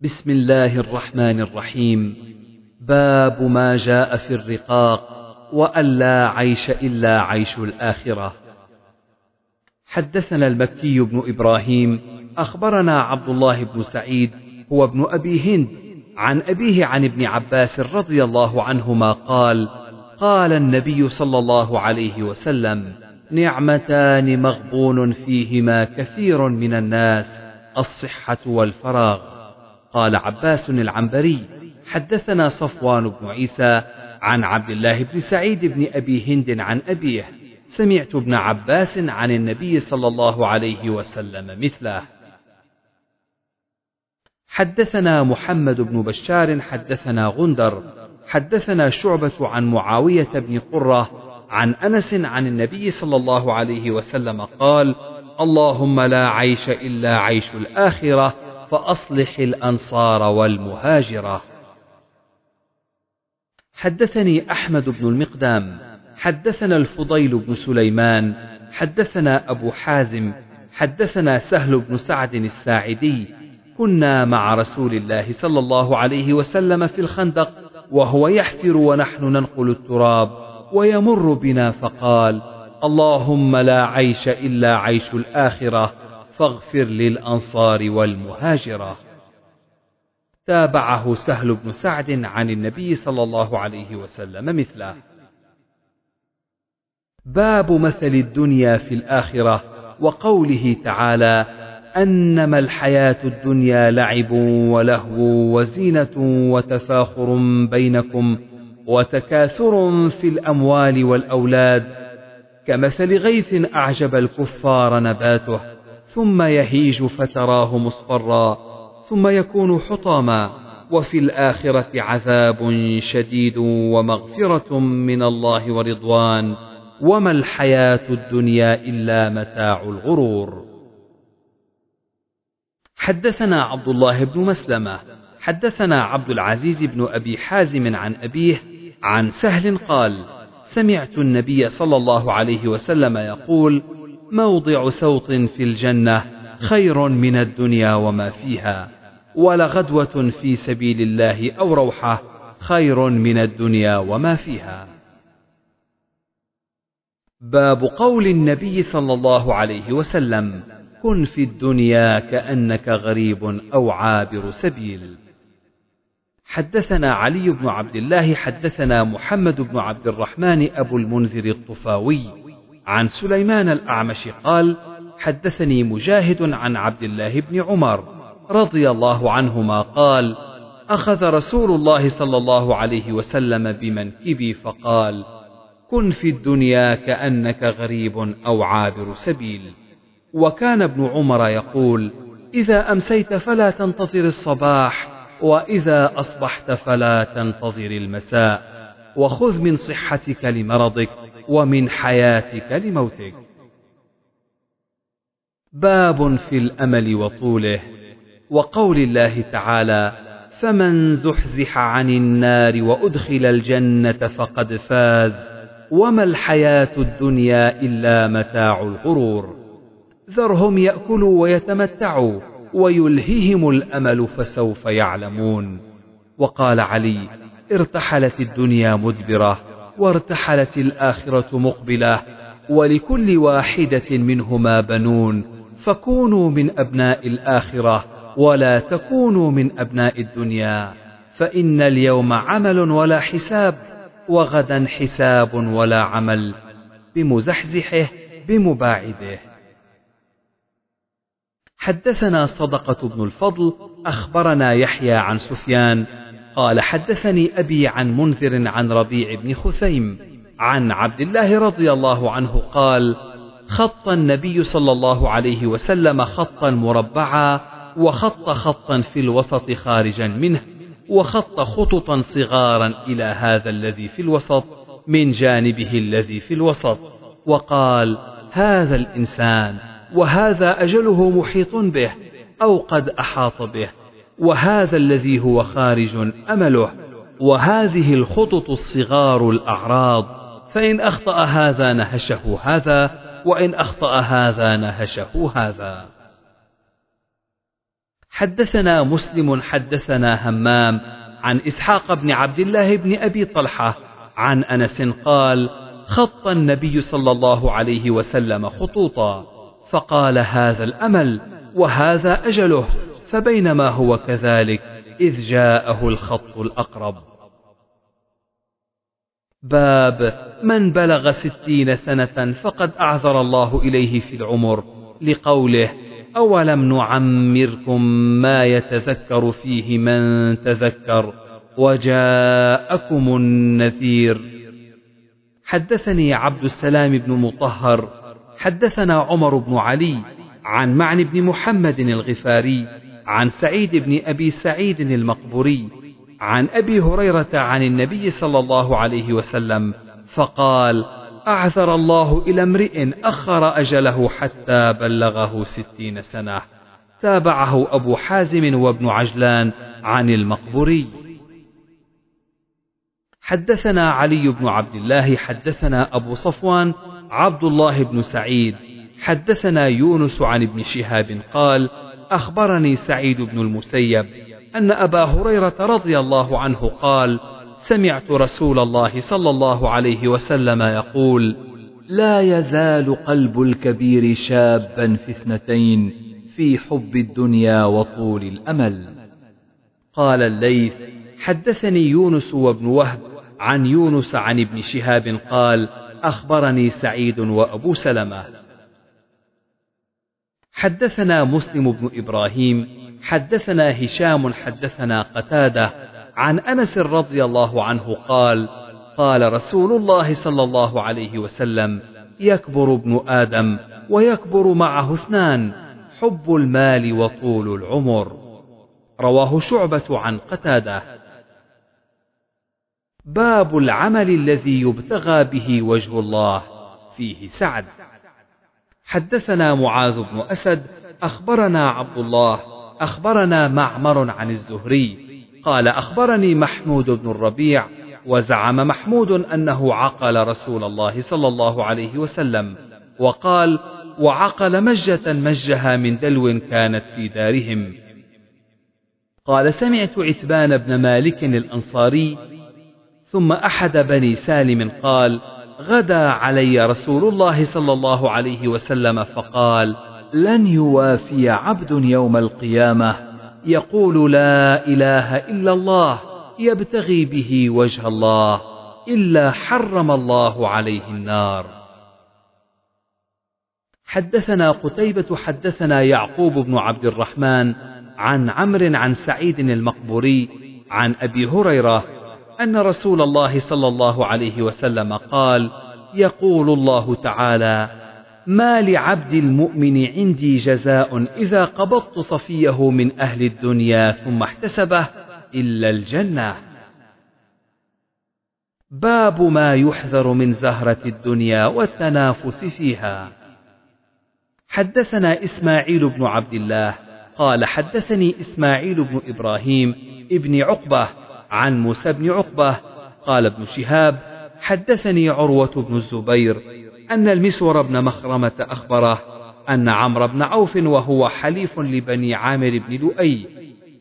بسم الله الرحمن الرحيم. باب ما جاء في الرقاق وأن لا عيش إلا عيش الآخرة. حدثنا المكي بن إبراهيم أخبرنا عبد الله بن سعيد هو ابن أبي هند عن أبيه عن ابن عباس رضي الله عنهما قال قال النبي صلى الله عليه وسلم نعمتان مغبون فيهما كثير من الناس الصحة والفراغ. قال عباس العنبري حدثنا صفوان بن عيسى عن عبد الله بن سعيد بن أبي هند عن أبيه سمعت ابن عباس عن النبي صلى الله عليه وسلم مثله. حدثنا محمد بن بشار حدثنا غندر حدثنا شعبة عن معاوية بن قرة عن أنس عن النبي صلى الله عليه وسلم قال اللهم لا عيش إلا عيش الآخرة فأصلح الأنصار والمهاجرة. حدثني أحمد بن المقدام حدثنا الفضيل بن سليمان حدثنا أبو حازم حدثنا سهل بن سعد الساعدي. كنا مع رسول الله صلى الله عليه وسلم في الخندق وهو يحفر ونحن ننقل التراب ويمر بنا فقال اللهم لا عيش إلا عيش الآخرة فاغفر للأنصار والمهاجرة. تابعه سهل بن سعد عن النبي صلى الله عليه وسلم مثله. باب مثل الدنيا في الآخرة وقوله تعالى أنما الحياة الدنيا لعب ولهو وزينة وتفاخر بينكم وتكاثر في الأموال والأولاد. كمثل غيث أعجب الكفار نباته. ثم يهيج فتراه مصفرا ثم يكون حطاما وفي الآخرة عذاب شديد ومغفرة من الله ورضوان وما الحياة الدنيا إلا متاع الغرور. حدثنا عبد الله بن مسلمة حدثنا عبد العزيز بن أبي حازم عن أبيه عن سهل قال سمعت النبي صلى الله عليه وسلم يقول موضع سوط في الجنة خير من الدنيا وما فيها ولغدوة في سبيل الله أو روحة خير من الدنيا وما فيها. باب قول النبي صلى الله عليه وسلم كن في الدنيا كأنك غريب أو عابر سبيل. حدثنا علي بن عبد الله حدثنا محمد بن عبد الرحمن أبو المنذر الطفاوي عن سليمان الأعمش قال حدثني مجاهد عن عبد الله بن عمر رضي الله عنهما قال أخذ رسول الله صلى الله عليه وسلم بمنكبي فقال كن في الدنيا كأنك غريب أو عابر سبيل. وكان ابن عمر يقول إذا أمسيت فلا تنتظر الصباح وإذا أصبحت فلا تنتظر المساء وخذ من صحتك لمرضك ومن حياتك لموتك. باب في الأمل وطوله. وقول الله تعالى فمن زحزح عن النار وأدخل الجنة فقد فاز وما الحياة الدنيا إلا متاع الغرور. ذرهم يأكلوا ويتمتعوا ويلههم الأمل فسوف يعلمون. وقال علي ارتحلت الدنيا مدبرة وارتحلت الآخرة مقبلة ولكل واحدة منهما بنون فكونوا من أبناء الآخرة ولا تكونوا من أبناء الدنيا فإن اليوم عمل ولا حساب وغدا حساب ولا عمل بمزحزحه بمباعده. حدثنا صدقة بن الفضل أخبرنا يحيى عن سفيان قال حدثني أبي عن منذر عن ربيع بن خثيم عن عبد الله رضي الله عنه قال خط النبي صلى الله عليه وسلم خطا مربعا وخط خطا في الوسط خارجا منه وخط خططا صغارا إلى هذا الذي في الوسط من جانبه الذي في الوسط وقال هذا الإنسان وهذا أجله محيط به أو قد أحاط به وهذا الذي هو خارج أمله. وهذه الخطط الصغار الأعراض. فإن أخطأ هذا نهشه هذا وإن أخطأ هذا نهشه هذا. حدثنا مسلم حدثنا همام عن إسحاق بن عبد الله بن أبي طلحة عن أنس قال خط النبي صلى الله عليه وسلم خطوطا فقال هذا الأمل وهذا أجله. فبينما هو كذلك إذ جاءه الخط الأقرب. باب من بلغ ستين سنة فقد أعذر الله إليه في العمر. لقوله أولم نعمركم ما يتذكر فيه من تذكر؟ وجاءكم النذير. حدثني عبد السلام بن مطهر. حدثنا عمر بن علي عن معن بن محمد الغفاري عن سعيد بن أبي سعيد المقبوري عن أبي هريرة عن النبي صلى الله عليه وسلم فقال أعثر الله إلى امرئ أخر أجله حتى بلغه ستين سنة. تابعه أبو حازم وابن عجلان عن المقبوري. حدثنا علي بن عبد الله حدثنا أبو صفوان عبد الله بن سعيد. حدثنا يونس عن ابن شهاب قال أخبرني سعيد بن المسيب أن أبا هريرة رضي الله عنه قال سمعت رسول الله صلى الله عليه وسلم يقول لا يزال قلب الكبير شابا في اثنتين في حب الدنيا وطول الأمل. قال الليث حدثني يونس وابن وهب عن يونس عن ابن شهاب قال أخبرني سعيد وأبو سلمة حدثنا مسلم بن إبراهيم حدثنا هشام حدثنا قتادة عن أنس رضي الله عنه قال قال رسول الله صلى الله عليه وسلم يكبر ابن آدم ويكبر معه اثنان حب المال وطول العمر. رواه شعبة عن قتادة. باب العمل الذي يبتغى به وجه الله فيه سعد. حدثنا معاذ بن أسد أخبرنا عبد الله أخبرنا معمر عن الزهري. قال أخبرني محمود بن الربيع وزعم محمود أنه عقل رسول الله صلى الله عليه وسلم وقال وعقل مجة مجها من دلو كانت في دارهم. قال سمعت عتبان بن مالك الأنصاري ثم أحد بني سالم قال غدا علي رسول الله صلى الله عليه وسلم فقال لن يوافي عبد يوم القيامة. يقول لا إله إلا الله. يبتغي به وجه الله إلا حرم الله عليه النار. حدثنا قتيبة حدثنا يعقوب بن عبد الرحمن عن عمرو عن سعيد المقبوري عن أبي هريرة أن رسول الله صلى الله عليه وسلم قال يقول الله تعالى ما لعبد المؤمن عندي جزاء إذا قبضت صفيه من أهل الدنيا ثم احتسبه إلا الجنة. باب ما يحذر من زهرة الدنيا والتنافس فيها. حدثنا إسماعيل بن عبد الله قال حدثني إسماعيل بن إبراهيم ابن عقبة عن موسى بن عقبة قال ابن شهاب حدثني عروة بن الزبير أن المسور بن مخرمة أخبره أن عمرو بن عوف وهو حليف لبني عامر بن لؤي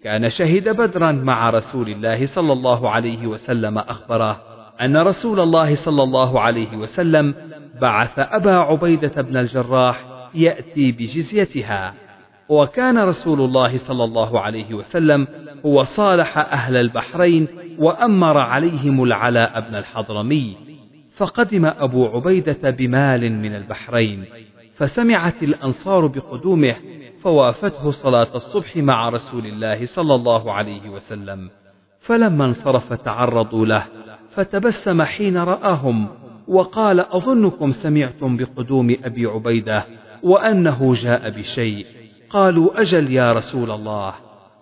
كان شهد بدرا مع رسول الله صلى الله عليه وسلم أخبره أن رسول الله صلى الله عليه وسلم بعث أبا عبيدة بن الجراح يأتي بجزيتها. وكان رسول الله صلى الله عليه وسلم هو صالح أهل البحرين وأمر عليهم العلاء بن الحضرمي فقدم أبو عبيدة بمال من البحرين فسمعت الأنصار بقدومه فوافته صلاة الصبح مع رسول الله صلى الله عليه وسلم فلما انصرف تعرضوا له فتبسم حين رآهم وقال أظنكم سمعتم بقدوم أبي عبيدة وأنه جاء بشيء. قالوا أجل يا رسول الله.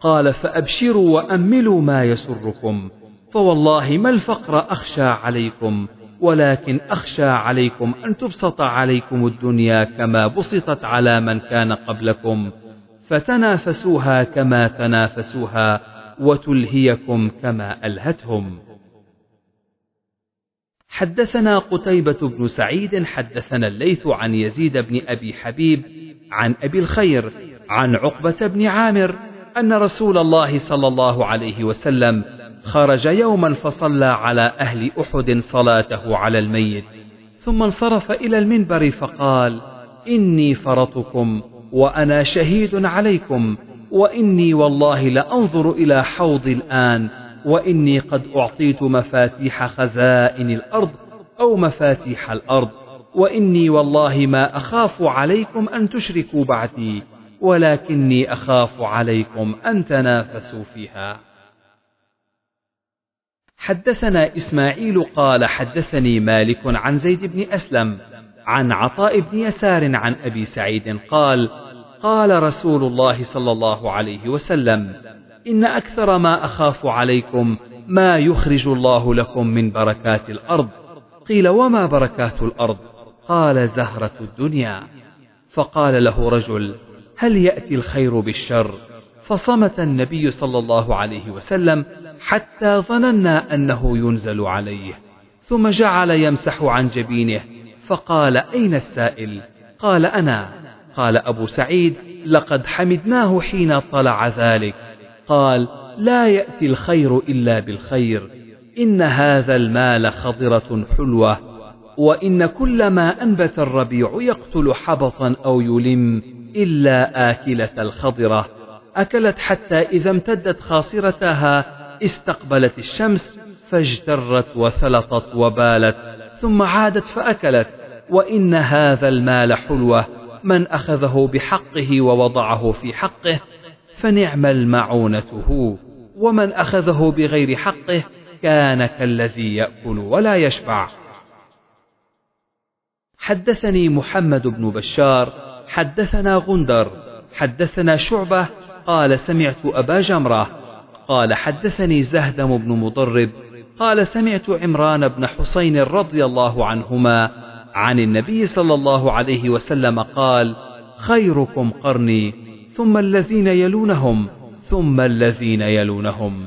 قال فأبشروا وأملوا ما يسركم. فوالله ما الفقر أخشى عليكم ولكن أخشى عليكم أن تبسط عليكم الدنيا كما بسطت على من كان قبلكم. فتنافسوها كما تنافسوها وتلهيكم كما ألهتهم. حدثنا قتيبة بن سعيد حدثنا الليث عن يزيد بن أبي حبيب عن أبي الخير عن عقبة بن عامر أن رسول الله صلى الله عليه وسلم خرج يوما فصلى على أهل أحد صلاته على الميت ثم انصرف إلى المنبر فقال إني فرطكم وأنا شهيد عليكم وإني والله لأنظر إلى حوض الآن وإني قد أعطيت مفاتيح خزائن الأرض أو مفاتيح الأرض وإني والله ما أخاف عليكم أن تشركوا بعدي ولكني أخاف عليكم أن تنافسوا فيها. حدثنا إسماعيل قال حدثني مالك عن زيد بن أسلم عن عطاء بن يسار عن أبي سعيد قال قال رسول الله صلى الله عليه وسلم إن أكثر ما أخاف عليكم ما يخرج الله لكم من بركات الأرض. قيل وما بركات الأرض؟ قال زهرة الدنيا. فقال له رجل هل يأتي الخير بالشر؟ فصمت النبي صلى الله عليه وسلم حتى ظننا أنه ينزل عليه ثم جعل يمسح عن جبينه فقال أين السائل؟ قال أنا. قال أبو سعيد لقد حمدناه حين طلع ذلك. قال لا يأتي الخير إلا بالخير إن هذا المال خضرة حلوة وإن كل ما أنبت الربيع يقتل حبطا أو يلم. إلا آكلة الخضرة. أكلت حتى إذا امتدت خاصرتها استقبلت الشمس فاجترت وثلطت وبالت ثم عادت فأكلت. وإن هذا المال حلوة. من أخذه بحقه ووضعه في حقه فنعم المعونة هو. ومن أخذه بغير حقه كان كالذي يأكل ولا يشبع. حدثني محمد بن بشار حدثنا غندر حدثنا شعبة قال سمعت أبا جمرة قال حدثني زهدم بن مضرب قال سمعت عمران بن حسين رضي الله عنهما عن النبي صلى الله عليه وسلم قال خيركم قرني ثم الذين يلونهم ثم الذين يلونهم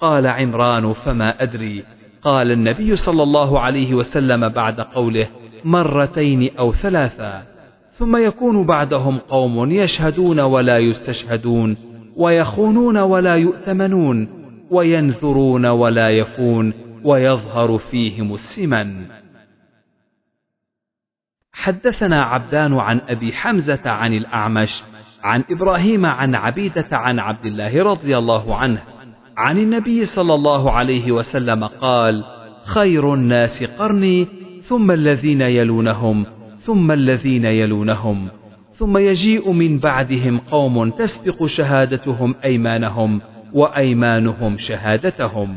قال عمران فما أدري قال النبي صلى الله عليه وسلم بعد قوله مرتين أو ثلاثا ثم يكون بعدهم قوم يشهدون ولا يستشهدون ويخونون ولا يؤتمنون وينذرون ولا يفون ويظهر فيهم السمن. حدثنا عبدان عن أبي حمزة عن الأعمش عن إبراهيم عن عبيدة عن عبد الله رضي الله عنه عن النبي صلى الله عليه وسلم قال خير الناس قرني ثم الذين يلونهم ثم الذين يلونهم ثم يجيء من بعدهم قوم تسبق شهادتهم أيمانهم وأيمانهم شهادتهم.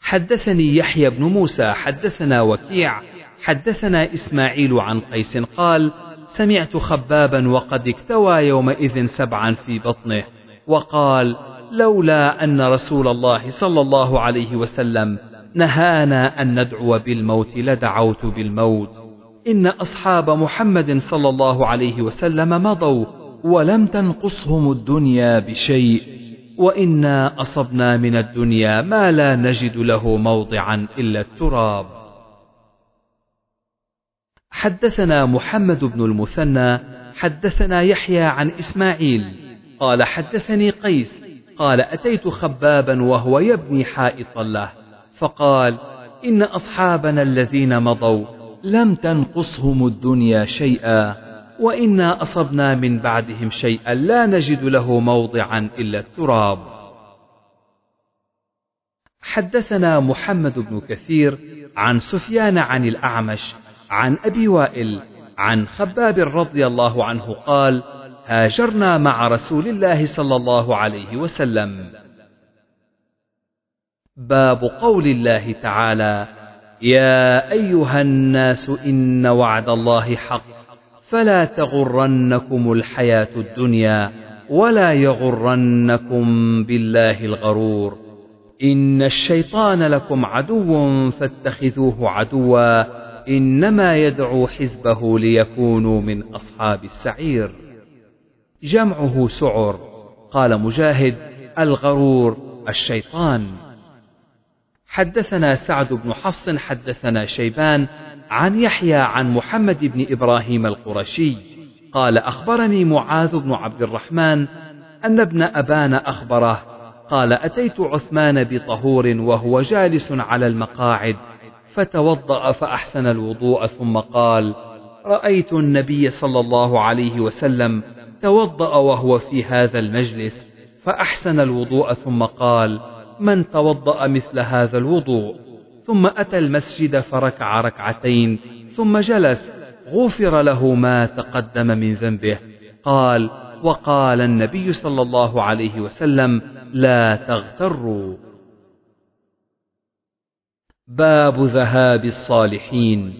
حدثني يحيى بن موسى حدثنا وكيع حدثنا إسماعيل عن قيس قال سمعت خبابا وقد اكتوى يومئذ سبعا في بطنه وقال لولا أن رسول الله صلى الله عليه وسلم نهانا أن ندعو بالموت لدعوت بالموت. إن أصحاب محمد صلى الله عليه وسلم مضوا ولم تنقصهم الدنيا بشيء. وإنا أصبنا من الدنيا ما لا نجد له موضعا إلا التراب. حدثنا محمد بن المثنى حدثنا يحيى عن إسماعيل. قال حدثني قيس قال أتيت خبابا وهو يبني حائطا له. فقال إن أصحابنا الذين مضوا لم تنقصهم الدنيا شيئا وإنا أصبنا من بعدهم شيئا لا نجد له موضعا إلا التراب. حدثنا محمد بن كثير عن سفيان عن الأعمش عن أبي وائل عن خباب رضي الله عنه قال هاجرنا مع رسول الله صلى الله عليه وسلم. باب قول الله تعالى يا أيها الناس إن وعد الله حق فلا تغرنكم الحياة الدنيا ولا يغرنكم بالله الغرور. إن الشيطان لكم عدو فاتخذوه عدوا إنما يدعو حزبه ليكونوا من أصحاب السعير. جمعه سعر قال مجاهد الغرور الشيطان. حدثنا سعد بن حفص حدثنا شيبان عن يحيى عن محمد بن إبراهيم القرشي. قال أخبرني معاذ بن عبد الرحمن أن ابن أبان أخبره قال أتيت عثمان بطهور وهو جالس على المقاعد فتوضأ فأحسن الوضوء ثم قال رأيت النبي صلى الله عليه وسلم توضأ وهو في هذا المجلس فأحسن الوضوء ثم قال من توضأ مثل هذا الوضوء ثم أتى المسجد فركع ركعتين ثم جلس غفر له ما تقدم من ذنبه. قال وقال النبي صلى الله عليه وسلم لا تغتروا. باب ذهاب الصالحين.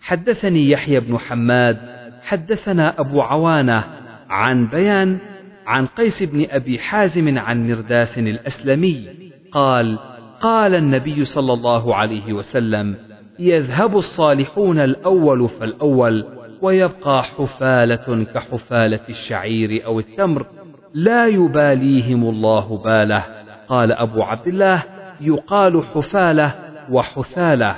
حدثني يحيى بن حماد حدثنا أبو عوانة عن بيان عن قيس بن أبي حازم عن مرداس الأسلمي قال قال النبي صلى الله عليه وسلم يذهب الصالحون الأول فالأول ويبقى حفالة كحفالة الشعير أو التمر لا يباليهم الله باله. قال أبو عبد الله يقال حفالة وحثالة.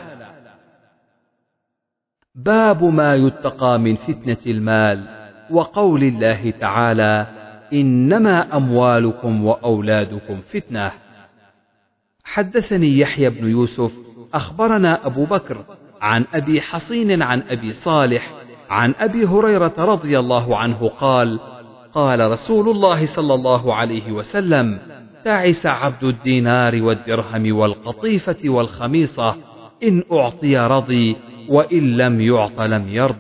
باب ما يتقى من فتنة المال وقول الله تعالى إنما أموالكم وأولادكم فتنة. حدثني يحيى بن يوسف أخبرنا أبو بكر عن أبي حصين عن أبي صالح عن أبي هريرة رضي الله عنه قال قال رسول الله صلى الله عليه وسلم تعس عبد الدينار والدرهم والقطيفة والخميصة إن أعطي رضي وإن لم يعط لم يرض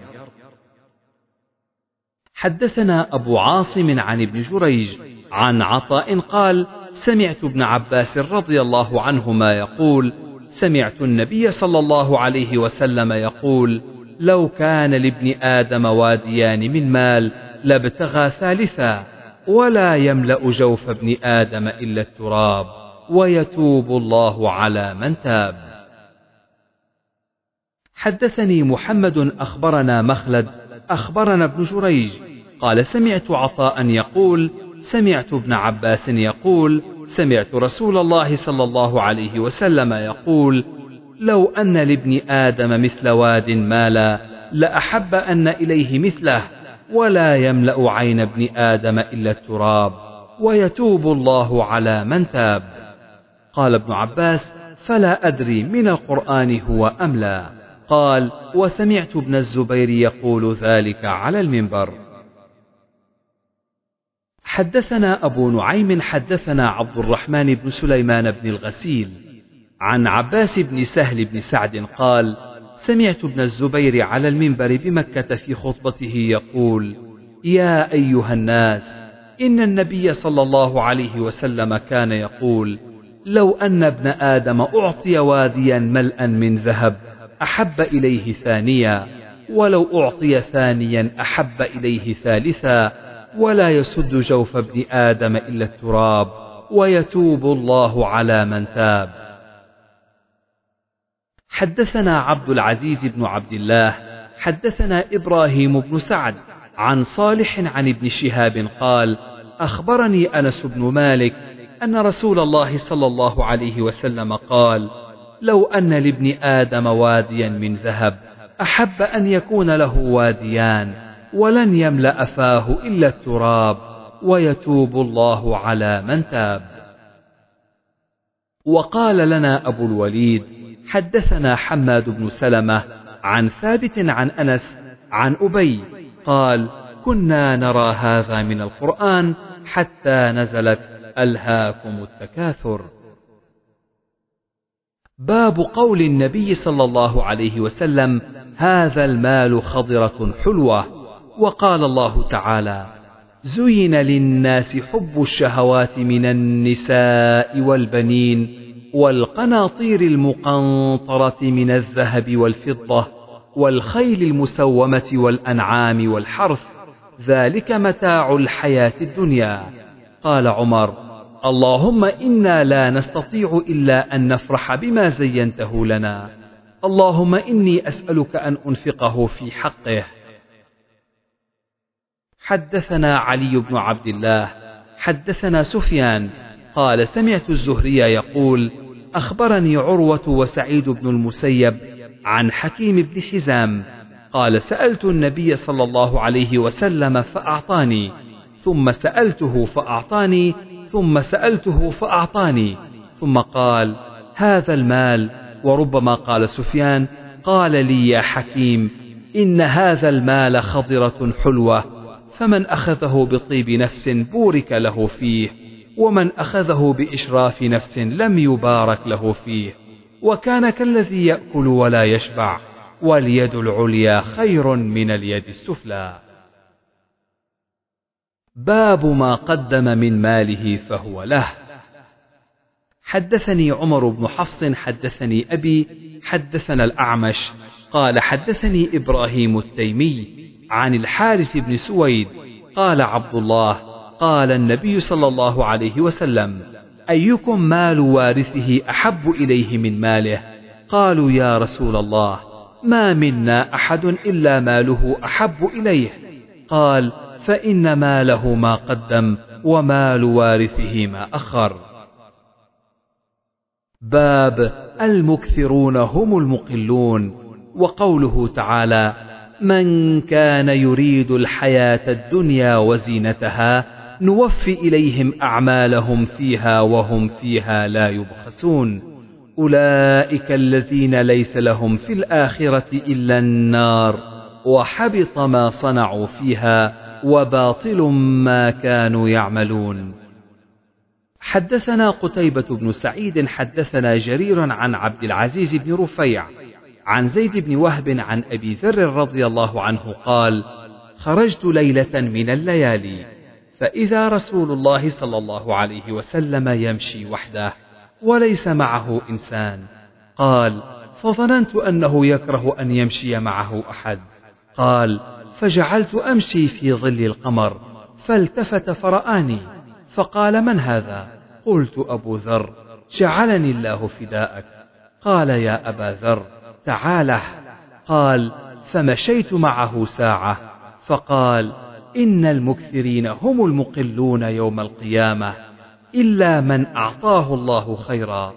حدثنا أبو عاصم عن ابن جريج عن عطاء قال سمعت ابن عباس رضي الله عنهما يقول سمعت النبي صلى الله عليه وسلم يقول لو كان لابن آدم واديان من مال لابتغى ثالثا ولا يملأ جوف ابن آدم إلا التراب ويتوب الله على من تاب. حدثني محمد أخبرنا مخلد أخبرنا ابن جريج. قال سمعت عطاء يقول سمعت ابن عباس يقول سمعت رسول الله صلى الله عليه وسلم يقول لو أن لابن آدم مثل واد مالا لأحب أن إليه مثله ولا يملأ عين ابن آدم إلا التراب ويتوب الله على من تاب. قال ابن عباس فلا أدري من القرآن هو أم لا. قال وسمعت ابن الزبير يقول ذلك على المنبر. حدثنا أبو نعيم حدثنا عبد الرحمن بن سليمان بن الغسيل عن عباس بن سهل بن سعد قال سمعت ابن الزبير على المنبر بمكة في خطبته يقول يا أيها الناس إن النبي صلى الله عليه وسلم كان يقول لو أن ابن آدم أعطي واديا ملءا من ذهب أحب إليه ثانيا ولو أعطي ثانيا أحب إليه ثالثا ولا يسد جوف ابن آدم إلا التراب ويتوب الله على من تاب. حدثنا عبد العزيز بن عبد الله حدثنا إبراهيم بن سعد عن صالح عن ابن شهاب قال أخبرني أنس بن مالك أن رسول الله صلى الله عليه وسلم قال لو أن لابن آدم واديا من ذهب أحب أن يكون له واديان ولن يملأ فاه إلا التراب ويتوب الله على من تاب. وقال لنا أبو الوليد حدثنا حماد بن سلمة عن ثابت عن أنس عن أبي قال كنا نرى هذا من القرآن حتى نزلت ألهاكم التكاثر. باب قول النبي صلى الله عليه وسلم هذا المال خضرة حلوة. وقال الله تعالى زين للناس حب الشهوات من النساء والبنين والقناطير المقنطرة من الذهب والفضة والخيل المسومة والأنعام والحرث ذلك متاع الحياة الدنيا. قال عمر اللهم إنا لا نستطيع إلا أن نفرح بما زينته لنا. اللهم إني أسألك أن أنفقه في حقه. حدثنا علي بن عبد الله. حدثنا سفيان. قال سمعت الزهري يقول أخبرني عروة وسعيد بن المسيب عن حكيم بن حزام. قال سألت النبي صلى الله عليه وسلم فأعطاني. ثم سألته فأعطاني ثم سألته فأعطاني ثم قال هذا المال. وربما قال سفيان قال لي يا حكيم إن هذا المال خضرة حلوة فمن أخذه بطيب نفس بورك له فيه ومن أخذه بإشراف نفس لم يبارك له فيه وكان كالذي يأكل ولا يشبع واليد العليا خير من اليد السفلى. باب ما قدم من ماله فهو له. حدثني عمر بن حفص حدثني أبي حدثنا الأعمش قال حدثني إبراهيم التيمي عن الحارث بن سويد قال عبد الله قال النبي صلى الله عليه وسلم أيكم مال وارثه أحب إليه من ماله؟ قالوا يا رسول الله ما منا أحد إلا ماله أحب إليه. قال فإن ماله ما قدم ومال وارثه ما أخر. باب المكثرون هم المقلون. وقوله تعالى من كان يريد الحياة الدنيا وزينتها نوفي إليهم أعمالهم فيها وهم فيها لا يبخسون. أولئك الذين ليس لهم في الآخرة إلا النار. وحبط ما صنعوا فيها وباطل ما كانوا يعملون. حدثنا قتيبة بن سعيد حدثنا جرير عن عبد العزيز بن رفيع عن زيد بن وهب عن أبي ذر رضي الله عنه قال خرجت ليلة من الليالي فإذا رسول الله صلى الله عليه وسلم يمشي وحده وليس معه إنسان. قال فظننت أنه يكره أن يمشي معه أحد. قال فجعلت أمشي في ظل القمر فالتفت فرآني فقال من هذا؟ قلت أبو ذر جعلني الله فداءك. قال يا أبا ذر تعاله. قال فمشيت معه ساعة فقال إن المكثرين هم المقلون يوم القيامة إلا من أعطاه الله خيرا.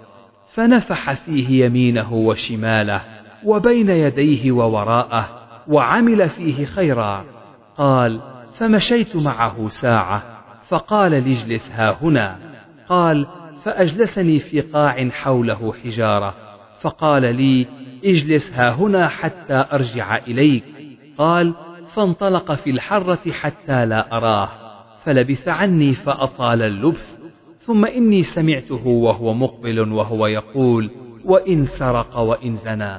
فنفح فيه يمينه وشماله وبين يديه ووراءه وعمل فيه خيرا. قال فمشيت معه ساعة فقال لاجلس ها هنا. قال فأجلسني في قاع حوله حجارة. فقال لي اجلس ها هنا حتى أرجع إليك. قال فانطلق في الحرة حتى لا أراه فلبث عني فأطال اللبث ثم إني سمعته وهو مقبل وهو يقول وإن سرق وإن زنى.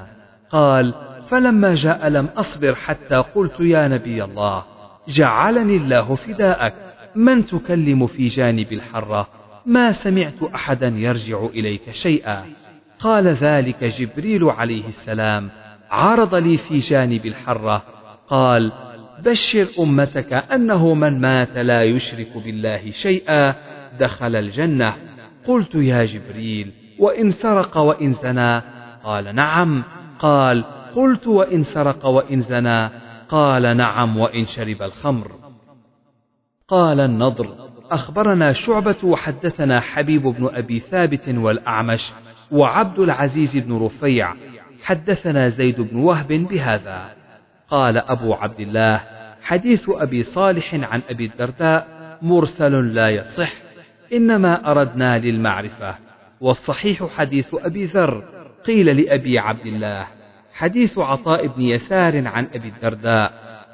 قال فلما جاء لم أصبر حتى قلت يا نبي الله جعلني الله فداءك من تكلم في جانب الحرة؟ ما سمعت أحدا يرجع إليك شيئا؟ قال ذلك جبريل عليه السلام عرض لي في جانب الحرة. قال بشر أمتك أنه من مات لا يشرك بالله شيئا دخل الجنة. قلت يا جبريل وإن سرق وإن زنى؟ قال نعم. قال قلت وإن سرق وإن زنى قال نعم وإن شرب الخمر. قال النضر أخبرنا شعبة وحدثنا حبيب بن أبي ثابت والأعمش وعبد العزيز بن رفيع حدثنا زيد بن وهب بهذا. قال أبو عبد الله حديث أبي صالح عن أبي الدرداء مرسل لا يصح إنما أردنا للمعرفة والصحيح حديث أبي ذر قيل لأبي عبد الله. حديث عطاء بن يسار عن أبي الدرداء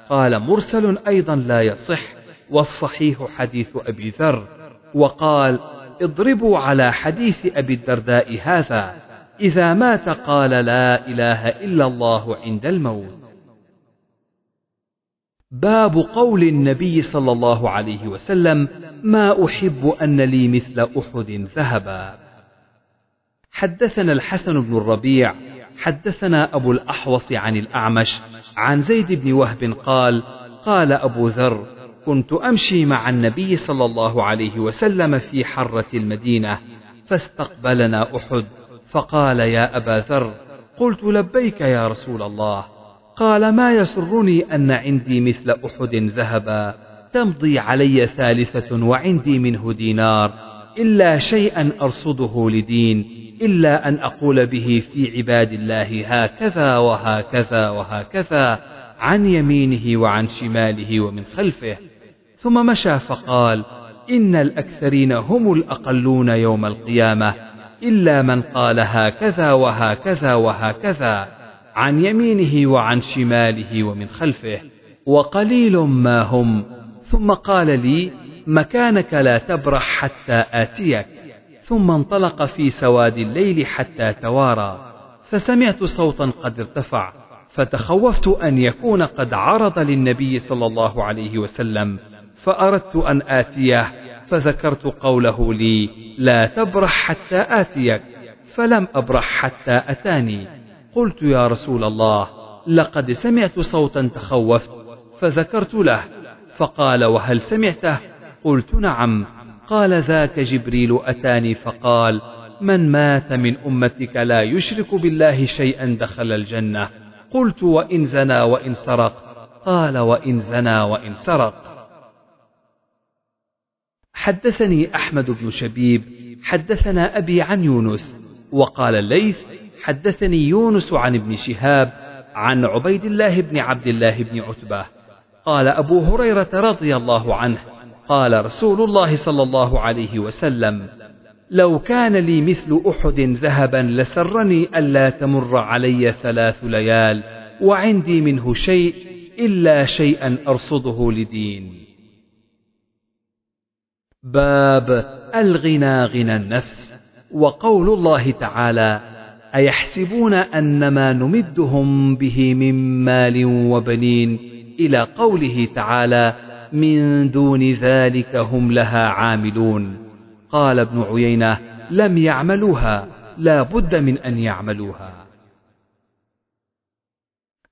قال مرسل أيضا لا يصح والصحيح حديث أبي ذر وقال اضربوا على حديث أبي الدرداء هذا إذا مات قال لا إله إلا الله عند الموت. باب قول النبي صلى الله عليه وسلم ما أحب أن لي مثل أحد ذهبا. حدثنا الحسن بن الربيع حدثنا أبو الأحوص عن الأعمش عن زيد بن وهب قال قال أبو ذر كنت أمشي مع النبي صلى الله عليه وسلم في حرة المدينة فاستقبلنا أحد فقال يا أبا ذر قلت لبيك يا رسول الله قال ما يسرني أن عندي مثل أحد ذهبا تمضي علي ثالثة وعندي منه دينار إلا شيئا أرصده لدين إلا أن أقول به في عباد الله هكذا وهكذا وهكذا عن يمينه وعن شماله ومن خلفه. ثم مشى فقال إن الأكثرين هم الأقلون يوم القيامة إلا من قال هكذا وهكذا وهكذا عن يمينه وعن شماله ومن خلفه وقليل ما هم. ثم قال لي مكانك لا تبرح حتى آتيك. ثم انطلق في سواد الليل حتى توارى. فسمعت صوتا قد ارتفع فتخوفت أن يكون قد عرض للنبي صلى الله عليه وسلم فأردت أن آتيه فذكرت قوله لي لا تبرح حتى آتيك فلم أبرح حتى أتاني قلت يا رسول الله لقد سمعت صوتا تخوفت فذكرت له فقال وهل سمعته؟ قلت نعم قال ذاك جبريل أتاني فقال من مات من أمتك لا يشرك بالله شيئا دخل الجنة. قلت وإن زنى وإن سرق. قال وإن زنى وإن سرق. حدثني أحمد بن شبيب حدثنا أبي عن يونس وقال الليث حدثني يونس عن ابن شهاب عن عبيد الله بن عبد الله بن عتبة. قال أبو هريرة رضي الله عنه قال رسول الله صلى الله عليه وسلم لو كان لي مثل أحد ذهبا لسرني ألا تمر علي ثلاث ليال وعندي منه شيء إلا شيئا أرصده لدين. باب الغنى غنى النفس وقول الله تعالى أيحسبون أن ما نمدهم به من مال وبنين؟ إلى قوله تعالى من دون ذلك هم لها عاملون. قال ابن عيينة لم يعملوها لا بد من أن يعملوها.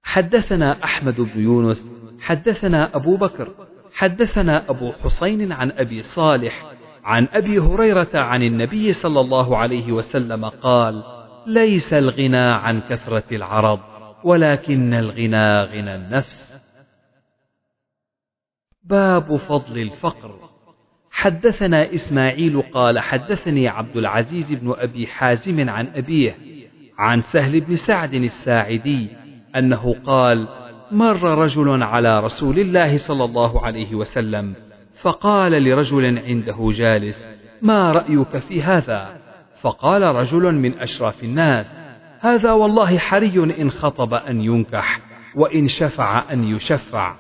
حدثنا أحمد بن يونس حدثنا أبو بكر حدثنا أبو حسين عن أبي صالح عن أبي هريرة عن النبي صلى الله عليه وسلم قال ليس الغنى عن كثرة العرض ولكن الغنى غنى النفس. باب فضل الفقر. حدثنا إسماعيل قال حدثني عبد العزيز بن أبي حازم عن أبيه عن سهل بن سعد الساعدي أنه قال مر رجل على رسول الله صلى الله عليه وسلم فقال لرجل عنده جالس ما رأيك في هذا؟ فقال رجل من أشراف الناس هذا والله حري إن خطب أن ينكح وإن شفع أن يشفع.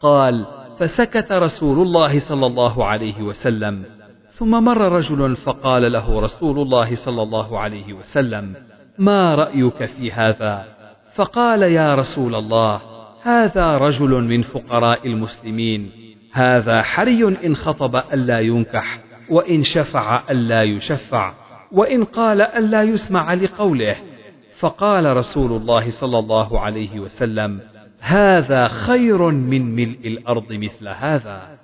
قال فسكت رسول الله صلى الله عليه وسلم. ثم مر رجل فقال له رسول الله صلى الله عليه وسلم ما رأيك في هذا؟ فقال يا رسول الله هذا رجل من فقراء المسلمين هذا حري إن خطب ألا ينكح وإن شفع ألا يشفع وإن قال ألا يسمع لقوله. فقال رسول الله صلى الله عليه وسلم هذا خير من ملء الأرض مثل هذا.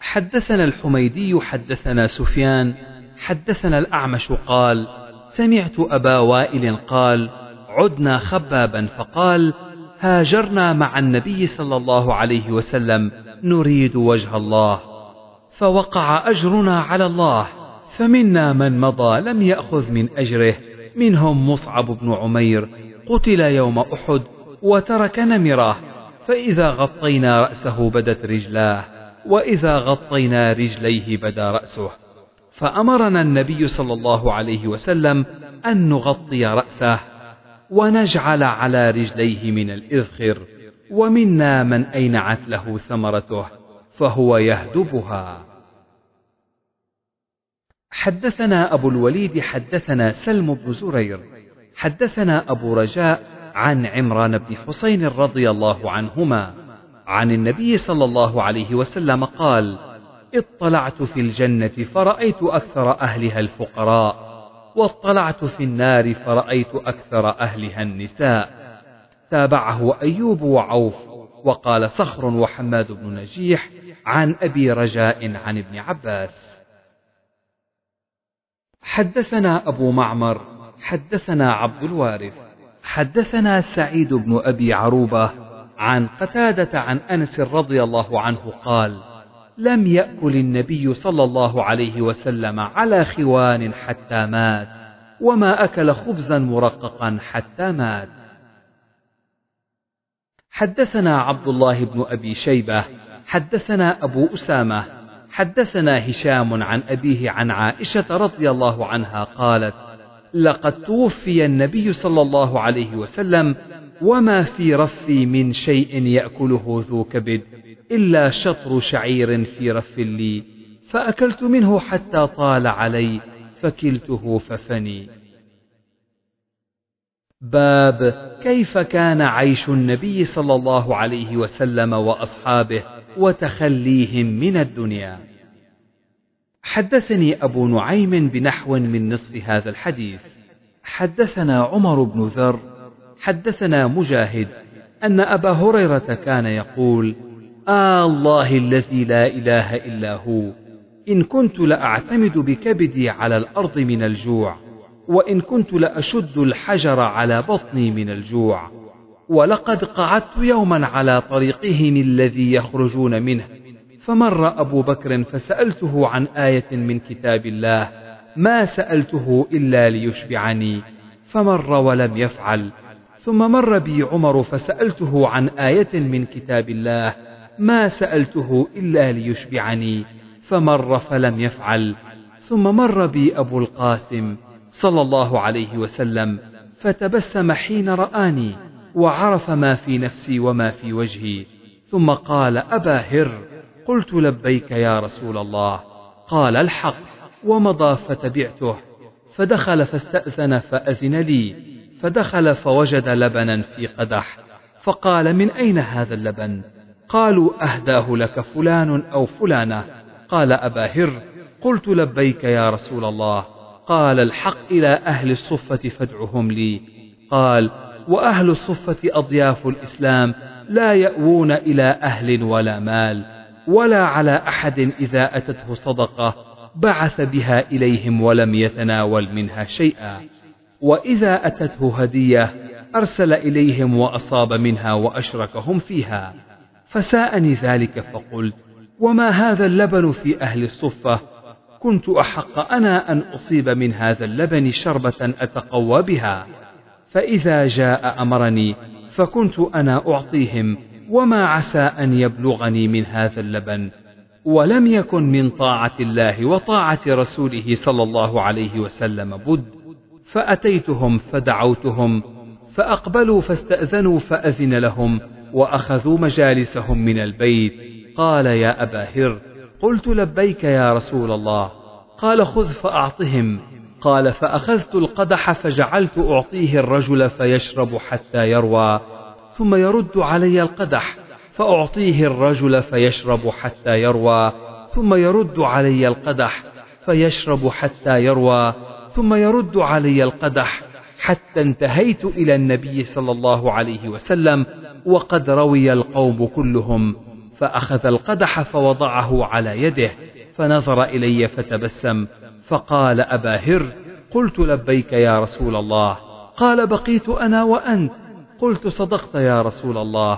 حدثنا الحميدي حدثنا سفيان حدثنا الأعمش قال سمعت أبا وائل قال عدنا خبابا فقال هاجرنا مع النبي صلى الله عليه وسلم نريد وجه الله. فوقع أجرنا على الله فمنا من مضى لم يأخذ من أجره منهم مصعب بن عمير قتل يوم أحد وترك نمراه فإذا غطينا رأسه بدت رجلاه وإذا غطينا رجليه بدا رأسه. فأمرنا النبي صلى الله عليه وسلم أن نغطي رأسه ونجعل على رجليه من الإذخر ومنا من أينعت له ثمرته فهو يهدبها. حدثنا أبو الوليد حدثنا سلم بن زرير. حدثنا أبو رجاء عن عمران بن حسين رضي الله عنهما عن النبي صلى الله عليه وسلم قال اطلعت في الجنة فرأيت أكثر أهلها الفقراء واطلعت في النار فرأيت أكثر أهلها النساء. تابعه أيوب وعوف وقال صخر وحماد بن نجيح عن أبي رجاء عن ابن عباس. حدثنا أبو معمر حدثنا عبد الوارث حدثنا سعيد بن أبي عروبة عن قتادة عن أنس رضي الله عنه قال لم يأكل النبي صلى الله عليه وسلم على خوان حتى مات وما أكل خبزا مرققا حتى مات. حدثنا عبد الله بن أبي شيبة حدثنا أبو أسامة حدثنا هشام عن أبيه عن عائشة رضي الله عنها قالت لقد توفي النبي صلى الله عليه وسلم وما في رفي من شيء يأكله ذو كبد إلا شطر شعير في رف لي فأكلت منه حتى طال علي فكلته ففني. باب كيف كان عيش النبي صلى الله عليه وسلم وأصحابه وتخليهم من الدنيا؟ حدثني أبو نعيم بنحو من نصف هذا الحديث. حدثنا عمر بن ذر حدثنا مجاهد أن أبا هريرة كان يقول آه الله الذي لا إله إلا هو إن كنت لأعتمد بكبدي على الأرض من الجوع وإن كنت لأشد الحجر على بطني من الجوع ولقد قعدت يوما على طريقهم الذي يخرجون منه فمر أبو بكر فسألته عن آية من كتاب الله ما سألته إلا ليشبعني فمر ولم يفعل. ثم مر بي عمر فسألته عن آية من كتاب الله ما سألته إلا ليشبعني فمر فلم يفعل. ثم مر بي أبو القاسم صلى الله عليه وسلم فتبسم حين رآني وعرف ما في نفسي وما في وجهي. ثم قال أبا هر قلت لبيك يا رسول الله قال الحق ومضى فتبعته فدخل فاستأذن فأذن لي فدخل فوجد لبنا في قدح فقال من أين هذا اللبن؟ قالوا أهداه لك فلان أو فلانة. قال أبا هر قلت لبيك يا رسول الله قال الحق إلى أهل الصفة فادعهم لي. قال وأهل الصفة أضياف الإسلام لا يأوون إلى أهل ولا مال. ولا على أحد إذا أتته صدقة بعث بها إليهم ولم يتناول منها شيئا. وإذا أتته هدية أرسل إليهم وأصاب منها وأشركهم فيها. فساءني ذلك فقلت وما هذا اللبن في أهل الصفة؟ كنت أحق أنا أن أصيب من هذا اللبن شربة أتقوى بها. فإذا جاء أمرني فكنت أنا أعطيهم وما عسى أن يبلغني من هذا اللبن ولم يكن من طاعة الله وطاعة رسوله صلى الله عليه وسلم بد فأتيتهم فدعوتهم فأقبلوا فاستأذنوا فأذن لهم وأخذوا مجالسهم من البيت. قال يا أبا هر قلت لبيك يا رسول الله. قال خذ فأعطهم. قال فأخذت القدح فجعلت أعطيه الرجل فيشرب حتى يروى. ثم يرد علي القدح فأعطيه الرجل فيشرب حتى يروى. ثم يرد علي القدح فيشرب حتى يروى. ثم يرد علي القدح حتى انتهيت إلى النبي صلى الله عليه وسلم وقد روي القوم كلهم. فأخذ القدح فوضعه على يده فنظر إلي فتبسم فقال أبا هر قلت لبيك يا رسول الله. قال بقيت أنا وأنت. قلت صدقت يا رسول الله.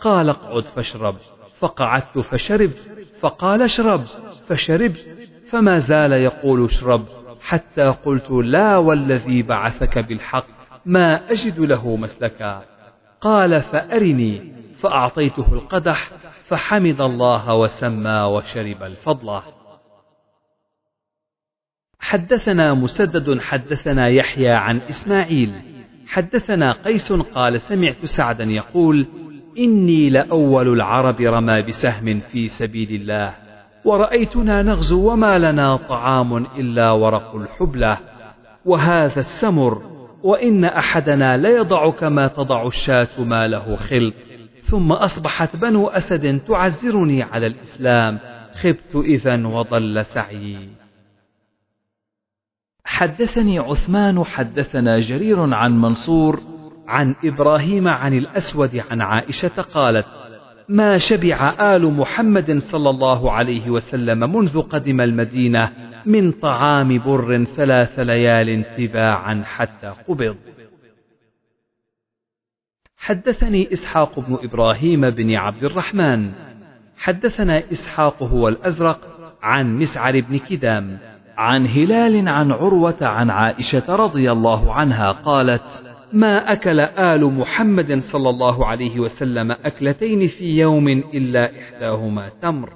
قال اقعد فاشرب. فقعدت فشربت. فقال اشرب. فشربت. فما زال يقول اشرب. حتى قلت لا والذي بعثك بالحق. ما أجد له مسلكا. قال فأرني. فأعطيته القدح. فحمد الله وسمى وشرب الفضله حدثنا مسدد حدثنا يحيى عن إسماعيل. حدثنا قيس قال سمعت سعدا يقول إني لأول العرب رمى بسهم في سبيل الله ورأيتنا نغزو وما لنا طعام إلا ورق الحبلة وهذا السمر وإن أحدنا ليضع كما تضع الشاة ما له خلط ثم أصبحت بنو أسد تعزرني على الإسلام خبت إذا وضل سعيي حدثني عثمان حدثنا جرير عن منصور عن إبراهيم عن الأسود عن عائشة قالت ما شبع آل محمد صلى الله عليه وسلم منذ قدم المدينة من طعام بر ثلاث ليال تباعا حتى قبض. حدثني إسحاق بن إبراهيم بن عبد الرحمن. حدثنا إسحاق هو الأزرق عن مسعر بن كدام. عن هلال عن عروة عن عائشة رضي الله عنها قالت ما أكل آل محمد صلى الله عليه وسلم أكلتين في يوم إلا إحداهما تمر.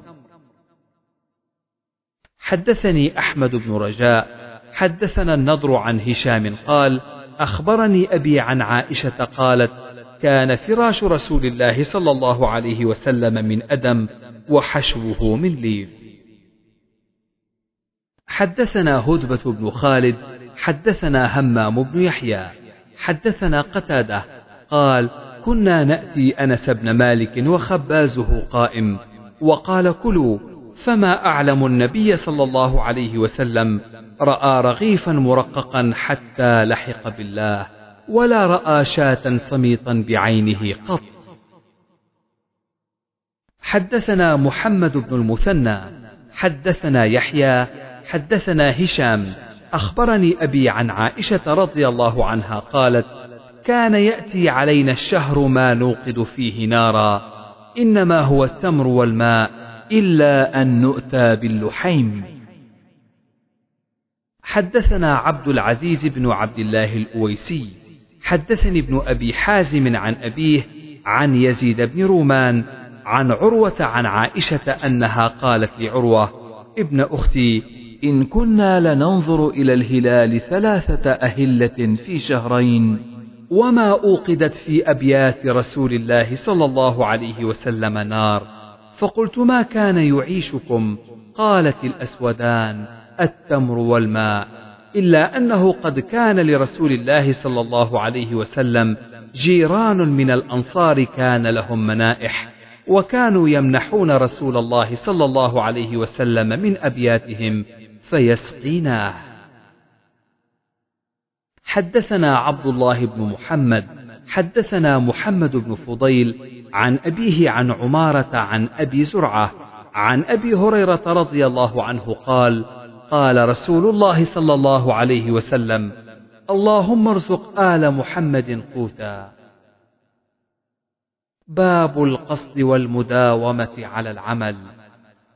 حدثني أحمد بن رجاء. حدثنا النضر عن هشام قال أخبرني أبي عن عائشة قالت كان فراش رسول الله صلى الله عليه وسلم من أدم وحشوه من ليف حدثنا هدبة بن خالد حدثنا همام بن يحيى حدثنا قتادة قال كنا نأتي أنس بن مالك وخبازه قائم وقال كلوا فما أعلم النبي صلى الله عليه وسلم رأى رغيفا مرققا حتى لحق بالله ولا رأى شاة صميطا بعينه قط. حدثنا محمد بن المثنى حدثنا يحيى حدثنا هشام أخبرني أبي عن عائشة رضي الله عنها قالت: كان يأتي علينا الشهر ما نوقد فيه نارا، إنما هو التمر والماء، إلا أن نؤتى باللحيم. حدثنا عبد العزيز بن عبد الله الأويسي، حدثني ابن أبي حازم عن أبيه عن يزيد بن رومان عن عروة عن عائشة أنها قالت لعروة: ابن أختي إن كنا لننظر إلى الهلال ثلاثة أهلة في شهرين وما أوقدت في أبيات رسول الله صلى الله عليه وسلم نار. فقلت ما كان يعيشكم؟ قالت الأسودان التمر والماء. إلا أنه قد كان لرسول الله صلى الله عليه وسلم جيران من الأنصار كان لهم منائح وكانوا يمنحون رسول الله صلى الله عليه وسلم من أبياتهم. فيسقيناه. حدثنا عبد الله بن محمد حدثنا محمد بن فضيل عن أبيه عن عمارة عن أبي زرعة عن أبي هريرة رضي الله عنه قال قال رسول الله صلى الله عليه وسلم اللهم ارزق آل محمد قوتا. باب القصد والمداومة على العمل.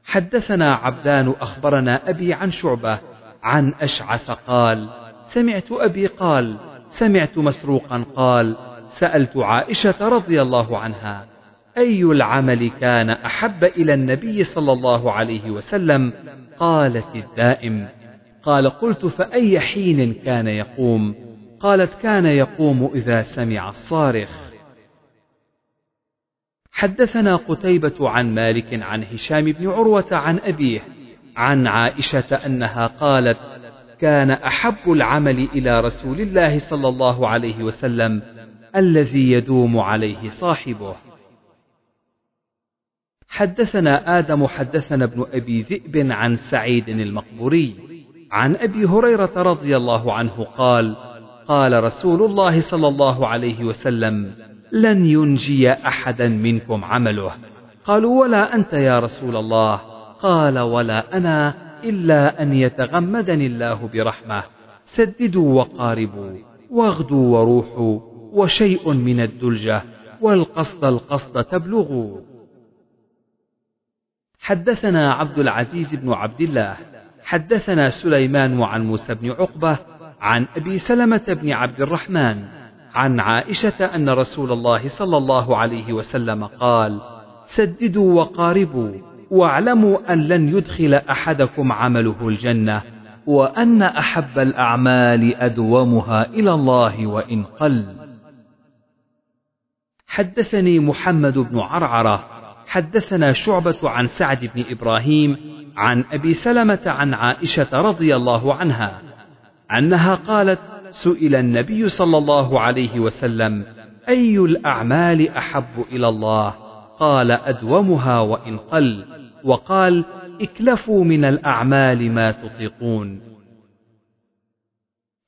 حدثنا عبدان أخبرنا أبي عن شعبة عن أشعث قال سمعت أبي قال سمعت مسروقا قال سألت عائشة رضي الله عنها أي العمل كان أحب إلى النبي صلى الله عليه وسلم؟ قالت الدائم. قال قلت فأي حين كان يقوم؟ قالت كان يقوم إذا سمع الصارخ. حدثنا قتيبة عن مالك عن هشام بن عروة عن أبيه عن عائشة أنها قالت: كان أحب العمل إلى رسول الله صلى الله عليه وسلم الذي يدوم عليه صاحبه. حدثنا آدم حدثنا ابن أبي ذئب عن سعيد المقبوري عن أبي هريرة رضي الله عنه قال: قال رسول الله صلى الله عليه وسلم: لن ينجي أحدا منكم عمله. قالوا ولا أنت يا رسول الله. قال ولا أنا إلا أن يتغمدني الله برحمة. سددوا وقاربوا واغدوا وروحوا وشيء من الدلجة والقصد القصد تبلغوا. حدثنا عبد العزيز بن عبد الله. حدثنا سليمان عن موسى بن عقبة عن أبي سلمة بن عبد الرحمن. عن عائشة أن رسول الله صلى الله عليه وسلم قال: سددوا وقاربوا واعلموا أن لن يدخل أحدكم عمله الجنة وأن أحب الأعمال أدومها إلى الله وإن قل. حدثني محمد بن عرعرة حدثنا شعبة عن سعد بن إبراهيم عن أبي سلمة عن عائشة رضي الله عنها أنها قالت: سئل النبي صلى الله عليه وسلم أي الأعمال أحب إلى الله؟ قال أدومها وإن قل. وقال اكلفوا من الأعمال ما تطيقون.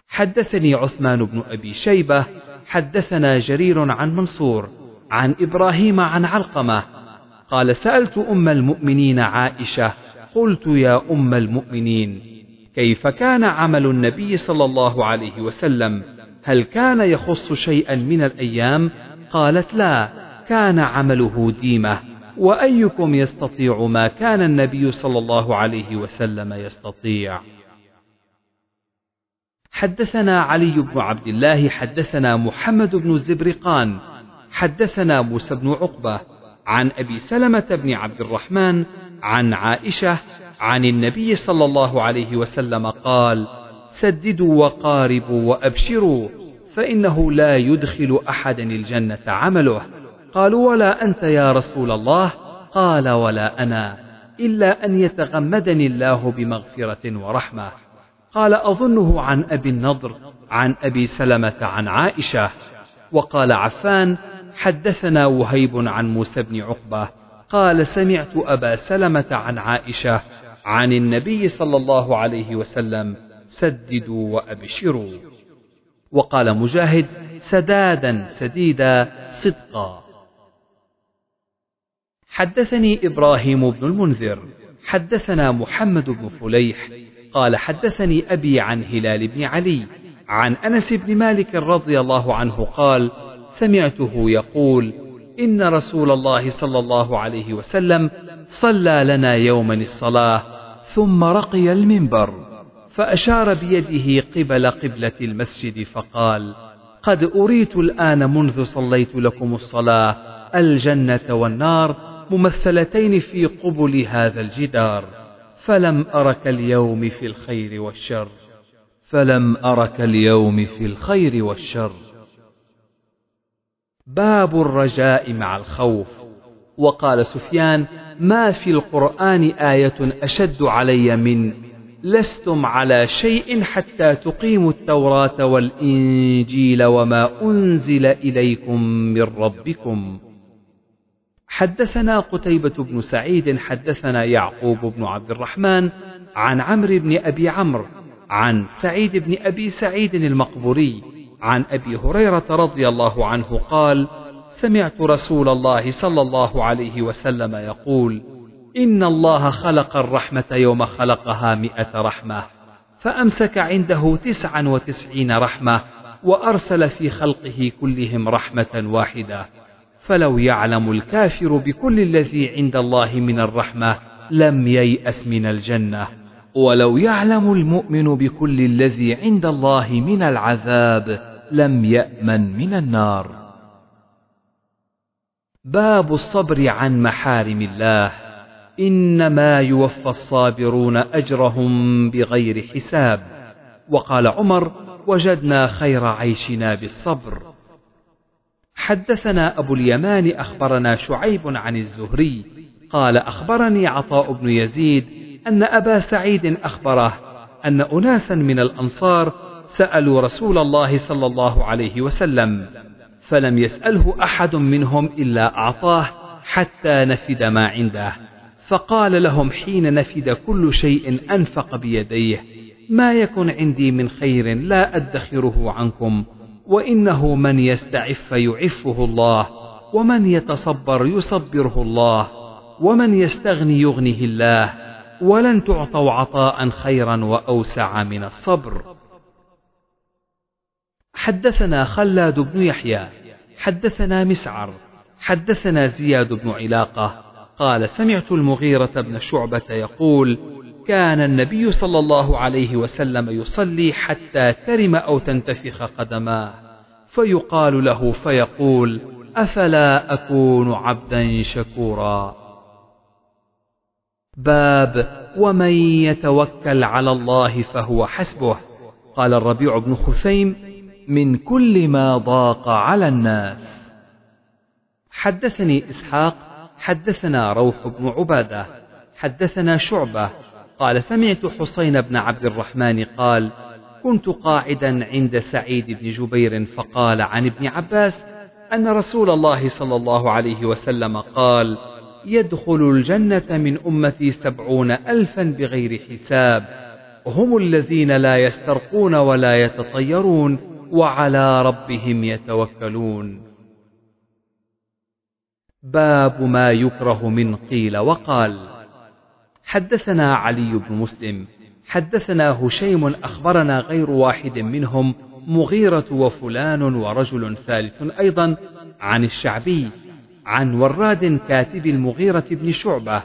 حدثني عثمان بن أبي شيبة حدثنا جرير عن منصور عن إبراهيم عن علقمة. قال سألت أم المؤمنين عائشة قلت يا أم المؤمنين. كيف كان عمل النبي صلى الله عليه وسلم؟ هل كان يخص شيئا من الأيام؟ قالت لا كان عمله ديمة. وأيكم يستطيع ما كان النبي صلى الله عليه وسلم يستطيع؟ حدثنا علي بن عبد الله حدثنا محمد بن الزبرقان حدثنا موسى بن عقبة عن أبي سلمة بن عبد الرحمن عن عائشة عن النبي صلى الله عليه وسلم قال سددوا وقاربوا وأبشروا فإنه لا يدخل أحدا الجنة عمله. قالوا ولا أنت يا رسول الله؟ قال ولا أنا إلا أن يتغمدني الله بمغفرة ورحمة. قال أظنه عن أبي النضر عن أبي سلمة عن عائشة. وقال عفان حدثنا وهيب عن موسى بن عقبة. قال سمعت أبا سلمة عن عائشة. عن النبي صلى الله عليه وسلم سددوا وأبشروا. وقال مجاهد سدادا سديدا صدقا. حدثني إبراهيم بن المنذر حدثنا محمد بن فليح قال حدثني أبي عن هلال بن علي عن أنس بن مالك رضي الله عنه قال سمعته يقول إن رسول الله صلى الله عليه وسلم صلى لنا يوما الصلاة ثم رقي المنبر فأشار بيده قبل قبلة المسجد فقال قد أريت الآن منذ صليت لكم الصلاة الجنة والنار ممثلتين في قبل هذا الجدار فلم أرك اليوم في الخير والشر فلم أرك اليوم في الخير والشر. باب الرجاء مع الخوف. وقال سفيان ما في القرآن آية أشد علي من؟ لستم على شيء حتى تقيموا التوراة والإنجيل وما أنزل إليكم من ربكم. حدثنا قتيبة بن سعيد حدثنا يعقوب بن عبد الرحمن عن عمرو بن أبي عمرو عن سعيد بن أبي سعيد المقبوري عن أبي هريرة رضي الله عنه قال سمعت رسول الله صلى الله عليه وسلم يقول إن الله خلق الرحمة يوم خلقها مئة رحمة فأمسك عنده تسعا وتسعين رحمة وأرسل في خلقه كلهم رحمة واحدة. فلو يعلم الكافر بكل الذي عند الله من الرحمة لم ييأس من الجنة. ولو يعلم المؤمن بكل الذي عند الله من العذاب لم يأمن من النار. باب الصبر عن محارم الله. إنما يوفى الصابرون أجرهم بغير حساب. وقال عمر وجدنا خير عيشنا بالصبر. حدثنا أبو اليمان أخبرنا شعيب عن الزهري. قال أخبرني عطاء بن يزيد أن أبا سعيد أخبره أن أناسا من الأنصار سألوا رسول الله صلى الله عليه وسلم فلم يسأله أحد منهم إلا أعطاه حتى نفد ما عنده. فقال لهم حين نفد كل شيء أنفق بيديه ما يكن عندي من خير لا أدخره عنكم وإنه من يستعف يعفه الله ومن يتصبر يصبره الله ومن يستغني يغنه الله ولن تعطوا عطاء خيرا وأوسع من الصبر. حدثنا خلاد بن يحيى حدثنا مسعر حدثنا زياد بن علاقة قال سمعت المغيرة بن شعبة يقول كان النبي صلى الله عليه وسلم يصلي حتى ترم أو تنتفخ قدماه فيقال له فيقول أفلا أكون عبدا شكورا؟ باب ومن يتوكل على الله فهو حسبه. قال الربيع بن خثيم من كل ما ضاق على الناس. حدثني إسحاق حدثنا روح بن عبادة حدثنا شعبة قال سمعت حسين بن عبد الرحمن قال كنت قاعدا عند سعيد بن جبير فقال عن ابن عباس أن رسول الله صلى الله عليه وسلم قال يدخل الجنة من أمتي سبعون الفا بغير حساب هم الذين لا يسترقون ولا يتطيرون وعلى ربهم يتوكلون. باب ما يكره من قيل وقال. حدثنا علي بن مسلم حدثنا هشيم أخبرنا غير واحد منهم مغيرة وفلان ورجل ثالث أيضا عن الشعبي عن وراد كاتب المغيرة بن شعبة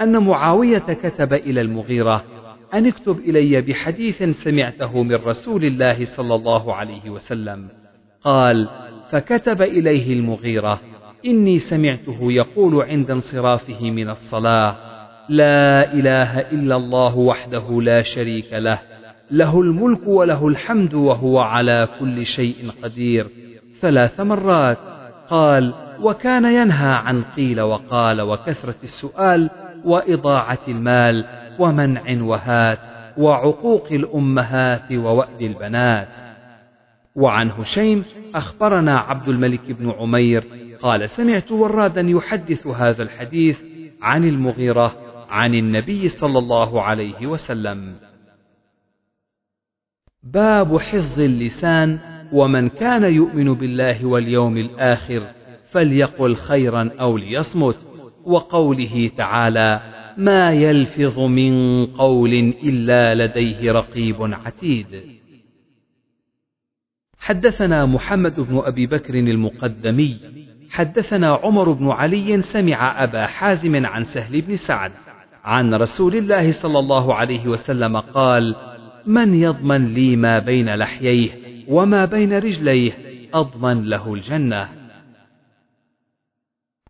أن معاوية كتب إلى المغيرة أن اكتب إلي بحديث سمعته من رسول الله صلى الله عليه وسلم. قال فكتب إليه المغيرة إني سمعته يقول عند انصرافه من الصلاة لا إله إلا الله وحده لا شريك له له الملك وله الحمد وهو على كل شيء قدير. ثلاث مرات. قال وكان ينهى عن قيل وقال وكثرة السؤال وإضاعة المال ومنع وهات وعقوق الأمهات ووأد البنات. وعن هشيم أخبرنا عبد الملك بن عمير قال سمعت ورادا يحدث هذا الحديث عن المغيرة عن النبي صلى الله عليه وسلم. باب حفظ اللسان ومن كان يؤمن بالله واليوم الآخر فليقل خيرا أو ليصمت وقوله تعالى ما يلفظ من قول إلا لديه رقيب عتيد. حدثنا محمد بن أبي بكر المقدمي حدثنا عمر بن علي سمع أبا حازم عن سهل بن سعد عن رسول الله صلى الله عليه وسلم قال من يضمن لي ما بين لحييه وما بين رجليه أضمن له الجنة.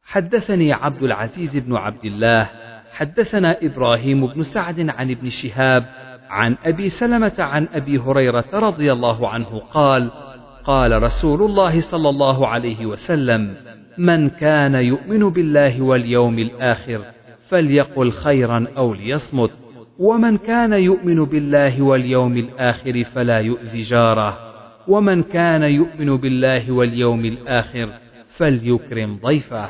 حدثني عبد العزيز بن عبد الله حدثنا إبراهيم بن سعد عن ابن شهاب عن أبي سلمة عن أبي هريرة رضي الله عنه قال قال رسول الله صلى الله عليه وسلم من كان يؤمن بالله واليوم الآخر فليقل خيرا أو ليصمت ومن كان يؤمن بالله واليوم الآخر فلا يؤذي جاره ومن كان يؤمن بالله واليوم الآخر فليكرم ضيفه.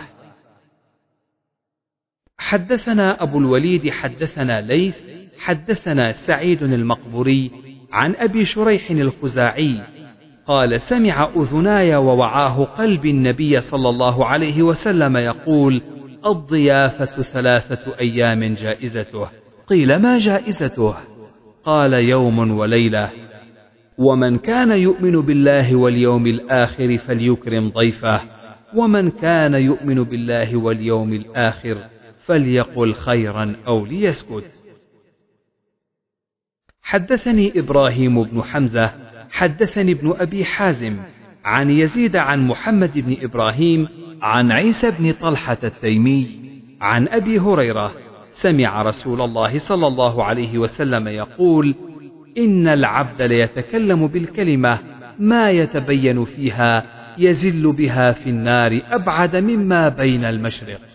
حدثنا أبو الوليد حدثنا ليث حدثنا سعيد المقبوري عن أبي شريح الخزاعي قال سمع أذناي ووعاه قلب النبي صلى الله عليه وسلم يقول الضيافة ثلاثة أيام جائزته. قيل ما جائزته؟ قال يوم وليلة. ومن كان يؤمن بالله واليوم الآخر فليكرم ضيفه ومن كان يؤمن بالله واليوم الآخر فليقل خيرا أو ليسكت. حدثني إبراهيم بن حمزة حدثني ابن أبي حازم عن يزيد عن محمد بن إبراهيم عن عيسى بن طلحة التيمي عن أبي هريرة سمع رسول الله صلى الله عليه وسلم يقول إن العبد ليتكلم بالكلمة ما يتبين فيها يزل بها في النار أبعد مما بين المشرق.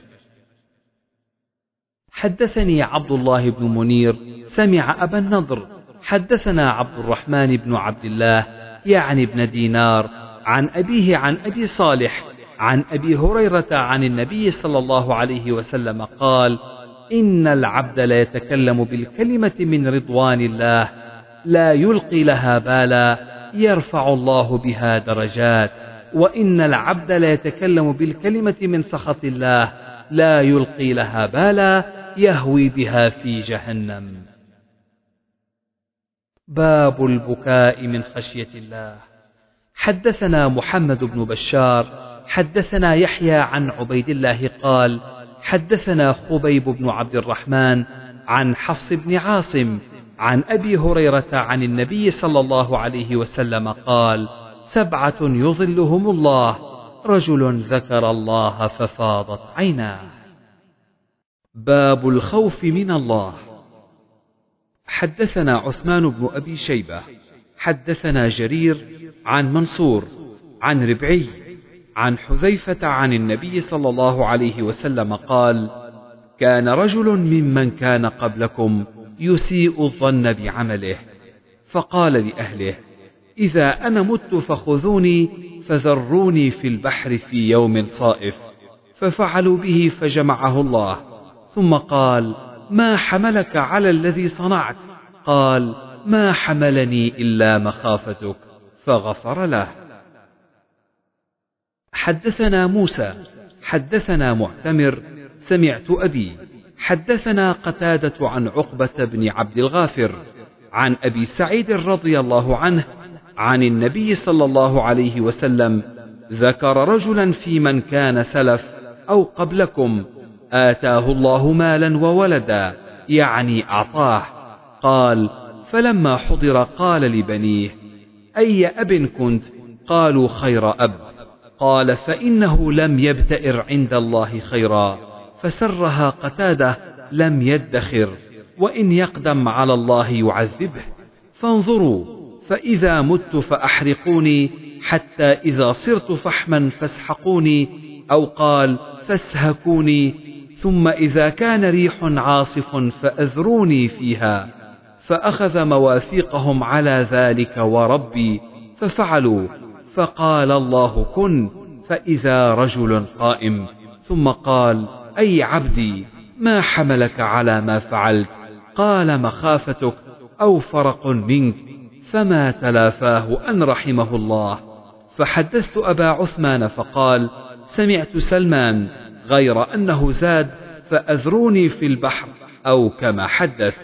حدثني عبد الله بن منير سمع أبا النضر. حدثنا عبد الرحمن بن عبد الله يعني ابن دينار عن أبيه عن أبي صالح عن أبي هريرة عن النبي صلى الله عليه وسلم قال إن العبد لا يتكلم بالكلمة من رضوان الله لا يلقي لها بالا يرفع الله بها درجات. وإن العبد لا يتكلم بالكلمة من سخط الله لا يلقي لها بالا يهوي بها في جهنم. باب البكاء من خشية الله. حدثنا محمد بن بشار حدثنا يحيى عن عبيد الله قال حدثنا خبيب بن عبد الرحمن عن حفص بن عاصم عن أبي هريرة عن النبي صلى الله عليه وسلم قال سبعة يظلهم الله رجل ذكر الله ففاضت عيناه. باب الخوف من الله. حدثنا عثمان بن أبي شيبة حدثنا جرير عن منصور عن ربعي عن حذيفة عن النبي صلى الله عليه وسلم قال: كان رجل ممن كان قبلكم يسيء الظن بعمله، فقال لأهله: إذا أنا مت فخذوني فذروني في البحر في يوم صائف، ففعلوا به فجمعه الله، ثم قال: ما حملك على الذي صنعت؟ قال: ما حملني إلا مخافتك، فغفر له. حدثنا موسى حدثنا معتمر سمعت أبي حدثنا قتادة عن عقبة بن عبد الغافر عن أبي سعيد رضي الله عنه عن النبي صلى الله عليه وسلم ذكر رجلا في من كان سلف أو قبلكم آتاه الله مالا وولدا يعني أعطاه. قال فلما حضر قال لبنيه أي أب كنت؟ قالوا خير أب. قال فإنه لم يبتئر عند الله خيرا فسرها قتادة لم يدخر وإن يقدم على الله يعذبه. فانظروا فإذا مت فأحرقوني حتى إذا صرت فحما فاسحقوني أو قال فاسهكوني ثم إذا كان ريح عاصف فأذروني فيها فأخذ مواثيقهم على ذلك وربي ففعلوا فقال الله كن فإذا رجل قائم ثم قال أي عبدي ما حملك على ما فعلت؟ قال مخافتك أو فرق منك فما تلافاه أن رحمه الله. فحدثت أبا عثمان فقال سمعت سلمان غير أنه زاد فأذروني في البحر أو كما حدث.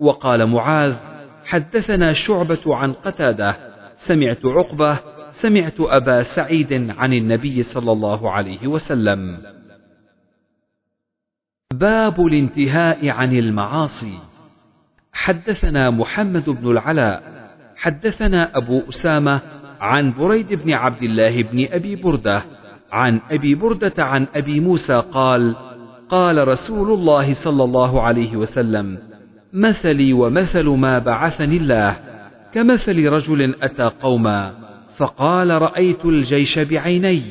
وقال معاذ حدثنا شعبة عن قتادة سمعت عقبة سمعت أبا سعيد عن النبي صلى الله عليه وسلم. باب الانتهاء عن المعاصي. حدثنا محمد بن العلاء حدثنا أبو أسامة عن بريد بن عبد الله بن أبي بردة عن أبي بردة عن أبي موسى قال قال رسول الله صلى الله عليه وسلم مثلي ومثل ما بعثني الله كمثل رجل أتى قوما فقال رأيت الجيش بعيني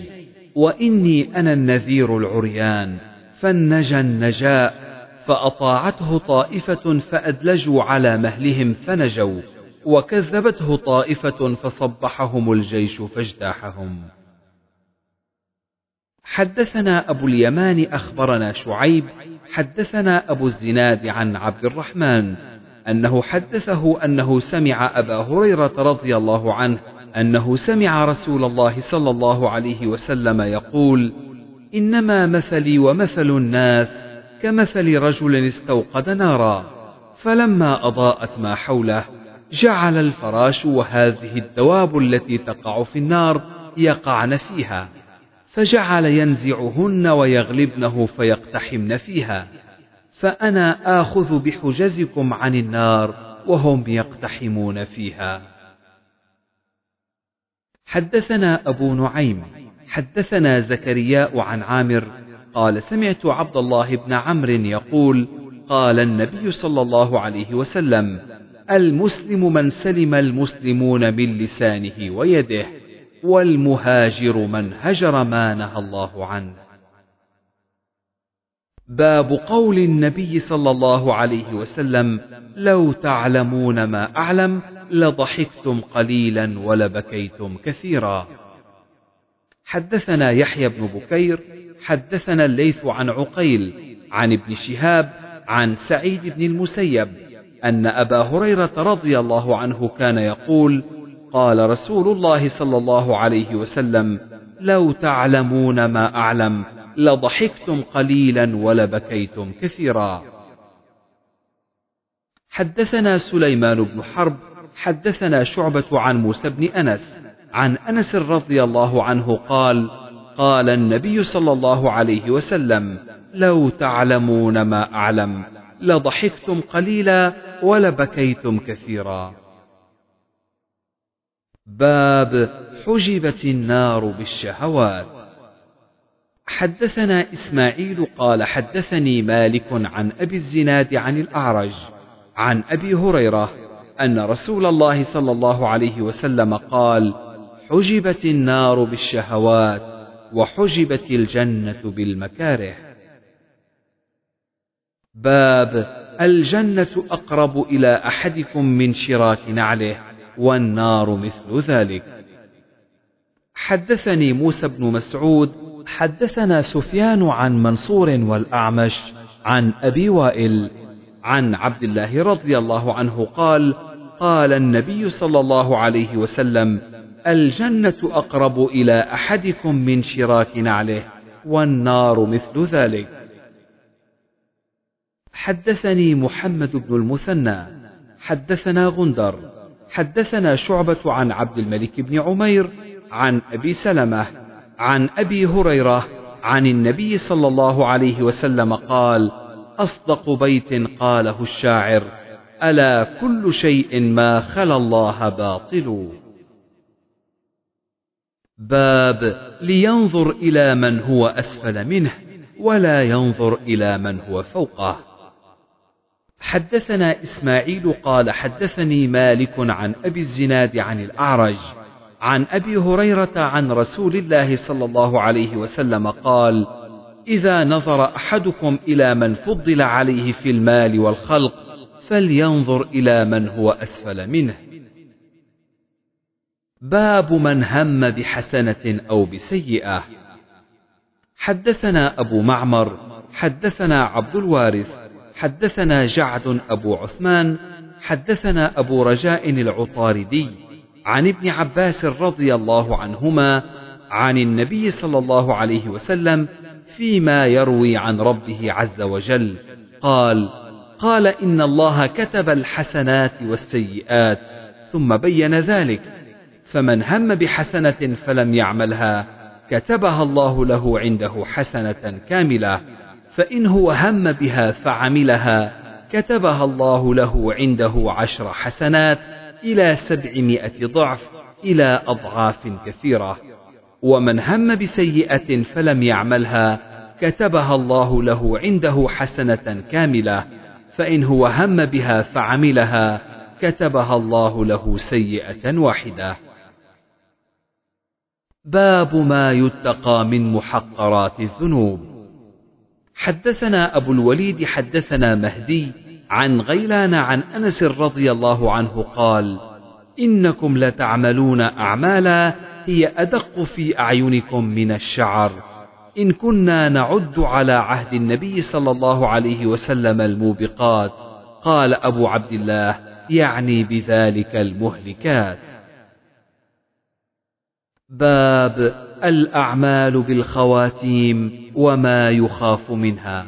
وإني أنا النذير العريان فالنجى النجاء فأطاعته طائفة فأدلجوا على مهلهم فنجوا وكذبته طائفة فصبحهم الجيش فاجتاحهم. حدثنا أبو اليمان أخبرنا شعيب حدثنا أبو الزناد عن عبد الرحمن أنه حدثه أنه سمع أبا هريرة رضي الله عنه أنه سمع رسول الله صلى الله عليه وسلم يقول: إنما مثلي ومثل الناس كمثل رجل استوقد نارا، فلما أضاءت ما حوله جعل الفراش وهذه الدواب التي تقع في النار يقعن فيها، فجعل ينزعهن ويغلبنه فيقتحمن فيها. فأنا آخذ بحجزكم عن النار وهم يقتحمون فيها. حدثنا أبو نعيم حدثنا زكرياء عن عامر قال سمعت عبد الله بن عمرو يقول قال النبي صلى الله عليه وسلم المسلم من سلم المسلمون من لسانه ويده. والمهاجر من هجر ما نهى الله عنه. باب قول النبي صلى الله عليه وسلم لو تعلمون ما أعلم لضحكتم قليلا ولبكيتم كثيرا. حدثنا يحيى بن بكير حدثنا الليث عن عقيل عن ابن شهاب عن سعيد بن المسيب أن أبا هريرة رضي الله عنه كان يقول قال رسول الله صلى الله عليه وسلم لو تعلمون ما أعلم لضحكتم قليلا ولبكيتم كثيرا. حدثنا سليمان بن حرب حدثنا شعبة عن موسى بن أنس عن أنس رضي الله عنه قال قال النبي صلى الله عليه وسلم لو تعلمون ما أعلم لضحكتم قليلا ولبكيتم كثيرا. باب حجبت النار بالشهوات. حدثنا إسماعيل قال حدثني مالك عن أبي الزناد عن الأعرج عن أبي هريرة أن رسول الله صلى الله عليه وسلم قال حجبت النار بالشهوات وحجبت الجنة بالمكاره. باب الجنة أقرب إلى أحدكم من شراك نعله. والنار مثل ذلك. حدثني موسى بن مسعود حدثنا سفيان عن منصور والأعمش عن أبي وائل عن عبد الله رضي الله عنه قال قال النبي صلى الله عليه وسلم الجنة أقرب إلى أحدكم من شراك نعله والنار مثل ذلك. حدثني محمد بن المثنى حدثنا غندر حدثنا شعبة عن عبد الملك بن عمير عن أبي سلمة عن أبي هريرة عن النبي صلى الله عليه وسلم قال أصدق بيت قاله الشاعر ألا كل شيء ما خلا الله باطل. باب لينظر إلى من هو أسفل منه ولا ينظر إلى من هو فوقه. حدثنا إسماعيل قال حدثني مالك عن أبي الزناد عن الأعرج عن أبي هريرة عن رسول الله صلى الله عليه وسلم قال إذا نظر أحدكم إلى من فضل عليه في المال والخلق فلينظر إلى من هو أسفل منه. باب من هم بحسنة أو بسيئة. حدثنا أبو معمر حدثنا عبد الوارث حدثنا جعد أبو عثمان حدثنا أبو رجاء العطاردي عن ابن عباس رضي الله عنهما عن النبي صلى الله عليه وسلم فيما يروي عن ربه عز وجل قال قال إن الله كتب الحسنات والسيئات ثم بين ذلك فمن هم بحسنة فلم يعملها كتبها الله له عنده حسنة كاملة. فإن هو هم بها فعملها. كتبها الله له عنده عشر حسنات إلى سبعمائة ضعف إلى أضعاف كثيرة. ومن هم بسيئة فلم يعملها كتبها الله له عنده حسنة كاملة. فإن هو هم بها فعملها كتبها الله له سيئة واحدة. باب ما يتقى من محقرات الذنوب. حدثنا أبو الوليد حدثنا مهدي عن غيلان عن أنس رضي الله عنه قال إنكم لتعملون أعمالا هي أدق في أعينكم من الشعر. إن كنا نعد على عهد النبي صلى الله عليه وسلم الموبقات. قال أبو عبد الله يعني بذلك المهلكات. باب الأعمال بالخواتيم وما يخاف منها.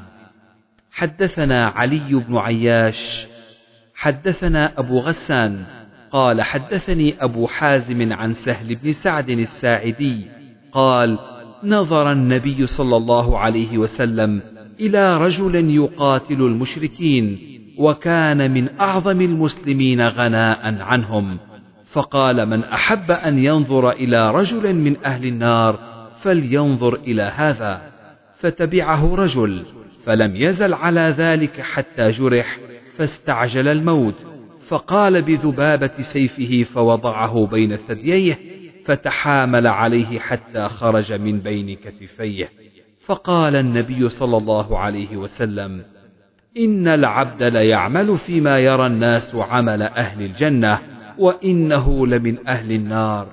حدثنا علي بن عياش حدثنا أبو غسان قال حدثني أبو حازم عن سهل بن سعد الساعدي قال نظر النبي صلى الله عليه وسلم إلى رجل يقاتل المشركين وكان من أعظم المسلمين غناء عنهم. فقال من أحب أن ينظر إلى رجل من أهل النار فلينظر إلى هذا فتبعه رجل فلم يزل على ذلك حتى جرح فاستعجل الموت فقال بذبابة سيفه فوضعه بين ثدييه فتحامل عليه حتى خرج من بين كتفيه. فقال النبي صلى الله عليه وسلم إن العبد ليعمل فيما يرى الناس عمل أهل الجنة وإنه لمن أهل النار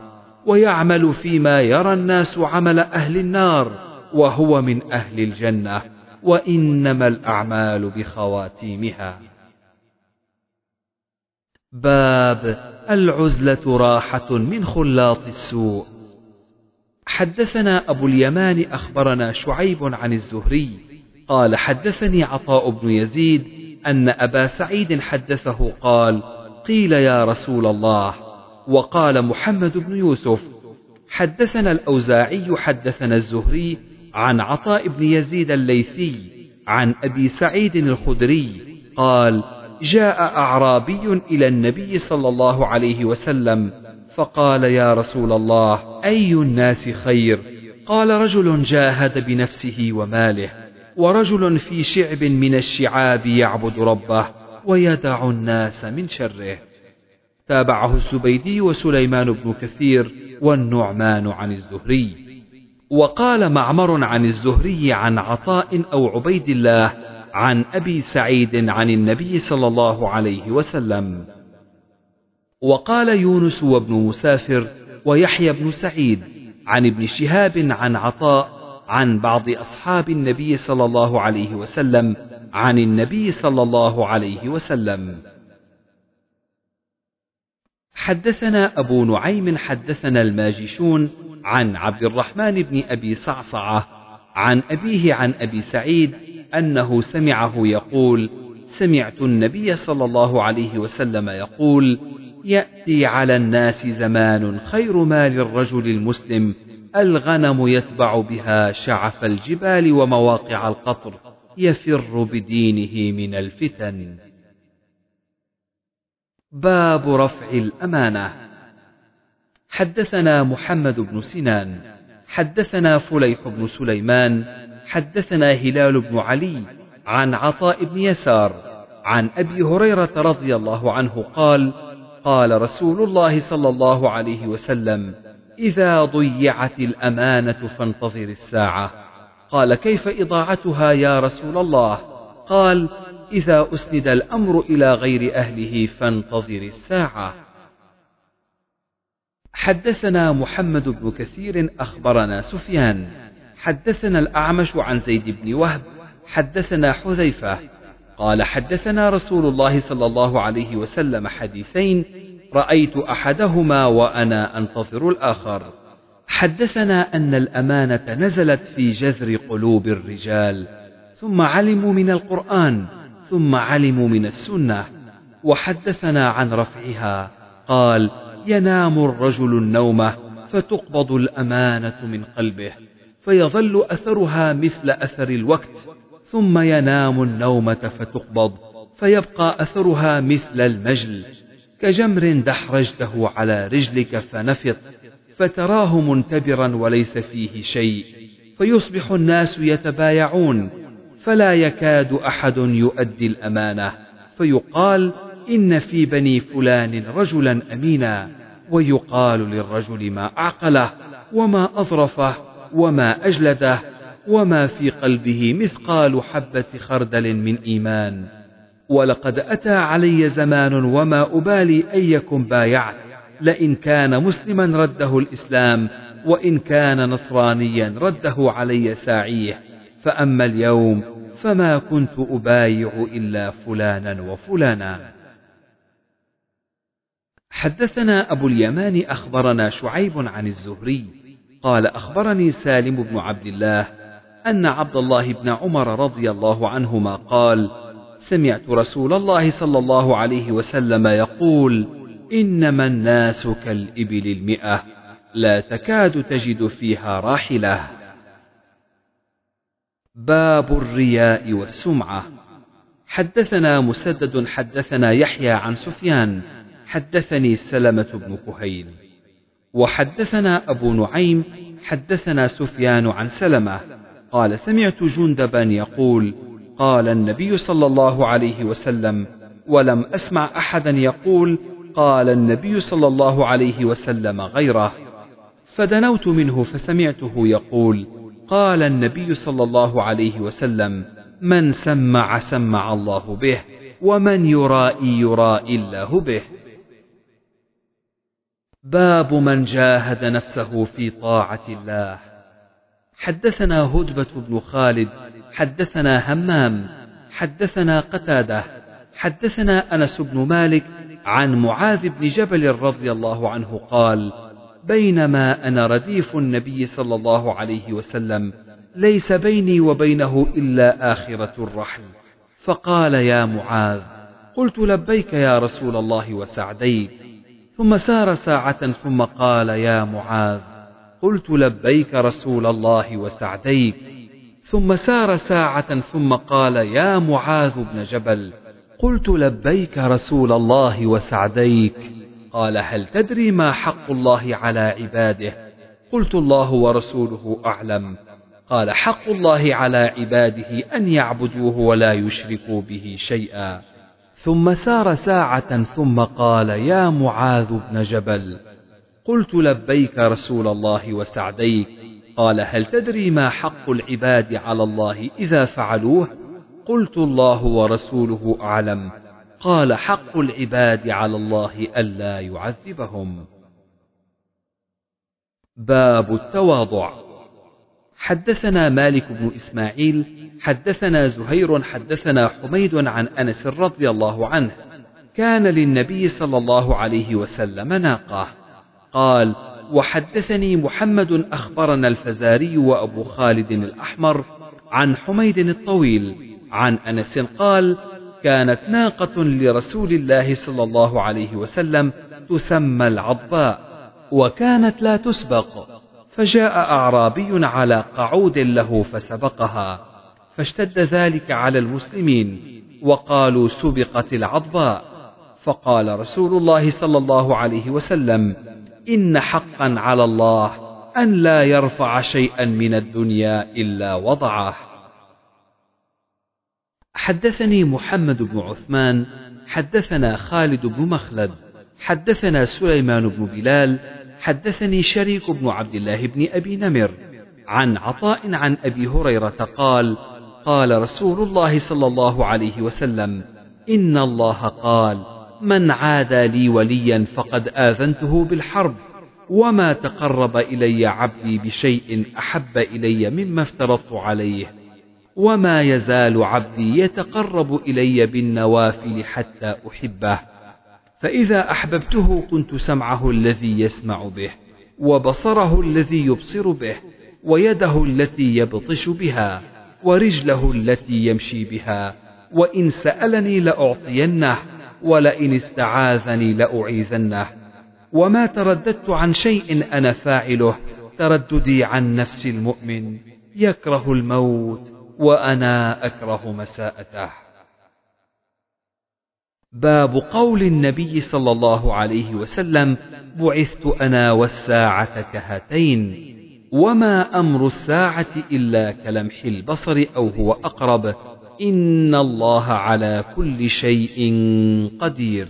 ويعمل فيما يرى الناس عمل أهل النار وهو من أهل الجنة وإنما الأعمال بخواتيمها. باب العزلة راحة من خلاط السوء. حدثنا أبو اليمان أخبرنا شعيب عن الزهري قال حدثني عطاء بن يزيد أن أبا سعيد حدثه قال قيل يا رسول الله وقال محمد بن يوسف حدثنا الأوزاعي حدثنا الزهري عن عطاء بن يزيد الليثي عن أبي سعيد الخدري قال جاء أعرابي إلى النبي صلى الله عليه وسلم فقال يا رسول الله أي الناس خير؟ قال رجل جاهد بنفسه وماله ورجل في شعب من الشعاب يعبد ربه. ويدع الناس من شره. تابعه الزبيدي وسليمان بن كثير والنعمان عن الزهري. وقال معمر عن الزهري عن عطاء أو عبيد الله عن أبي سعيد عن النبي صلى الله عليه وسلم. وقال يونس وابن مسافر ويحيى بن سعيد عن ابن شهاب عن عطاء عن بعض أصحاب النبي صلى الله عليه وسلم عن النبي صلى الله عليه وسلم. حدثنا أبو نعيم حدثنا الماجشون عن عبد الرحمن بن أبي صعصعة عن أبيه عن أبي سعيد أنه سمعه يقول سمعت النبي صلى الله عليه وسلم يقول يأتي على الناس زمان خير ما للرجل المسلم الغنم يتبع بها شعف الجبال ومواقع القطر. يفر بدينه من الفتن. باب رفع الأمانة. حدثنا محمد بن سنان حدثنا فليح بن سليمان حدثنا هلال بن علي عن عطاء بن يسار عن أبي هريرة رضي الله عنه قال قال رسول الله صلى الله عليه وسلم إذا ضيعت الأمانة فانتظر الساعة. قال كيف إضاعتها يا رسول الله؟ قال إذا أسند الأمر إلى غير أهله فانتظر الساعة. حدثنا محمد بن كثير أخبرنا سفيان. حدثنا الأعمش عن زيد بن وهب. حدثنا حذيفة. قال حدثنا رسول الله صلى الله عليه وسلم حديثين. رأيت أحدهما وأنا أنتظر الآخر. حدثنا أن الأمانة نزلت في جذر قلوب الرجال، ثم علموا من القرآن، ثم علموا من السنة، وحدثنا عن رفعها، قال: ينام الرجل النومة فتقبض الأمانة من قلبه، فيظل أثرها مثل أثر الوقت، ثم ينام النومة فتقبض فيبقى أثرها مثل المجل كجمر دحرجته على رجلك فنفط فتراه منتبرا وليس فيه شيء. فيصبح الناس يتبايعون فلا يكاد أحد يؤدي الأمانة. فيقال إن في بني فلان رجلا أمينا. ويقال للرجل ما أعقله وما أظرفه وما أجلده وما في قلبه مثقال حبة خردل من إيمان. ولقد أتى علي زمان وما أبالي أيكم بايعت. لئن كان مسلما رده الإسلام وإن كان نصرانيا رده علي ساعيه فأما اليوم فما كنت أبايع إلا فلانا وفلانا. حدثنا أبو اليمان أخبرنا شعيب عن الزهري. قال أخبرني سالم بن عبد الله أن عبد الله بن عمر رضي الله عنهما قال: سمعت رسول الله صلى الله عليه وسلم يقول: إنما الناس كالإبل المئة لا تكاد تجد فيها راحلة. باب الرياء والسمعة. حدثنا مسدد حدثنا يحيى عن سفيان حدثني سلمة بن كهيل. وحدثنا أبو نعيم حدثنا سفيان عن سلمة. قال سمعت جندبا يقول قال النبي صلى الله عليه وسلم ولم أسمع أحدا يقول قال النبي صلى الله عليه وسلم غيره فدنوت منه فسمعته يقول قال النبي صلى الله عليه وسلم من سمع سمع الله به ومن يرائي يرائي الله به. باب من جاهد نفسه في طاعة الله. حدثنا هدبة بن خالد حدثنا همام حدثنا قتادة حدثنا أنس بن مالك عن معاذ بن جبل رضي الله عنه قال بينما أنا رديف النبي صلى الله عليه وسلم ليس بيني وبينه إلا آخرة الرحل. فقال يا معاذ قلت لبيك يا رسول الله وسعديك. ثم سار ساعة ثم قال يا معاذ قلت لبيك رسول الله وسعديك. ثم سار ساعة ثم قال يا معاذ بن جبل قلت لبيك رسول الله وسعديك. قال هل تدري ما حق الله على عباده؟ قلت الله ورسوله أعلم. قال حق الله على عباده أن يعبدوه ولا يشركوا به شيئا. ثم سار ساعة ثم قال يا معاذ بن جبل. قلت لبيك رسول الله وسعديك. قال هل تدري ما حق العباد على الله إذا فعلوه؟ قلت الله ورسوله أعلم. قال حق العباد على الله ألا يعذبهم. باب التواضع. حدثنا مالك بن إسماعيل حدثنا زهير حدثنا حميد عن أنس رضي الله عنه. كان للنبي صلى الله عليه وسلم ناقة. قال وحدثني محمد أخبرنا الفزاري وأبو خالد الأحمر عن حميد الطويل عن أنس قال كانت ناقة لرسول الله صلى الله عليه وسلم تسمى العضباء وكانت لا تسبق فجاء أعرابي على قعود له فسبقها فاشتد ذلك على المسلمين وقالوا سبقت العضباء فقال رسول الله صلى الله عليه وسلم إن حقا على الله أن لا يرفع شيئا من الدنيا إلا وضعه. حدثني محمد بن عثمان حدثنا خالد بن مخلد حدثنا سليمان بن بلال حدثني شريك بن عبد الله بن أبي نمر. عن عطاء عن أبي هريرة قال قال رسول الله صلى الله عليه وسلم إن الله قال من عادى لي وليا فقد آذنته بالحرب وما تقرب إلي عبدي بشيء أحب إلي مما افترضت عليه. وما يزال عبدي يتقرب إلي بالنوافل حتى أحبه. فإذا أحببته كنت سمعه الذي يسمع به وبصره الذي يبصر به ويده التي يبطش بها ورجله التي يمشي بها. وإن سألني لأعطينه ولئن استعاذني لأعيذنه. وما ترددت عن شيء أنا فاعله ترددي عن نفس المؤمن يكره الموت. وأنا أكره مساءته. باب قول النبي صلى الله عليه وسلم بعثت أنا والساعة كهاتين وما أمر الساعة إلا كلمح البصر أو هو أقرب إن الله على كل شيء قدير.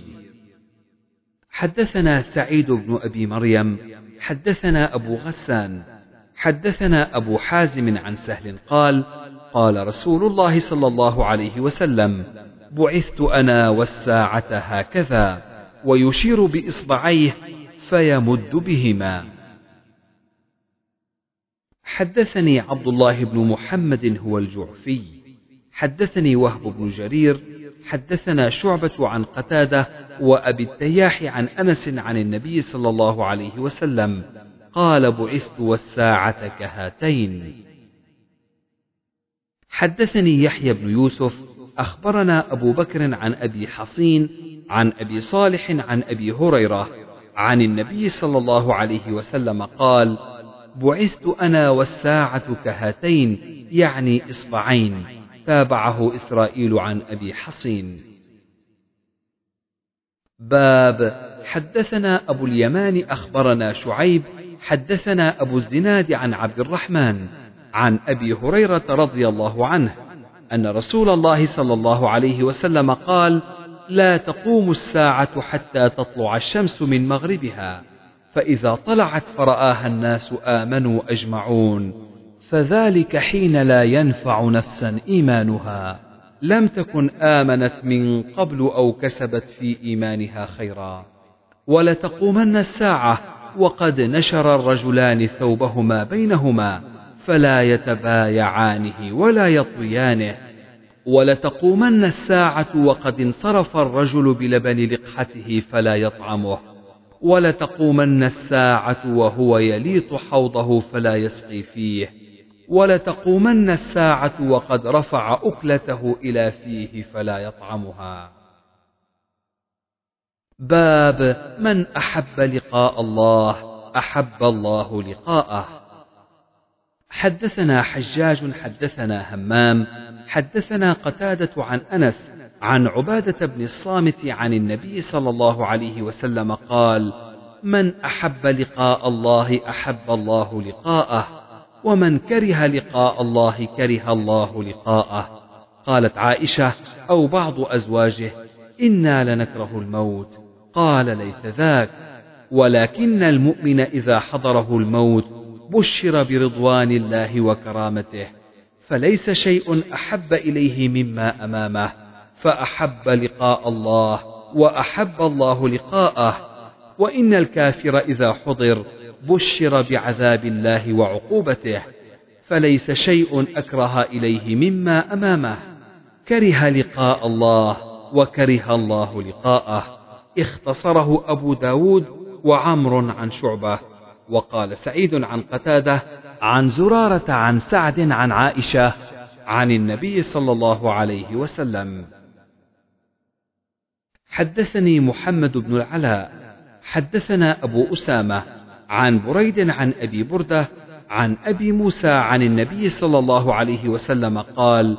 حدثنا سعيد بن أبي مريم حدثنا أبو غسان حدثنا أبو حازم عن سهل قال قال رسول الله صلى الله عليه وسلم بعثت أنا والساعة هكذا ويشير بإصبعيه فيمد بهما. حدثني عبد الله بن محمد هو الجعفي حدثني وهب بن جرير حدثنا شعبة عن قتادة وأبي التياح عن أنس عن النبي صلى الله عليه وسلم قال بعثت والساعة كهاتين. حدثني يحيى بن يوسف أخبرنا أبو بكر عن أبي حصين عن أبي صالح عن أبي هريرة عن النبي صلى الله عليه وسلم قال بعثت أنا والساعة كهاتين يعني إصبعين. تابعه إسرائيل عن أبي حصين. باب حدثنا أبو اليمان أخبرنا شعيب حدثنا أبو الزناد عن عبد الرحمن عن أبي هريرة رضي الله عنه أن رسول الله صلى الله عليه وسلم قال لا تقوم الساعة حتى تطلع الشمس من مغربها فإذا طلعت فرآها الناس آمنوا أجمعون فذلك حين لا ينفع نفسا إيمانها لم تكن آمنت من قبل أو كسبت في إيمانها خيرا ولتقومن الساعة وقد نشر الرجلان ثوبهما بينهما فلا يتبايعانه ولا يطويانه. ولتقومن الساعة وقد انصرف الرجل بلبن لقحته فلا يطعمه. ولتقومن الساعة وهو يليط حوضه فلا يسقي فيه. ولتقومن الساعة وقد رفع أكلته إلى فيه فلا يطعمها. باب من أحب لقاء الله أحب الله لقاءه. حدثنا حجاج حدثنا همام حدثنا قتادة عن أنس عن عبادة بن الصامت عن النبي صلى الله عليه وسلم قال من أحب لقاء الله أحب الله لقاءه ومن كره لقاء الله كره الله لقاءه. قالت عائشة أو بعض أزواجه إنا لنكره الموت. قال ليس ذاك ولكن المؤمن إذا حضره الموت بشر برضوان الله وكرامته فليس شيء أحب إليه مما أمامه فأحب لقاء الله وأحب الله لقاءه وإن الكافر إذا حضر بشر بعذاب الله وعقوبته فليس شيء أكره إليه مما أمامه. كره لقاء الله وكره الله لقاءه. اختصره أبو داود وعمر عن شعبة. وقال سعيد عن قتادة عن زرارة عن سعد عن عائشة عن النبي صلى الله عليه وسلم. حدثني محمد بن العلاء حدثنا أبو أسامة عن بريد عن أبي بردة عن أبي موسى عن النبي صلى الله عليه وسلم قال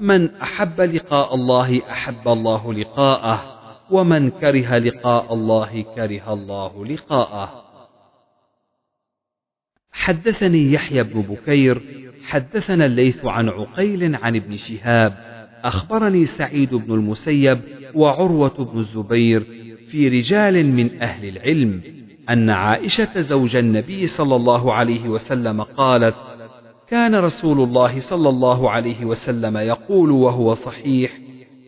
من أحب لقاء الله أحب الله لقاءه ومن كره لقاء الله كره الله لقاءه. حدثني يحيى بن بكير حدثنا الليث عن عقيل عن ابن شهاب أخبرني سعيد بن المسيب وعروة بن الزبير في رجال من أهل العلم أن عائشة زوج النبي صلى الله عليه وسلم قالت كان رسول الله صلى الله عليه وسلم يقول وهو صحيح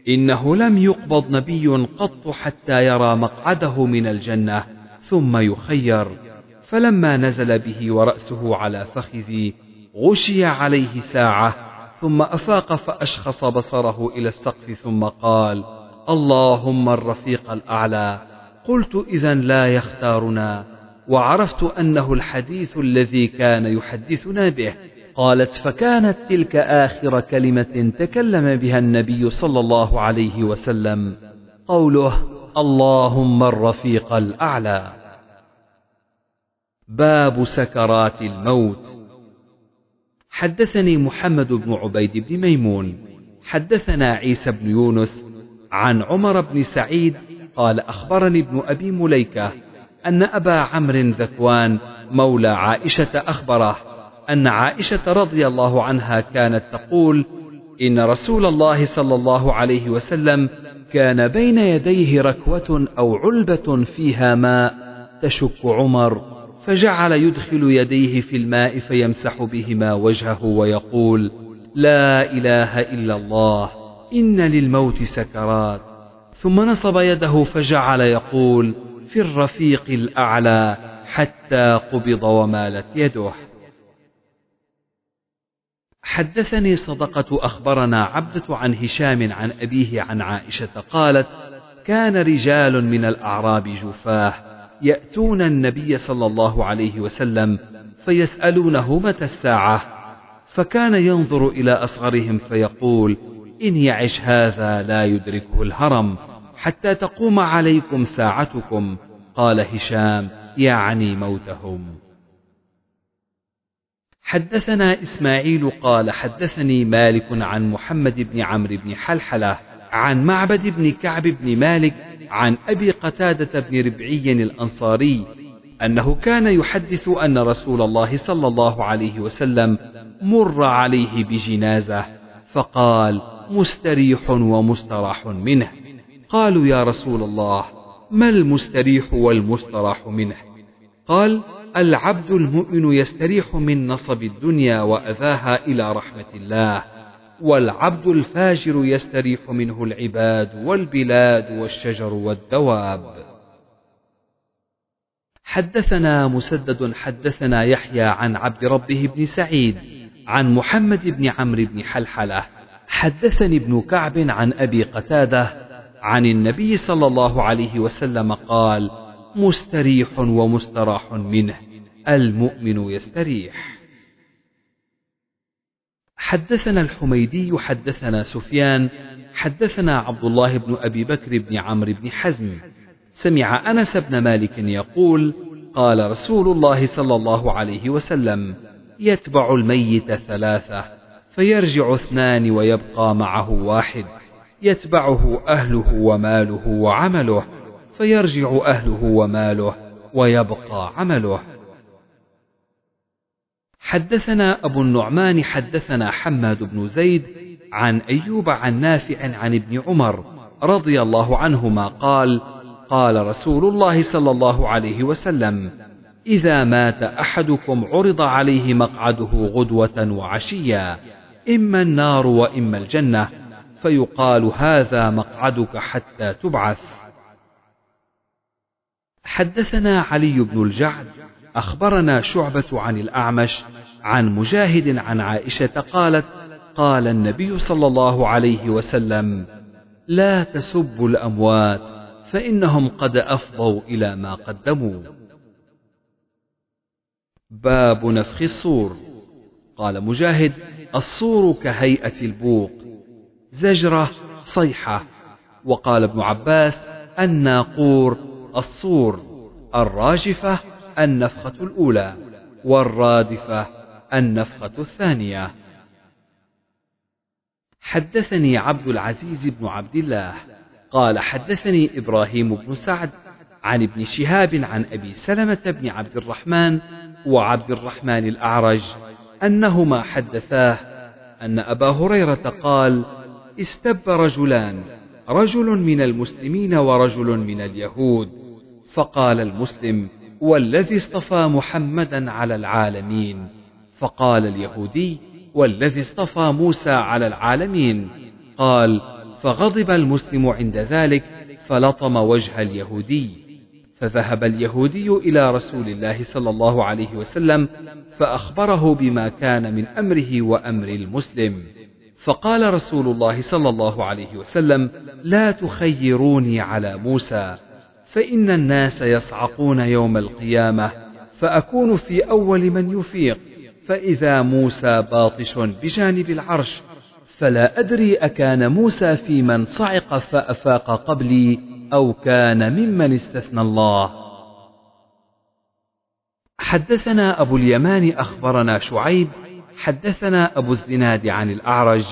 إنه لم يقبض نبي قط حتى يرى مقعده من الجنة ثم يخير. فلما نزل به ورأسه على فخذي غشي عليه ساعة ثم أفاق فأشخص بصره إلى السقف ثم قال اللهم الرفيق الأعلى قلت اذا لا يختارنا وعرفت أنه الحديث الذي كان يحدثنا به. قالت فكانت تلك آخر كلمة تكلم بها النبي صلى الله عليه وسلم قوله اللهم الرفيق الأعلى. باب سكرات الموت. حدثني محمد بن عبيد بن ميمون. حدثنا عيسى بن يونس عن عمر بن سعيد قال أخبرني ابن أبي مليكة أن أبا عمرو ذكوان مولى عائشة أخبره أن عائشة رضي الله عنها كانت تقول إن رسول الله صلى الله عليه وسلم كان بين يديه ركوة أو علبة فيها ماء تشك عمر. فجعل يدخل يديه في الماء فيمسح بهما وجهه ويقول لا إله إلا الله إن للموت سكرات. ثم نصب يده فجعل يقول في الرفيق الأعلى حتى قبض ومالت يده. حدثني صدقة أخبرنا عبدة عن هشام عن أبيه عن عائشة قالت كان رجال من الأعراب جفاه يأتون النبي صلى الله عليه وسلم فيسألونه متى الساعة؟ فكان ينظر إلى أصغرهم فيقول إن يعش هذا لا يدركه الهرم حتى تقوم عليكم ساعتكم قال هشام يعني موتهم. حدثنا إسماعيل قال حدثني مالك عن محمد بن عمرو بن حلحلة عن معبد بن كعب بن مالك عن أبي قتادة بن ربعي الأنصاري أنه كان يحدث أن رسول الله صلى الله عليه وسلم مر عليه بجنازة فقال مستريح ومستراح منه. قالوا يا رسول الله ما المستريح والمستراح منه؟ قال العبد المؤمن يستريح من نصب الدنيا وأذاها إلى رحمة الله. والعبد الفاجر يستريح منه العباد والبلاد والشجر والدواب. حدثنا مسدد حدثنا يحيى عن عبد ربه بن سعيد عن محمد بن عمرو بن حلحلة. حدثني ابن كعب عن أبي قتادة عن النبي صلى الله عليه وسلم قال مستريح ومستراح منه المؤمن يستريح. حدثنا الحميدي حدثنا سفيان حدثنا عبد الله بن أبي بكر بن عمرو بن حزم. سمع أنس بن مالك يقول قال رسول الله صلى الله عليه وسلم يتبع الميت ثلاثة فيرجع اثنان ويبقى معه واحد. يتبعه أهله وماله وعمله فيرجع أهله وماله ويبقى عمله. حدثنا أبو النعمان حدثنا حماد بن زيد عن أيوب عن نافع عن ابن عمر رضي الله عنهما قال قال رسول الله صلى الله عليه وسلم إذا مات أحدكم عرض عليه مقعده غدوة وعشيا إما النار وإما الجنة فيقال هذا مقعدك حتى تبعث. حدثنا علي بن الجعد أخبرنا شعبة عن الأعمش عن مجاهد عن عائشة قالت قال النبي صلى الله عليه وسلم لا تسبوا الأموات فإنهم قد أفضوا إلى ما قدموا. باب نفخ الصور. قال مجاهد الصور كهيئة البوق زجرة صيحة. وقال ابن عباس الناقور الصور الراجفة النفخة الأولى والرادفة النفخة الثانية. حدثني عبد العزيز بن عبد الله قال حدثني إبراهيم بن سعد عن ابن شهاب عن أبي سلمة بن عبد الرحمن وعبد الرحمن الأعرج أنهما حدثاه أن أبا هريرة قال استب رجلان رجل من المسلمين ورجل من اليهود فقال المسلم والذي اصطفى محمدا على العالمين. فقال اليهودي والذي اصطفى موسى على العالمين. قال فغضب المسلم عند ذلك فلطم وجه اليهودي. فذهب اليهودي إلى رسول الله صلى الله عليه وسلم فأخبره بما كان من أمره وأمر المسلم. فقال رسول الله صلى الله عليه وسلم لا تخيروني على موسى. فإن الناس يصعقون يوم القيامة فأكون في أول من يفيق. فإذا موسى باطش بجانب العرش فلا أدري أكان موسى في من صعق فأفاق قبلي أو كان ممن استثنى الله. حدثنا أبو اليمان أخبرنا شعيب حدثنا أبو الزناد عن الأعرج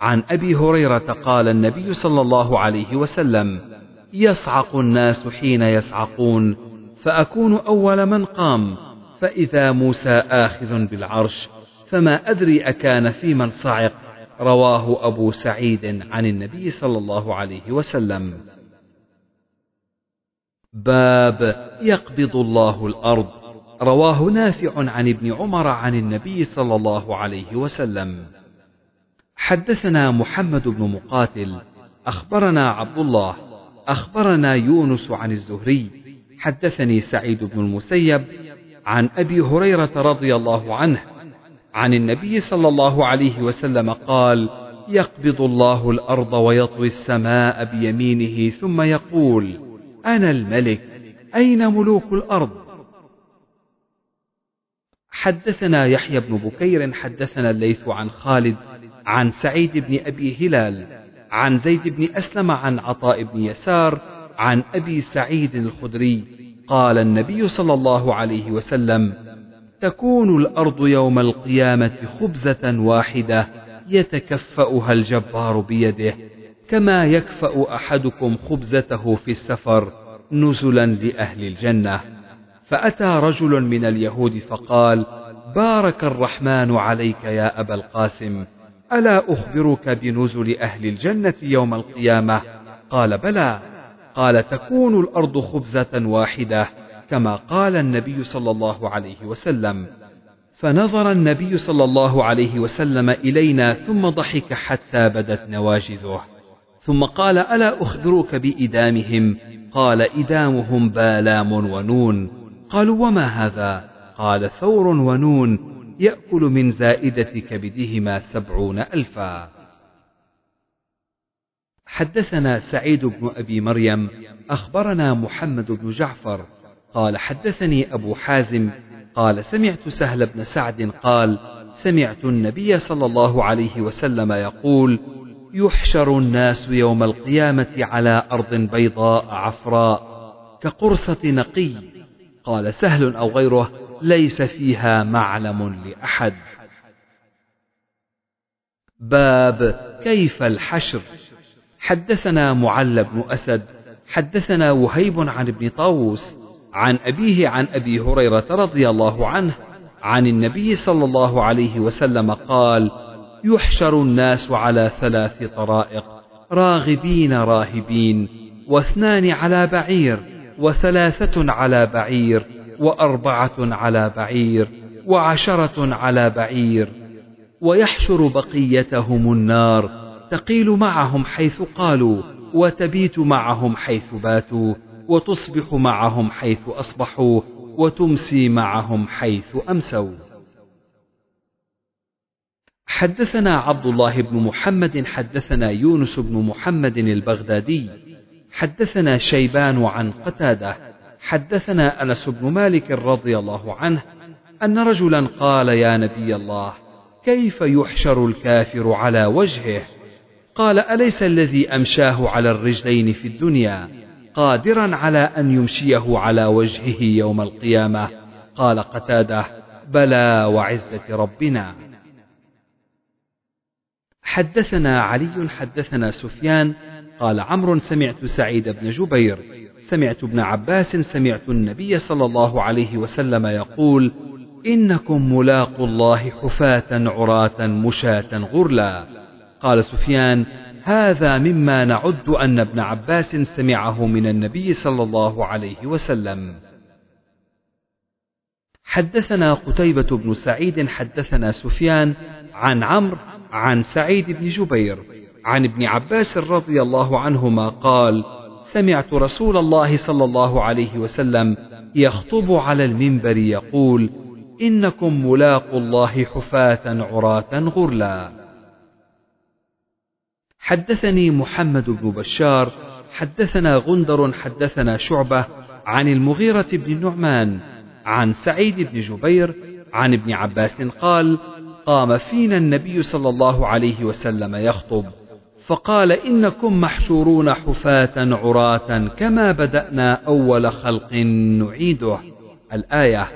عن أبي هريرة قال النبي صلى الله عليه وسلم يصعق الناس حين يصعقون فأكون أول من قام فإذا موسى آخذ بالعرش فما أدري أكان في من صعق رواه أبو سعيد عن النبي صلى الله عليه وسلم. باب يقبض الله الأرض. رواه نافع عن ابن عمر عن النبي صلى الله عليه وسلم. حدثنا محمد بن مقاتل أخبرنا عبد الله أخبرنا يونس عن الزهري. حدثني سعيد بن المسيب عن أبي هريرة رضي الله عنه عن النبي صلى الله عليه وسلم قال يقبض الله الأرض ويطوي السماء بيمينه ثم يقول أنا الملك أين ملوك الأرض؟ حدثنا يحيى بن بكير حدثنا الليث عن خالد عن سعيد بن أبي هلال عن زيد بن أسلم عن عطاء بن يسار عن أبي سعيد الخدري. قال النبي صلى الله عليه وسلم تكون الأرض يوم القيامة خبزة واحدة يتكفأها الجبار بيده كما يكفأ أحدكم خبزته في السفر نزلا لأهل الجنة. فأتى رجل من اليهود فقال بارك الرحمن عليك يا أبا القاسم. ألا أخبرك بنزل أهل الجنة يوم القيامة؟ قال بلى. قال تكون الأرض خبزة واحدة كما قال النبي صلى الله عليه وسلم. فنظر النبي صلى الله عليه وسلم إلينا ثم ضحك حتى بدت نواجذه. ثم قال ألا أخبرك بإدامهم؟ قال إدامهم بالام ونون. قالوا وما هذا؟ قال ثور ونون. يأكل من زائدة كبدهما سبعون ألفا. حدثنا سعيد بن أبي مريم أخبرنا محمد بن جعفر قال حدثني أبو حازم قال سمعت سهل بن سعد قال سمعت النبي صلى الله عليه وسلم يقول يحشر الناس يوم القيامة على أرض بيضاء عفراء كقرصة نقي. قال سهل أو غيره ليس فيها معلم لأحد. باب كيف الحشر. حدثنا معل بن أسد حدثنا وهيب عن ابن طاووس عن أبيه عن أبي هريرة رضي الله عنه عن النبي صلى الله عليه وسلم قال يحشر الناس على ثلاث طرائق راغبين راهبين واثنان على بعير وثلاثة على بعير وأربعة على بعير وعشرة على بعير ويحشر بقيتهم النار تقيل معهم حيث قالوا وتبيت معهم حيث باتوا وتصبح معهم حيث أصبحوا وتمسي معهم حيث أمسوا. حدثنا عبد الله بن محمد حدثنا يونس بن محمد البغدادي حدثنا شيبان عن قتادة حدثنا أنس بن مالك رضي الله عنه أن رجلا قال يا نبي الله كيف يحشر الكافر على وجهه؟ قال أليس الذي أمشاه على الرجلين في الدنيا قادرا على أن يمشيه على وجهه يوم القيامة؟ قال قتادة بلى وعزة ربنا. حدثنا علي حدثنا سفيان قال عمرو سمعت سعيد بن جبير سمعت ابن عباس سمعت النبي صلى الله عليه وسلم يقول إنكم ملاقوا الله حفاة عراة مشاة غرلا. قال سفيان هذا مما نعد أن ابن عباس سمعه من النبي صلى الله عليه وسلم. حدثنا قتيبة بن سعيد حدثنا سفيان عن عمرو عن سعيد بن جبير عن ابن عباس رضي الله عنهما قال سمعت رسول الله صلى الله عليه وسلم يخطب على المنبر يقول إنكم ملاقوا الله حفاة عراة غرلا. حدثني محمد بن بشار حدثنا غندر حدثنا شعبة عن المغيرة بن النعمان عن سعيد بن جبير عن ابن عباس قال قام فينا النبي صلى الله عليه وسلم يخطب. فقال إنكم محشورون حفاة عراة كما بدأنا أول خلق نعيده. الآية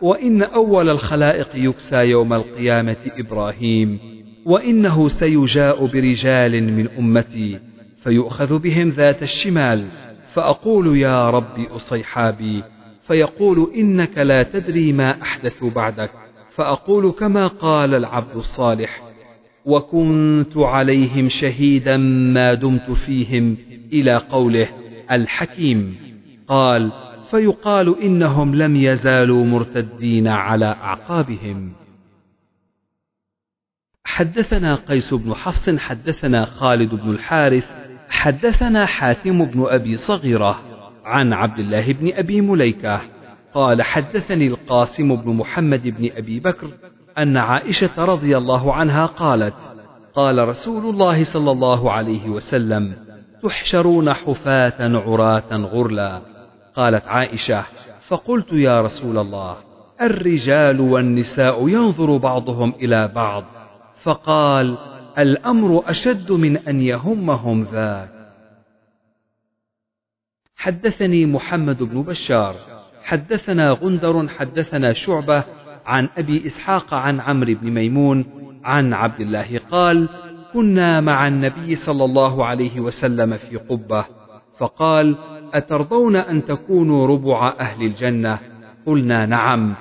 وإن أول الخلائق يكسى يوم القيامة إبراهيم وإنه سيجاء برجال من أمتي فيؤخذ بهم ذات الشمال فأقول يا رب أصيحابي فيقول إنك لا تدري ما أحدث بعدك فأقول كما قال العبد الصالح وكنت عليهم شهيدا ما دمت فيهم إلى قوله الحكيم. قال فيقال إنهم لم يزالوا مرتدين على أعقابهم. حدثنا قيس بن حفص حدثنا خالد بن الحارث حدثنا حاتم بن أبي صغيرة عن عبد الله بن أبي مليكة. قال حدثني القاسم بن محمد بن أبي بكر أن عائشة رضي الله عنها قالت قال رسول الله صلى الله عليه وسلم تحشرون حفاة عراة غرلا. قالت عائشة فقلت يا رسول الله الرجال والنساء ينظر بعضهم إلى بعض. فقال الأمر أشد من أن يهمهم ذاك. حدثني محمد بن بشار حدثنا غندر حدثنا شعبة عن أبي إسحاق عن عمرو بن ميمون عن عبد الله قال كنا مع النبي صلى الله عليه وسلم في قبة. فقال أترضون أن تكونوا ربع أهل الجنة؟ قلنا نعم.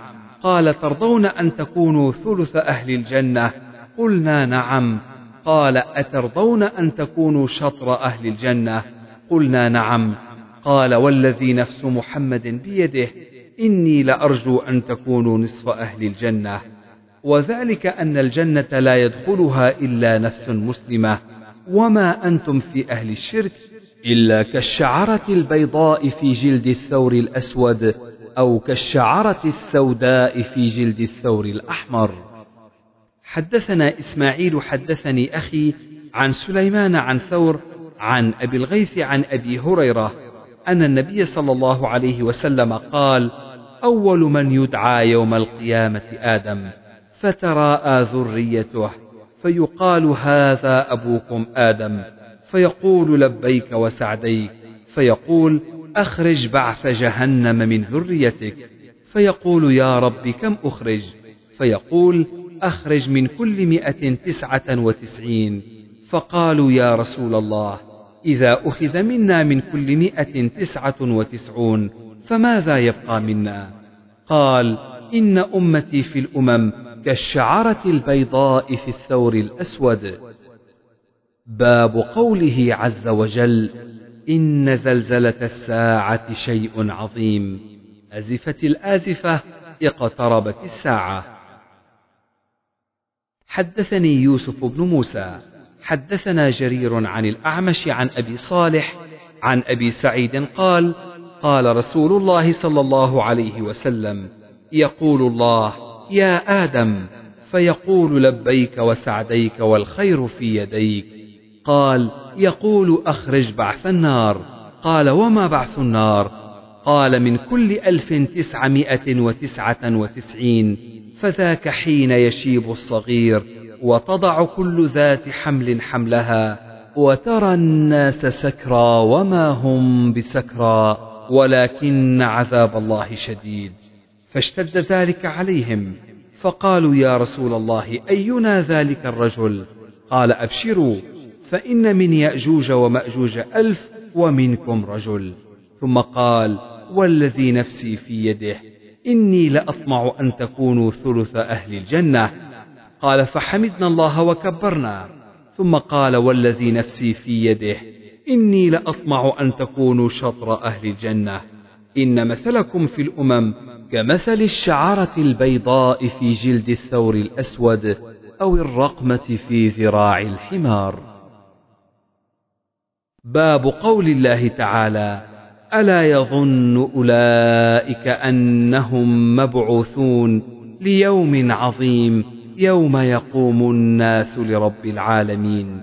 قال ترضون أن تكونوا ثلث أهل الجنة؟ قلنا نعم. قال أترضون أن تكونوا شطر أهل الجنة؟ قلنا نعم. قال والذي نفس محمد بيده إني لأرجو أن تكونوا نصف أهل الجنة وذلك أن الجنة لا يدخلها إلا نفس مسلمة وما أنتم في أهل الشرك إلا كالشعرة البيضاء في جلد الثور الأسود أو كالشعرة السوداء في جلد الثور الأحمر. حدثنا إسماعيل حدثني أخي عن سليمان عن ثور عن أبي الغيث عن أبي هريرة أن النبي صلى الله عليه وسلم قال أول من يدعى يوم القيامة آدم فتراءى ذريته فيقال هذا أبوكم آدم فيقول لبيك وسعديك فيقول أخرج بعث جهنم من ذريتك فيقول يا رب كم أخرج؟ فيقول أخرج من كل مئة تسعة وتسعين. فقالوا يا رسول الله إذا أخذ منا من كل مئة تسعة وتسعون فماذا يبقى منا؟ قال إن أمتي في الأمم كالشعرة البيضاء في الثور الأسود. باب قوله عز وجل إن زلزلة الساعة شيء عظيم. أزفت الآزفة اقتربت الساعة. حدثني يوسف بن موسى. حدثنا جرير عن الأعمش عن أبي صالح عن أبي سعيد قال قال رسول الله صلى الله عليه وسلم يقول الله يا آدم فيقول لبيك وسعديك والخير في يديك. قال يقول أخرج بعث النار. قال وما بعث النار؟ قال من كل ألف تسعمائة وتسعة وتسعين فذاك حين يشيب الصغير وتضع كل ذات حمل حملها وترى الناس سكرى وما هم بسكرى. ولكن عذاب الله شديد. فاشتد ذلك عليهم. فقالوا يا رسول الله أينا ذلك الرجل؟ قال أبشروا فإن من يأجوج ومأجوج ألف ومنكم رجل. ثم قال والذي نفسي في يده إني لأطمع أن تكونوا ثلث أهل الجنة. قال فحمدنا الله وكبرنا. ثم قال والذي نفسي في يده إني لأطمع أن تكونوا شطر أهل الجنة. إن مثلكم في الأمم كمثل الشعرة البيضاء في جلد الثور الأسود أو الرقمة في ذراع الحمار. باب قول الله تعالى ألا يظن أولئك أنهم مبعوثون ليوم عظيم يوم يقوم الناس لرب العالمين.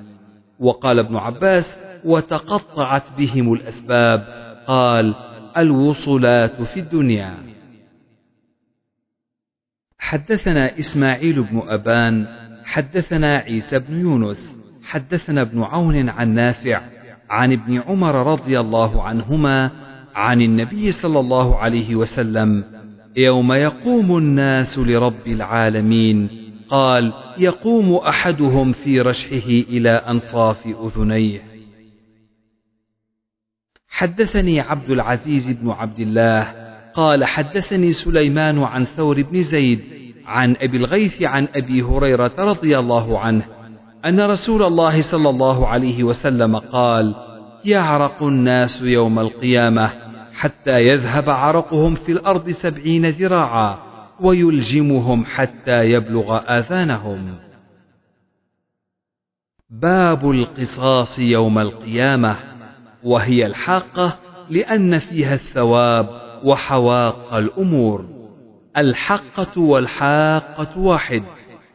وقال ابن عباس وتقطعت بهم الأسباب. قال الوصلات في الدنيا. حدثنا إسماعيل بن أبان حدثنا عيسى بن يونس حدثنا ابن عون عن نافع عن ابن عمر رضي الله عنهما عن النبي صلى الله عليه وسلم يوم يقوم الناس لرب العالمين. قال يقوم أحدهم في رشحه إلى أنصاف أذنيه. حدثني عبد العزيز بن عبد الله قال حدثني سليمان عن ثور بن زيد عن أبي الغيث عن أبي هريرة رضي الله عنه أن رسول الله صلى الله عليه وسلم قال: يعرق الناس يوم القيامة حتى يذهب عرقهم في الأرض سبعين ذراعا ويلجمهم حتى يبلغ آذانهم. باب القصاص يوم القيامة وهي الحاقة لأن فيها الثواب وحواق الأمور. الحقة والحاقة واحد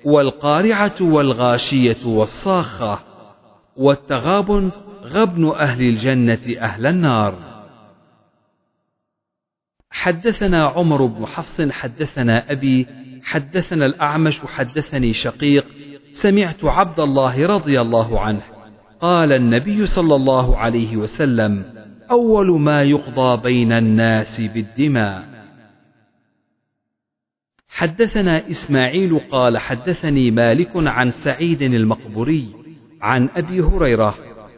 والقارعة والغاشية والصاخة والتغابن غبن أهل الجنة أهل النار حدثنا عمر بن حفص حدثنا أبي حدثنا الأعمش حدثني شقيق سمعت عبد الله رضي الله عنه قال النبي صلى الله عليه وسلم أول ما يقضى بين الناس بالدماء. حدثنا إسماعيل قال حدثني مالك عن سعيد المقبوري عن أبي هريرة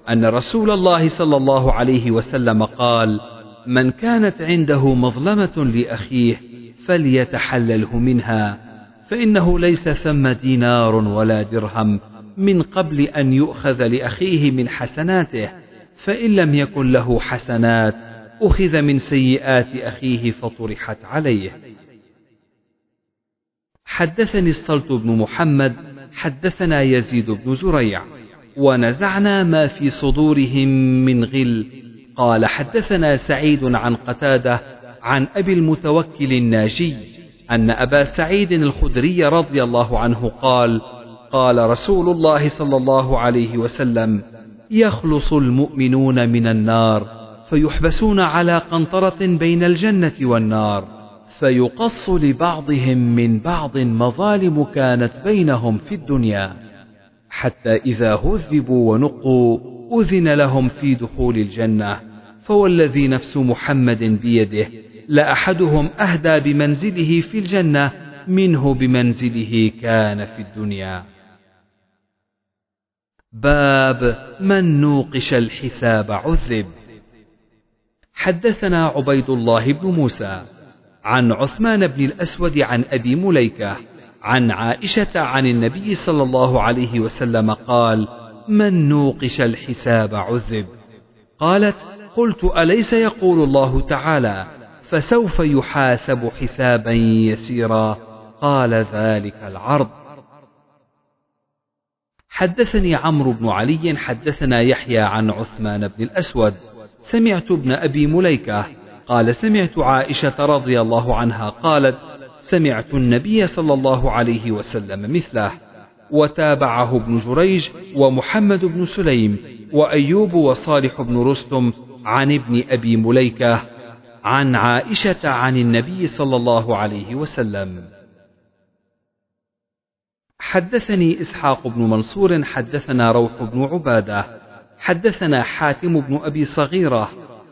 أن رسول الله صلى الله عليه وسلم قال من كانت عنده مظلمة لأخيه فليتحلله منها فإنه ليس ثم دينار ولا درهم من قبل أن يؤخذ لأخيه من حسناته فإن لم يكن له حسنات أخذ من سيئات أخيه فطرحت عليه. حدثني الصلت بن محمد حدثنا يزيد بن زريع ونزعنا ما في صدورهم من غل. قال حدثنا سعيد عن قتادة عن أبي المتوكل الناجي أن أبا سعيد الخدري رضي الله عنه قال قال رسول الله صلى الله عليه وسلم يخلص المؤمنون من النار فيحبسون على قنطرة بين الجنة والنار فيقص لبعضهم من بعض مظالم كانت بينهم في الدنيا. حتى إذا هذبوا ونقوا أذن لهم في دخول الجنة فوالذي نفس محمد بيده لأحدهم أهدى بمنزله في الجنة منه بمنزله كان في الدنيا. باب من نوقش الحساب عذب حدثنا عبيد الله بن موسى عن عثمان بن الأسود عن أبي مليكة عن عائشة عن النبي صلى الله عليه وسلم قال من نوقش الحساب عذب قالت قلت أليس يقول الله تعالى فسوف يحاسب حسابا يسيرا؟ قال ذلك العرض. حدثني عمرو بن علي حدثنا يحيى عن عثمان بن الأسود. سمعت ابن أبي مليكة قال سمعت عائشة رضي الله عنها قالت سمعت النبي صلى الله عليه وسلم مثله وتابعه ابن جريج ومحمد بن سليم وأيوب وصالح بن رستم عن ابن أبي مليكة عن عائشة عن النبي صلى الله عليه وسلم. حدثني إسحاق بن منصور حدثنا روح بن عبادة حدثنا حاتم بن أبي صغيرة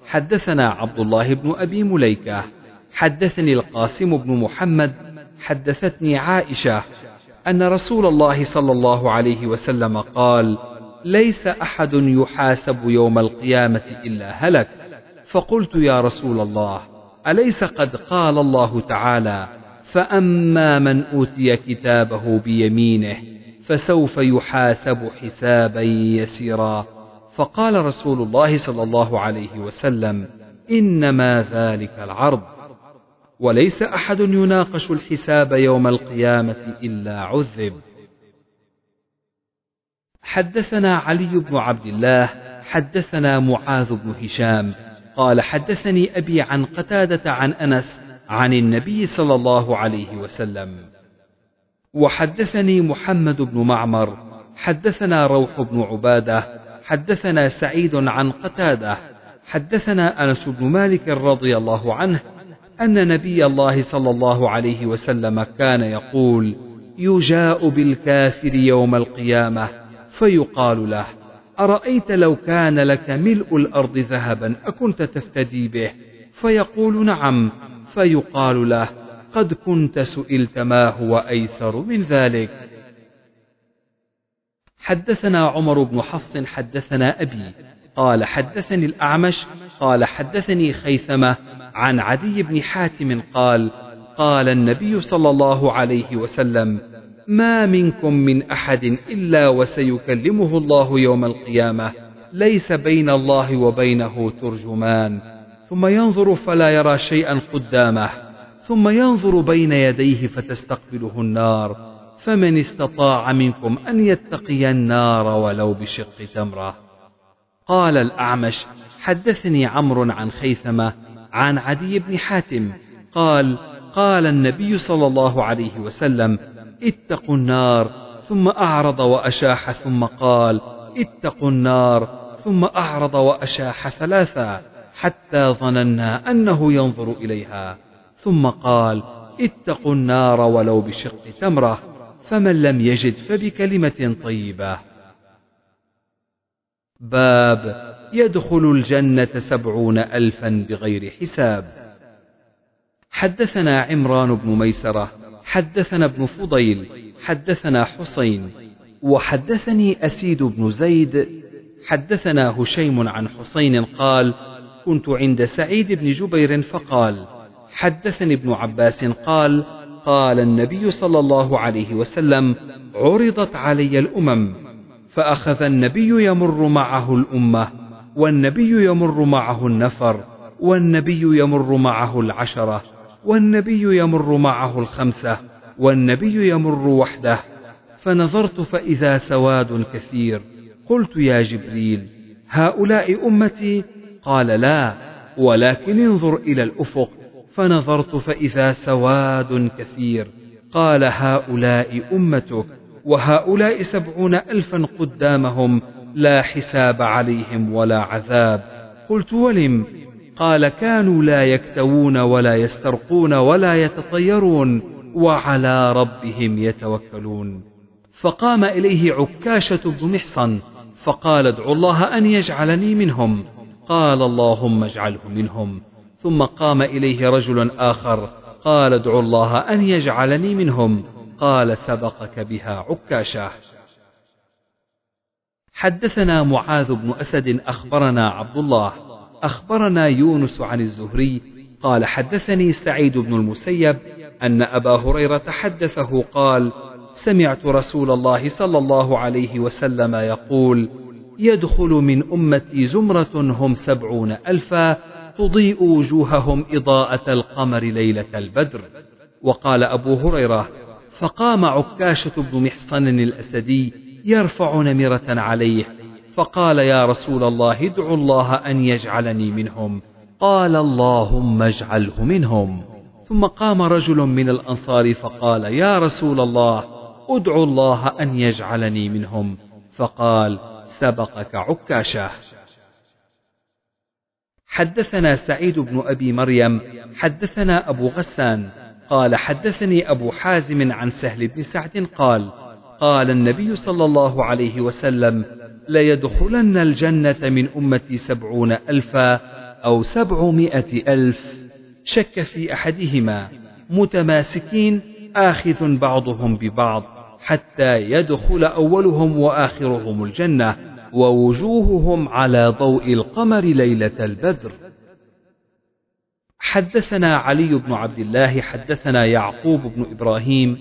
حدثنا عبد الله بن أبي مليكة حدثني القاسم بن محمد حدثتني عائشة أن رسول الله صلى الله عليه وسلم قال ليس أحد يحاسب يوم القيامة إلا هلك. فقلت يا رسول الله أليس قد قال الله تعالى فأما من أوتي كتابه بيمينه فسوف يحاسب حسابا يسيرا. فقال رسول الله صلى الله عليه وسلم إنما ذلك العرض. وليس أحد يناقش الحساب يوم القيامة إلا عذب. حدثنا علي بن عبد الله حدثنا معاذ بن هشام قال حدثني أبي عن قتادة عن أنس عن النبي صلى الله عليه وسلم. وحدثني محمد بن معمر حدثنا روح بن عبادة حدثنا سعيد عن قتادة حدثنا أنس بن مالك رضي الله عنه أن نبي الله صلى الله عليه وسلم كان يقول يجاء بالكافر يوم القيامة فيقال له أرأيت لو كان لك ملء الأرض ذهبا أكنت تفتدي به؟ فيقول نعم. فيقال له قد كنت سئلت ما هو أيسر من ذلك. حدثنا عمر بن حفص حدثنا أبي قال حدثني الأعمش قال حدثني خيثمة عن عدي بن حاتم قال قال النبي صلى الله عليه وسلم ما منكم من أحد إلا وسيكلمه الله يوم القيامة ليس بين الله وبينه ترجمان. ثم ينظر فلا يرى شيئا قدامه ثم ينظر بين يديه فتستقبله النار فمن استطاع منكم أن يتقي النار ولو بشق تمره. قال الأعمش حدثني عمرو عن خيثمة عن عدي بن حاتم قال قال النبي صلى الله عليه وسلم اتقوا النار ثم أعرض وأشاح ثم قال اتقوا النار ثم أعرض وأشاح ثلاثا. حتى ظننا أنه ينظر إليها. ثم قال اتقوا النار ولو بشق تمرة فمن لم يجد فبكلمة طيبة. باب يدخل الجنة سبعون الفا بغير حساب. حدثنا عمران بن ميسرة حدثنا ابن فضيل حدثنا حسين وحدثني أسيد بن زيد حدثنا هشيم عن حسين قال كنت عند سعيد بن جبير فقال حدثني ابن عباس قال قال النبي صلى الله عليه وسلم عرضت علي الأمم فأخذ النبي يمر معه الأمة والنبي يمر معه النفر والنبي يمر معه العشرة والنبي يمر معه الخمسة والنبي يمر وحده. فنظرت فإذا سواد كثير قلت يا جبريل هؤلاء أمتي قال لا ولكن انظر إلى الأفق. فنظرت فإذا سواد كثير. قال هؤلاء أمتك وهؤلاء سبعون ألفا قدامهم لا حساب عليهم ولا عذاب. قلت ولم؟ قال كانوا لا يكتوون ولا يسترقون ولا يتطيرون وعلى ربهم يتوكلون. فقام إليه عكاشة بن محصن فقال ادعوا الله أن يجعلني منهم. قال اللهم اجعله منهم. ثم قام إليه رجل آخر قال ادعو الله أن يجعلني منهم. قال سبقك بها عكاشة. حدثنا معاذ بن أسد أخبرنا عبد الله. أخبرنا يونس عن الزهري قال حدثني سعيد بن المسيب أن أبا هريرة حدثه قال سمعت رسول الله صلى الله عليه وسلم يقول يدخل من أمتي زمرة هم سبعون ألفا تضيء وجوههم إضاءة القمر ليلة البدر. وقال أبو هريرة فقام عكاشة بن محصن الأسدي يرفع نمرة عليه فقال يا رسول الله ادعو الله أن يجعلني منهم. قال اللهم اجعله منهم. ثم قام رجل من الأنصار فقال يا رسول الله ادعو الله أن يجعلني منهم. فقال سبقك عكاشه حدثنا سعيد بن أبي مريم حدثنا أبو غسان قال حدثني أبو حازم عن سهل بن سعد قال قال النبي صلى الله عليه وسلم ليدخلن الجنة من أمتي سبعون ألفا أو سبعمائة ألف. شك في أحدهما. متماسكين آخذ بعضهم ببعض حتى يدخل أولهم وآخرهم الجنة. ووجوههم على ضوء القمر ليلة البدر. حدثنا علي بن عبد الله حدثنا يعقوب بن إبراهيم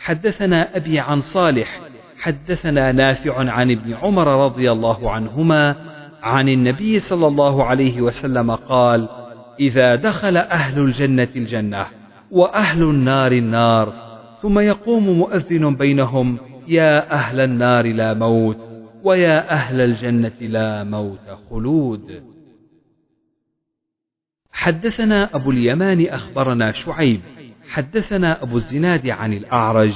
حدثنا أبي عن صالح حدثنا نافع عن ابن عمر رضي الله عنهما عن النبي صلى الله عليه وسلم قال إذا دخل أهل الجنة الجنة وأهل النار النار ثم يقوم مؤذن بينهم يا أهل النار لا موت ويا أهل الجنة لا موت خلود. حدثنا أبو اليمان أخبرنا شعيب. حدثنا أبو الزناد عن الأعرج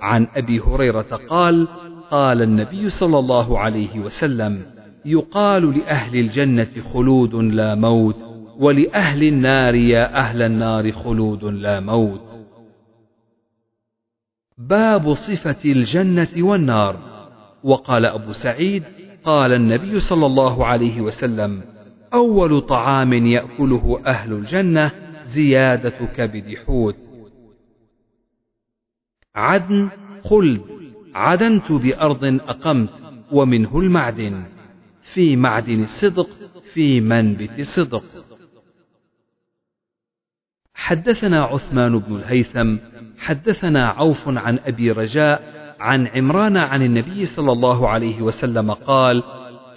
عن أبي هريرة قال قال النبي صلى الله عليه وسلم يقال لأهل الجنة خلود لا موت ولأهل النار يا أهل النار خلود لا موت. باب صفة الجنة والنار. وقال أبو سعيد قال النبي صلى الله عليه وسلم أول طعام يأكله أهل الجنة زيادة كبد حوت. عدن خلد عدنت بأرض أقمت ومنه المعدن في معدن الصدق في منبت صدق حدثنا عثمان بن الهيثم حدثنا عوف عن أبي رجاء عن عمران عن النبي صلى الله عليه وسلم قال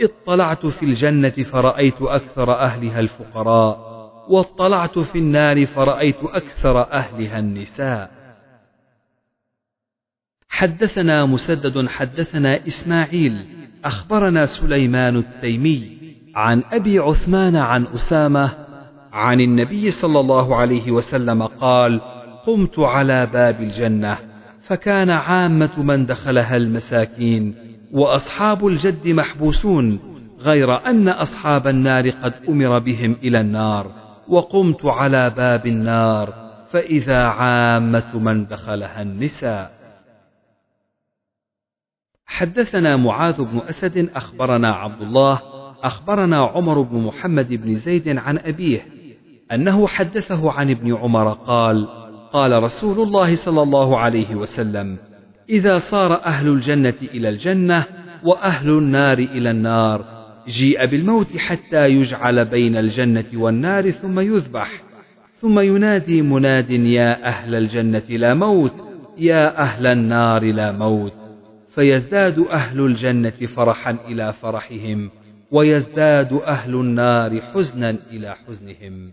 اطلعت في الجنة فرأيت أكثر أهلها الفقراء واطلعت في النار فرأيت أكثر أهلها النساء. حدثنا مسدد حدثنا إسماعيل أخبرنا سليمان التيمي عن أبي عثمان عن أسامة عن النبي صلى الله عليه وسلم قال قمت على باب الجنة فكان عامة من دخلها المساكين وأصحاب الجد محبوسون غير أن أصحاب النار قد أمر بهم إلى النار وقمت على باب النار فإذا عامة من دخلها النساء. حدثنا معاذ بن أسد أخبرنا عبد الله أخبرنا عمر بن محمد بن زيد عن أبيه أنه حدثه عن ابن عمر قال قال رسول الله صلى الله عليه وسلم إذا صار أهل الجنة إلى الجنة وأهل النار إلى النار جيء بالموت حتى يجعل بين الجنة والنار ثم يذبح ثم ينادي مناد يا أهل الجنة لا موت يا أهل النار لا موت. فيزداد أهل الجنة فرحا إلى فرحهم ويزداد أهل النار حزنا إلى حزنهم.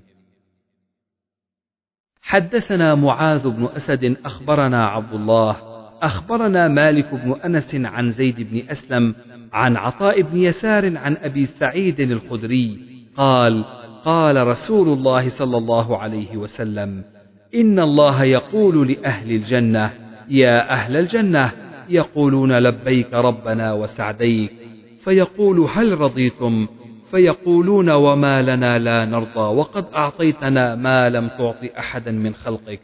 حدثنا معاذ بن أسد أخبرنا عبد الله أخبرنا مالك بن أنس عن زيد بن أسلم عن عطاء بن يسار عن أبي سعيد الخدري قال قال رسول الله صلى الله عليه وسلم إن الله يقول لأهل الجنة يا أهل الجنة يقولون لبيك ربنا وسعديك فيقول هل رضيتم؟ فيقولون وما لنا لا نرضى وقد أعطيتنا ما لم تعط أحدا من خلقك.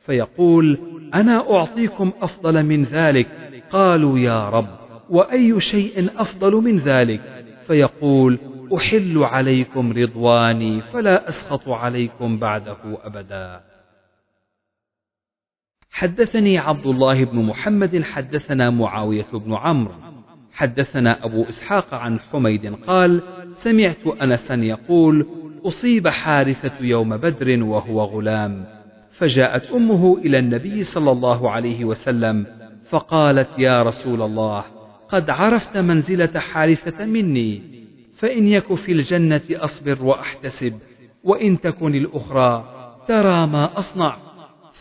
فيقول أنا أعطيكم أفضل من ذلك؟ قالوا يا رب وأي شيء أفضل من ذلك؟ فيقول أحل عليكم رضواني فلا أسخط عليكم بعده أبدا. حدثني عبد الله بن محمد حدثنا معاوية بن عمرو. حدثنا أبو إسحاق عن حميد قال سمعت أنسا يقول أصيب حارثة يوم بدر وهو غلام. فجاءت أمه إلى النبي صلى الله عليه وسلم فقالت يا رسول الله قد عرفت منزلة حارثة مني. فإن يك في الجنة أصبر وأحتسب وإن تكن الأخرى ترى ما أصنع.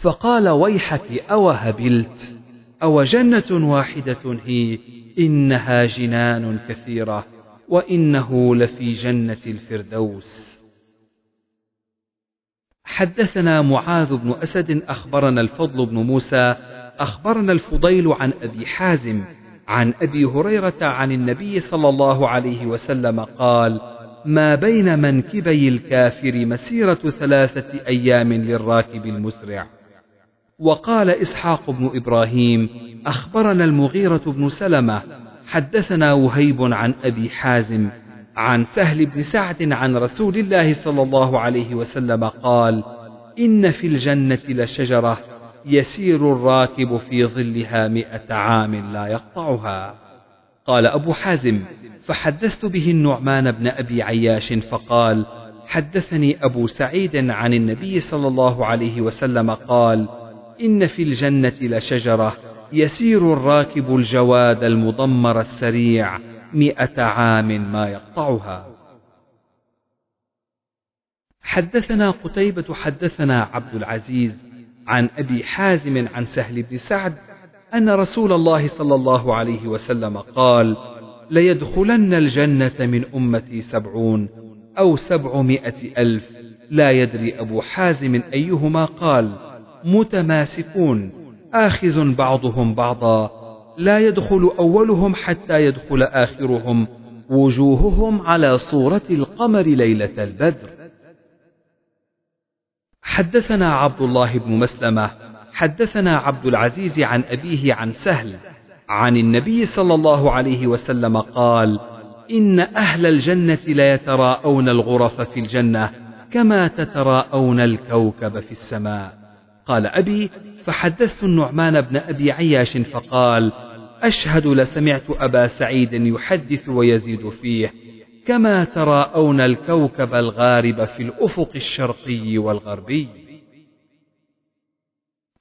فقال ويحك أو هبلت أو جنة واحدة هي إنها جنان كثيرة وإنه لفي جنة الفردوس. حدثنا معاذ بن أسد أخبرنا الفضل بن موسى أخبرنا الفضيل عن أبي حازم عن أبي هريرة عن النبي صلى الله عليه وسلم قال ما بين منكبي الكافر مسيرة ثلاثة أيام للراكب المسرع. وقال إسحاق بن إبراهيم أخبرنا المغيرة بن سلمة حدثنا وهيب عن أبي حازم عن سهل بن سعد عن رسول الله صلى الله عليه وسلم قال إن في الجنة لشجرة يسير الراكب في ظلها مئة عام لا يقطعها. قال أبو حازم فحدثت به النعمان بن أبي عياش فقال حدثني أبو سعيد عن النبي صلى الله عليه وسلم قال إن في الجنة لشجرة يسير الراكب الجواد المضمر السريع مئة عام ما يقطعها. حدثنا قتيبة حدثنا عبد العزيز عن أبي حازم عن سهل بن سعد أن رسول الله صلى الله عليه وسلم قال ليدخلن الجنة من أمتي سبعون أو سبعمائة ألف. لا يدري أبو حازم أيهما قال. متماسكون. آخذ بعضهم بعضا. لا يدخل أولهم حتى يدخل آخرهم. وجوههم على صورة القمر ليلة البدر. حدثنا عبد الله بن مسلمة. حدثنا عبد العزيز عن أبيه عن سهل. عن النبي صلى الله عليه وسلم قال إن أهل الجنة ليتراءون الغرف في الجنة كما تتراءون الكوكب في السماء. قال أبي فحدثت النعمان بن أبي عياش فقال أشهد لسمعت أبا سعيد يحدث ويزيد فيه كما تراءون الكوكب الغارب في الأفق الشرقي والغربي.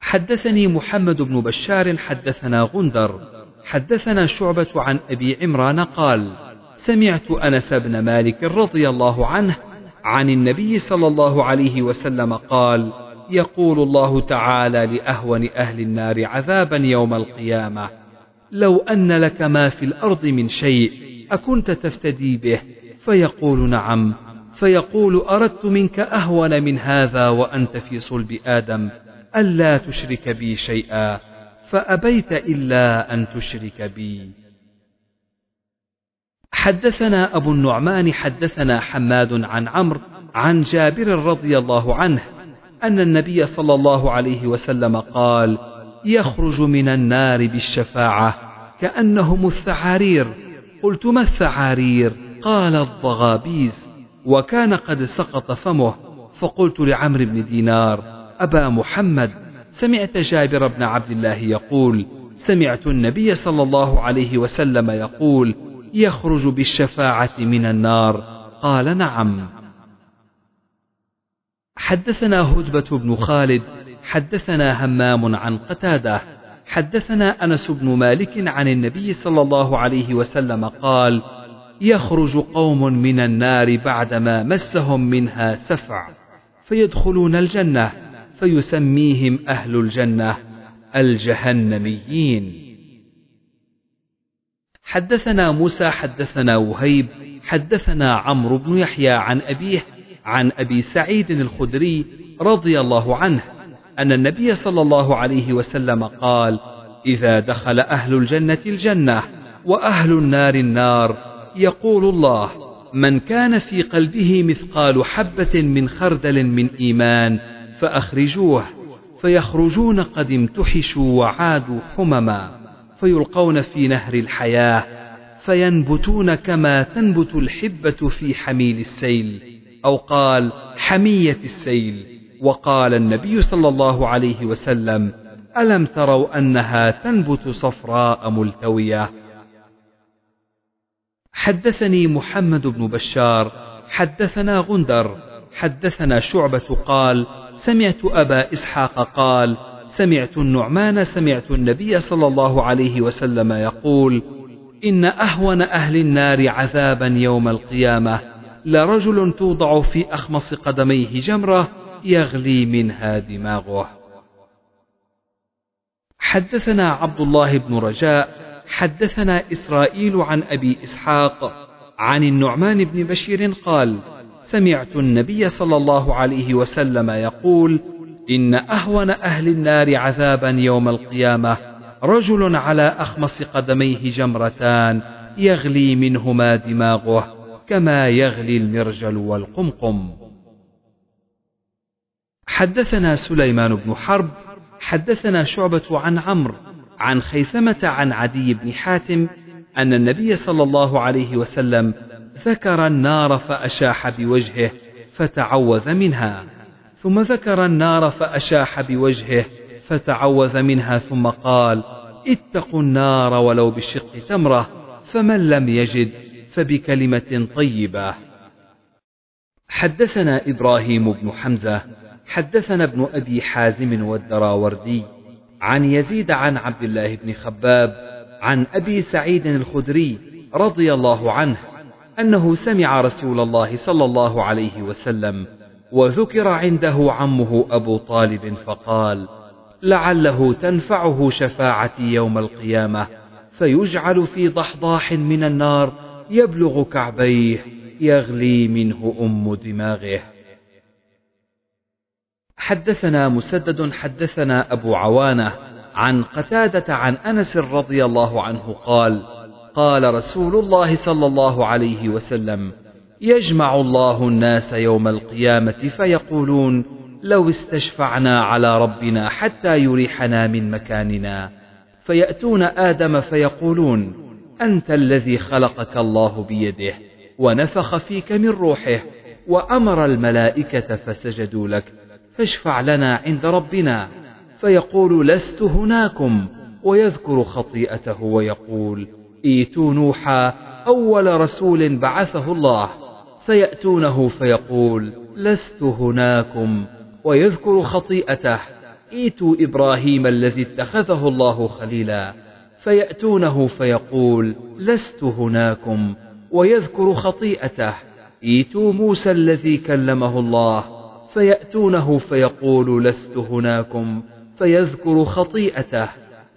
حدثني محمد بن بشار حدثنا غندر حدثنا شعبة عن أبي عمران قال سمعت أنس بن مالك رضي الله عنه عن النبي صلى الله عليه وسلم قال يقول الله تعالى لأهون أهل النار عذابا يوم القيامة لو أن لك ما في الأرض من شيء أكنت تفتدي به؟ فيقول نعم فيقول أردت منك أهون من هذا وأنت في صلب آدم ألا تشرك بي شيئا فأبيت إلا أن تشرك بي. حدثنا أبو النعمان حدثنا حماد عن عمرو عن جابر رضي الله عنه أن النبي صلى الله عليه وسلم قال يخرج من النار بالشفاعة كأنهم الثعارير. قلت ما الثعارير؟ قال الضغابيز. وكان قد سقط فمه. فقلت لعمرو بن دينار أبا محمد سمعت جابر بن عبد الله يقول سمعت النبي صلى الله عليه وسلم يقول يخرج بالشفاعة من النار. قال نعم. حدثنا هدبة بن خالد حدثنا همام عن قتادة حدثنا أنس بن مالك عن النبي صلى الله عليه وسلم قال يخرج قوم من النار بعدما مسهم منها سفع فيدخلون الجنة فيسميهم أهل الجنة الجهنميين. حدثنا موسى حدثنا وهيب حدثنا عمرو بن يحيى عن أبيه عن أبي سعيد الخدري رضي الله عنه أن النبي صلى الله عليه وسلم قال إذا دخل أهل الجنة الجنة وأهل النار النار يقول الله من كان في قلبه مثقال حبة من خردل من إيمان فأخرجوه فيخرجون قد امتحشوا وعادوا حمما فيلقون في نهر الحياة فينبتون كما تنبت الحبة في حميل السيل أو قال حمية السيل. وقال النبي صلى الله عليه وسلم ألم تروا أنها تنبت صفراء ملتوية؟ حدثني محمد بن بشار حدثنا غندر حدثنا شعبة قال سمعت أبا إسحاق قال سمعت النعمان سمعت النبي صلى الله عليه وسلم يقول إن أهون أهل النار عذابا يوم القيامة. لرجل توضع في أخمص قدميه جمرة يغلي منها دماغه حدثنا عبد الله بن رجاء حدثنا إسرائيل عن أبي إسحاق عن النعمان بن بشير قال سمعت النبي صلى الله عليه وسلم يقول إن أهون أهل النار عذابا يوم القيامة رجل على أخمص قدميه جمرتان يغلي منهما دماغه. كما يغلي المرجل والقمقم. حدثنا سليمان بن حرب حدثنا شعبة عن عمرو عن خيثمة عن عدي بن حاتم أن النبي صلى الله عليه وسلم ذكر النار فأشاح بوجهه فتعوذ منها ثم ذكر النار فأشاح بوجهه فتعوذ منها ثم قال اتقوا النار ولو بشق تمرة فمن لم يجد فبكلمة طيبة. حدثنا إبراهيم بن حمزة حدثنا ابن أبي حازم والدراوردي عن يزيد عن عبد الله بن خباب عن أبي سعيد الخدري رضي الله عنه أنه سمع رسول الله صلى الله عليه وسلم وذكر عنده عمه أبو طالب فقال لعله تنفعه شفاعتي يوم القيامة فيجعل في ضحضاح من النار يبلغ كعبيه يغلي منه أم دماغه. حدثنا مسدد حدثنا أبو عوانة عن قتادة عن أنس رضي الله عنه قال قال رسول الله صلى الله عليه وسلم يجمع الله الناس يوم القيامة فيقولون لو استشفعنا على ربنا حتى يريحنا من مكاننا. فيأتون آدم فيقولون أنت الذي خلقك الله بيده ونفخ فيك من روحه وأمر الملائكة فسجدوا لك فاشفع لنا عند ربنا. فيقول لست هناكم ويذكر خطيئته ويقول إيتوا نوحا أول رسول بعثه الله. فيأتونه فيقول لست هناكم ويذكر خطيئته. إيتوا إبراهيم الذي اتخذه الله خليلا. فيأتونه فيقول لست هناكم. ويذكر خطيئته إيتوا موسى الذي كلمه الله. فيأتونه فيقول لست هناكم. فيذكر خطيئته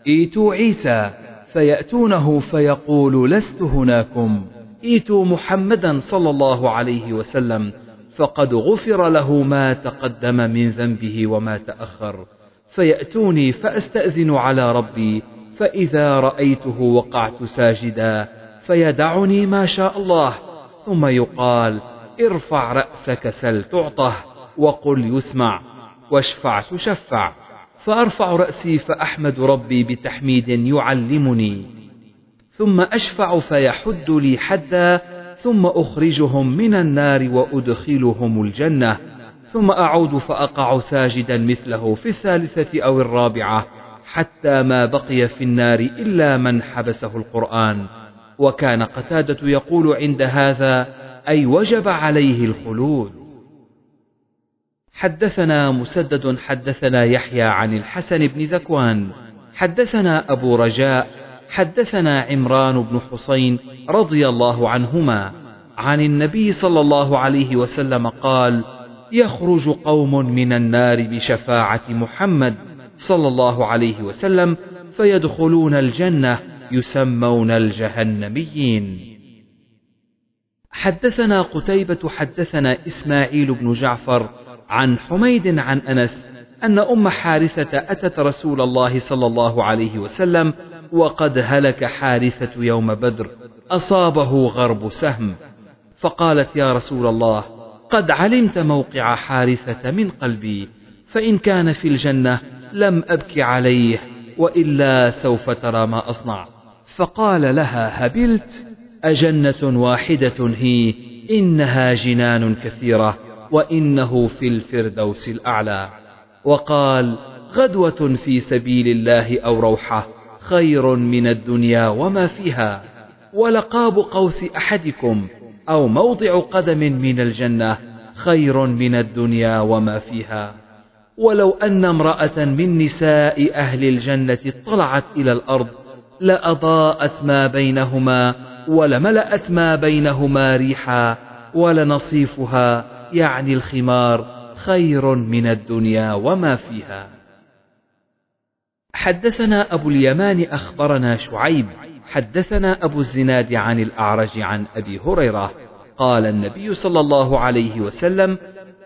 إيتوا عيسى. فيأتونه فيقول لست هناكم. إيتوا محمدا صلى الله عليه وسلم. فقد غفر له ما تقدم من ذنبه وما تأخر. فيأتوني فأستأذن على ربي. فإذا رأيته وقعت ساجدا فيدعني ما شاء الله ثم يقال ارفع رأسك سل تعطه وقل يسمع واشفع تشفع فأرفع رأسي فأحمد ربي بتحميد يعلمني. ثم أشفع فيحد لي حدا ثم أخرجهم من النار وأدخلهم الجنة ثم أعود فأقع ساجدا مثله في الثالثة أو الرابعة حتى ما بقي في النار إلا من حبسه القرآن. وكان قتادة يقول عند هذا أي وجب عليه الخلود. حدثنا مسدد حدثنا يحيى عن الحسن بن ذكوان. حدثنا أبو رجاء حدثنا عمران بن حسين رضي الله عنهما. عن النبي صلى الله عليه وسلم قال يخرج قوم من النار بشفاعة محمد. صلى الله عليه وسلم فيدخلون الجنة يسمون الجهنميين. حدثنا قتيبة حدثنا إسماعيل بن جعفر عن حميد عن أنس أن أم حارثة أتت رسول الله صلى الله عليه وسلم وقد هلك حارثة يوم بدر أصابه غرب سهم. فقالت يا رسول الله قد علمت موقع حارثة من قلبي فإن كان في الجنة لم أبك عليه وإلا سوف ترى ما أصنع. فقال لها هبلت أجنة واحدة هي إنها جنان كثيرة وإنه في الفردوس الأعلى. وقال غدوة في سبيل الله أو روحة خير من الدنيا وما فيها. ولقاب قوس أحدكم أو موضع قدم من الجنة خير من الدنيا وما فيها. ولو أن امرأة من نساء أهل الجنة اطلعت إلى الأرض لأضاءت ما بينهما ولملأت ما بينهما ريحا ولنصيفها يعني الخمار خير من الدنيا وما فيها. حدثنا أبو اليمان أخبرنا شعيب حدثنا أبو الزناد عن الأعرج عن أبي هريرة قال النبي صلى الله عليه وسلم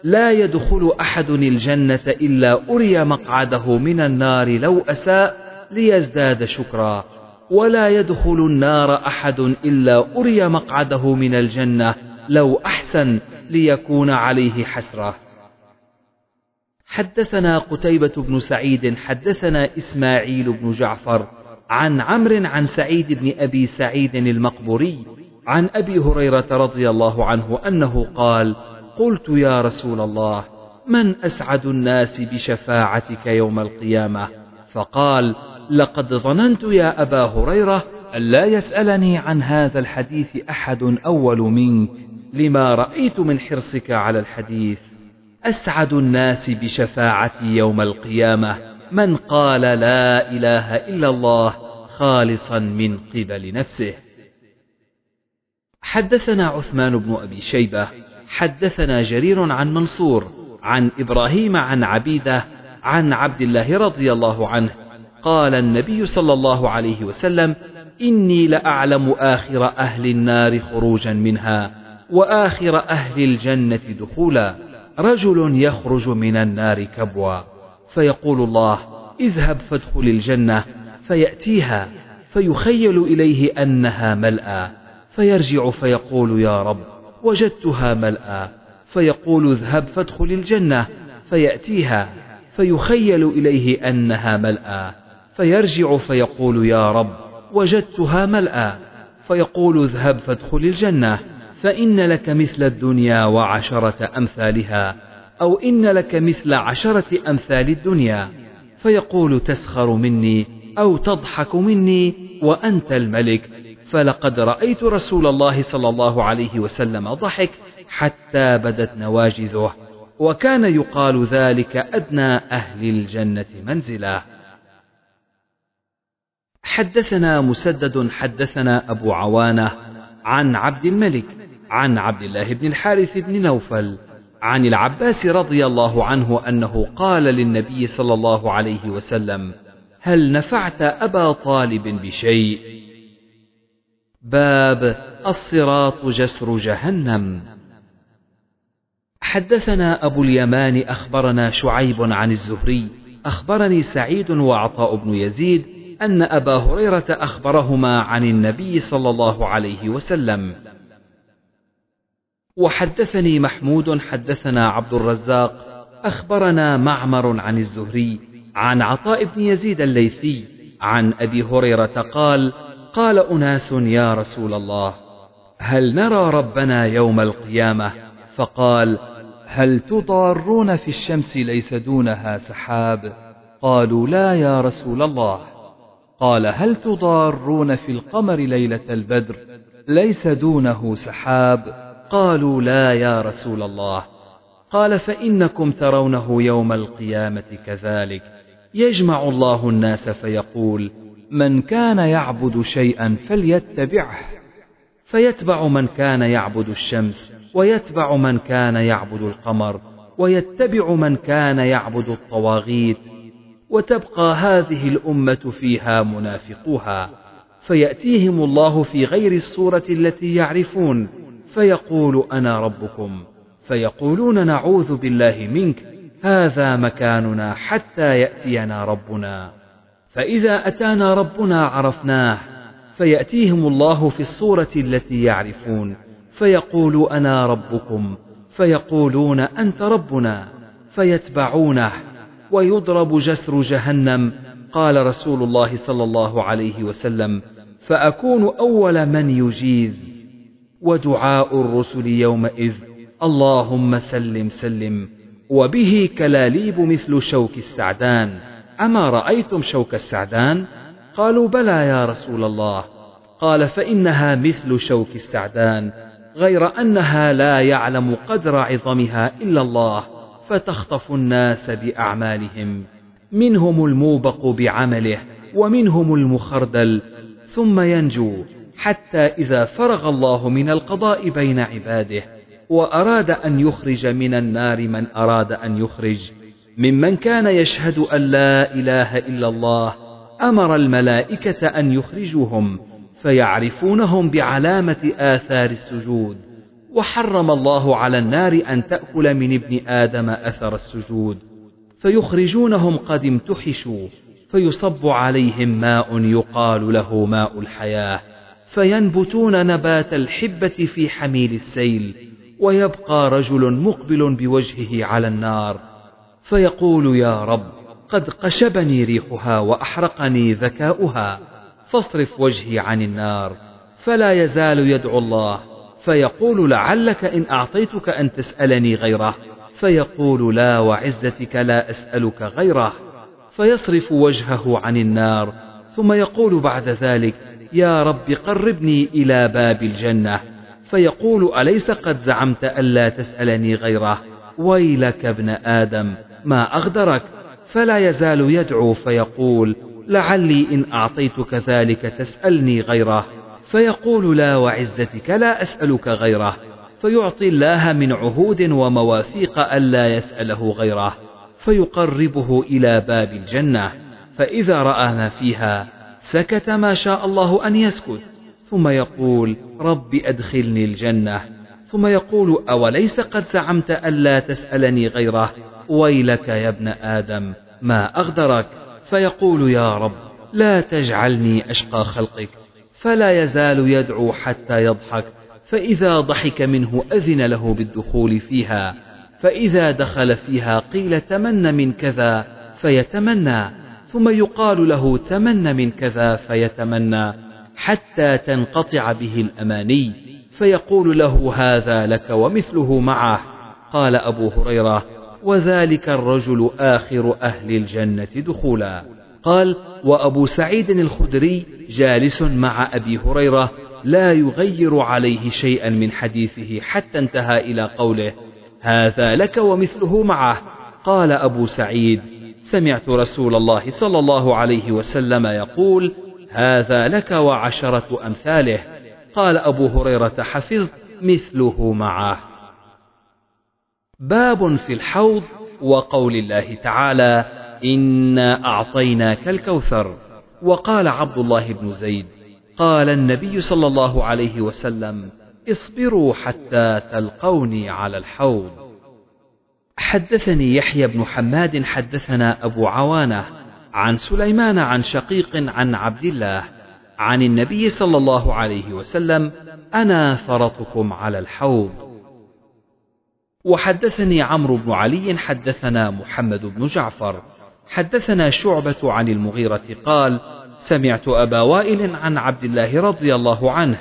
لا يدخل أحد الجنة إلا أري مقعده من النار لو أساء ليزداد شكرا. ولا يدخل النار أحد إلا أري مقعده من الجنة لو أحسن ليكون عليه حسرة. حدثنا قتيبة بن سعيد حدثنا إسماعيل بن جعفر عن عمرو عن سعيد بن أبي سعيد المقبوري عن أبي هريرة رضي الله عنه أنه قال قلت يا رسول الله من أسعد الناس بشفاعتك يوم القيامة؟ فقال لقد ظننت يا أبا هريرة ألا يسألني عن هذا الحديث أحد أول منك لما رأيت من حرصك على الحديث. أسعد الناس بشفاعتي يوم القيامة من قال لا إله إلا الله خالصا من قبل نفسه. حدثنا عثمان بن أبي شيبة حدثنا جرير عن منصور عن إبراهيم عن عبيدة عن عبد الله رضي الله عنه قال النبي صلى الله عليه وسلم إني لأعلم آخر أهل النار خروجا منها وآخر أهل الجنة دخولا رجل يخرج من النار كبوا فيقول الله اذهب فادخل الجنة فيأتيها فيخيل إليه أنها ملأى فيرجع فيقول يا رب وجدتها ملأى فيقول اذهب فادخل الجنة فيأتيها فيخيل إليه أنها ملأى فيرجع فيقول يا رب وجدتها ملأى فيقول اذهب فادخل الجنة فإن لك مثل الدنيا وعشرة أمثالها أو إن لك مثل عشرة أمثال الدنيا فيقول تسخر مني أو تضحك مني وأنت الملك فلقد رأيت رسول الله صلى الله عليه وسلم ضحك حتى بدت نواجذه وكان يقال ذلك أدنى أهل الجنة منزلا. حدثنا مسدد حدثنا أبو عوانة عن عبد الملك عن عبد الله بن الحارث بن نوفل عن العباس رضي الله عنه أنه قال للنبي صلى الله عليه وسلم هل نفعت أبا طالب بشيء؟ باب الصراط جسر جهنم. حدثنا أبو اليمان أخبرنا شعيب عن الزهري أخبرني سعيد وعطاء بن يزيد أن أبا هريرة أخبرهما عن النبي صلى الله عليه وسلم. وحدثني محمود حدثنا عبد الرزاق أخبرنا معمر عن الزهري عن عطاء بن يزيد الليثي عن أبي هريرة قال قال أناس يا رسول الله هل نرى ربنا يوم القيامة؟ فقال هل تضارون في الشمس ليس دونها سحاب؟ قالوا لا يا رسول الله. قال هل تضارون في القمر ليلة البدر ليس دونه سحاب؟ قالوا لا يا رسول الله. قال فإنكم ترونه يوم القيامة كذلك. يجمع الله الناس فيقول من كان يعبد شيئا فليتبعه. فيتبع من كان يعبد الشمس ويتبع من كان يعبد القمر ويتبع من كان يعبد الطواغيت. وتبقى هذه الأمة فيها منافقوها. فيأتيهم الله في غير الصورة التي يعرفون. فيقول أنا ربكم. فيقولون نعوذ بالله منك. هذا مكاننا حتى يأتينا ربنا. فإذا أتانا ربنا عرفناه فيأتيهم الله في الصورة التي يعرفون فيقول أنا ربكم فيقولون أنت ربنا فيتبعونه ويضرب جسر جهنم قال رسول الله صلى الله عليه وسلم فأكون أول من يجيز. ودعاء الرسل يومئذ اللهم سلم سلم وبه كلاليب مثل شوك السعدان. أما رأيتم شوك السعدان؟ قالوا بلى يا رسول الله. قال فإنها مثل شوك السعدان غير أنها لا يعلم قدر عظمها إلا الله فتخطف الناس بأعمالهم. منهم الموبق بعمله ومنهم المخردل ثم ينجو حتى إذا فرغ الله من القضاء بين عباده وأراد أن يخرج من النار من أراد أن يخرج. ممن كان يشهد أن لا إله إلا الله أمر الملائكة أن يخرجوهم فيعرفونهم بعلامة آثار السجود وحرم الله على النار أن تأكل من ابن آدم أثر السجود. فيخرجونهم قد امتحشوا فيصب عليهم ماء يقال له ماء الحياة فينبتون نبات الحبة في حميل السيل ويبقى رجل مقبل بوجهه على النار. فيقول يا رب قد قشبني ريحها وأحرقني ذكاؤها فاصرف وجهي عن النار فلا يزال يدعو الله فيقول لعلك إن أعطيتك أن تسألني غيره فيقول لا وعزتك لا أسألك غيره فيصرف وجهه عن النار ثم يقول بعد ذلك يا رب قربني إلى باب الجنة فيقول أليس قد زعمت ألا تسألني غيره؟ ويلك ابن آدم ما أغدرك فلا يزال يدعو فيقول لعلي إن أعطيتك ذلك تسألني غيره. فيقول لا وعزتك لا أسألك غيره. فيعطي الله من عهود ومواثيق ألا يسأله غيره. فيقربه إلى باب الجنة. فإذا رأى ما فيها سكت ما شاء الله أن يسكت. ثم يقول رب أدخلني الجنة. ثم يقول أوليس قد زعمت ألا تسألني غيره؟ ويلك يا ابن آدم ما أغدرك؟ فيقول يا رب لا تجعلني أشقى خلقك فلا يزال يدعو حتى يضحك فإذا ضحك منه أذن له بالدخول فيها فإذا دخل فيها قيل تمن من كذا فيتمنى ثم يقال له تمن من كذا فيتمنى حتى تنقطع به الأماني. فيقول له هذا لك ومثله معه. قال أبو هريرة وذلك الرجل آخر أهل الجنة دخولا. قال وأبو سعيد الخدري جالس مع أبي هريرة لا يغير عليه شيئا من حديثه حتى انتهى إلى قوله هذا لك ومثله معه. قال أبو سعيد سمعت رسول الله صلى الله عليه وسلم يقول هذا لك وعشرة أمثاله. قال أبو هريرة حفظت مثله معه. باب في الحوض وقول الله تعالى إنا أعطيناك الكوثر. وقال عبد الله بن زيد قال النبي صلى الله عليه وسلم اصبروا حتى تلقوني على الحوض. حدثني يحيى بن حماد حدثنا أبو عوانة عن سليمان عن شقيق عن عبد الله عن النبي صلى الله عليه وسلم أنا فرطكم على الحوض. وحدثني عمرو بن علي حدثنا محمد بن جعفر حدثنا شعبة عن المغيرة قال سمعت أبا وائل عن عبد الله رضي الله عنه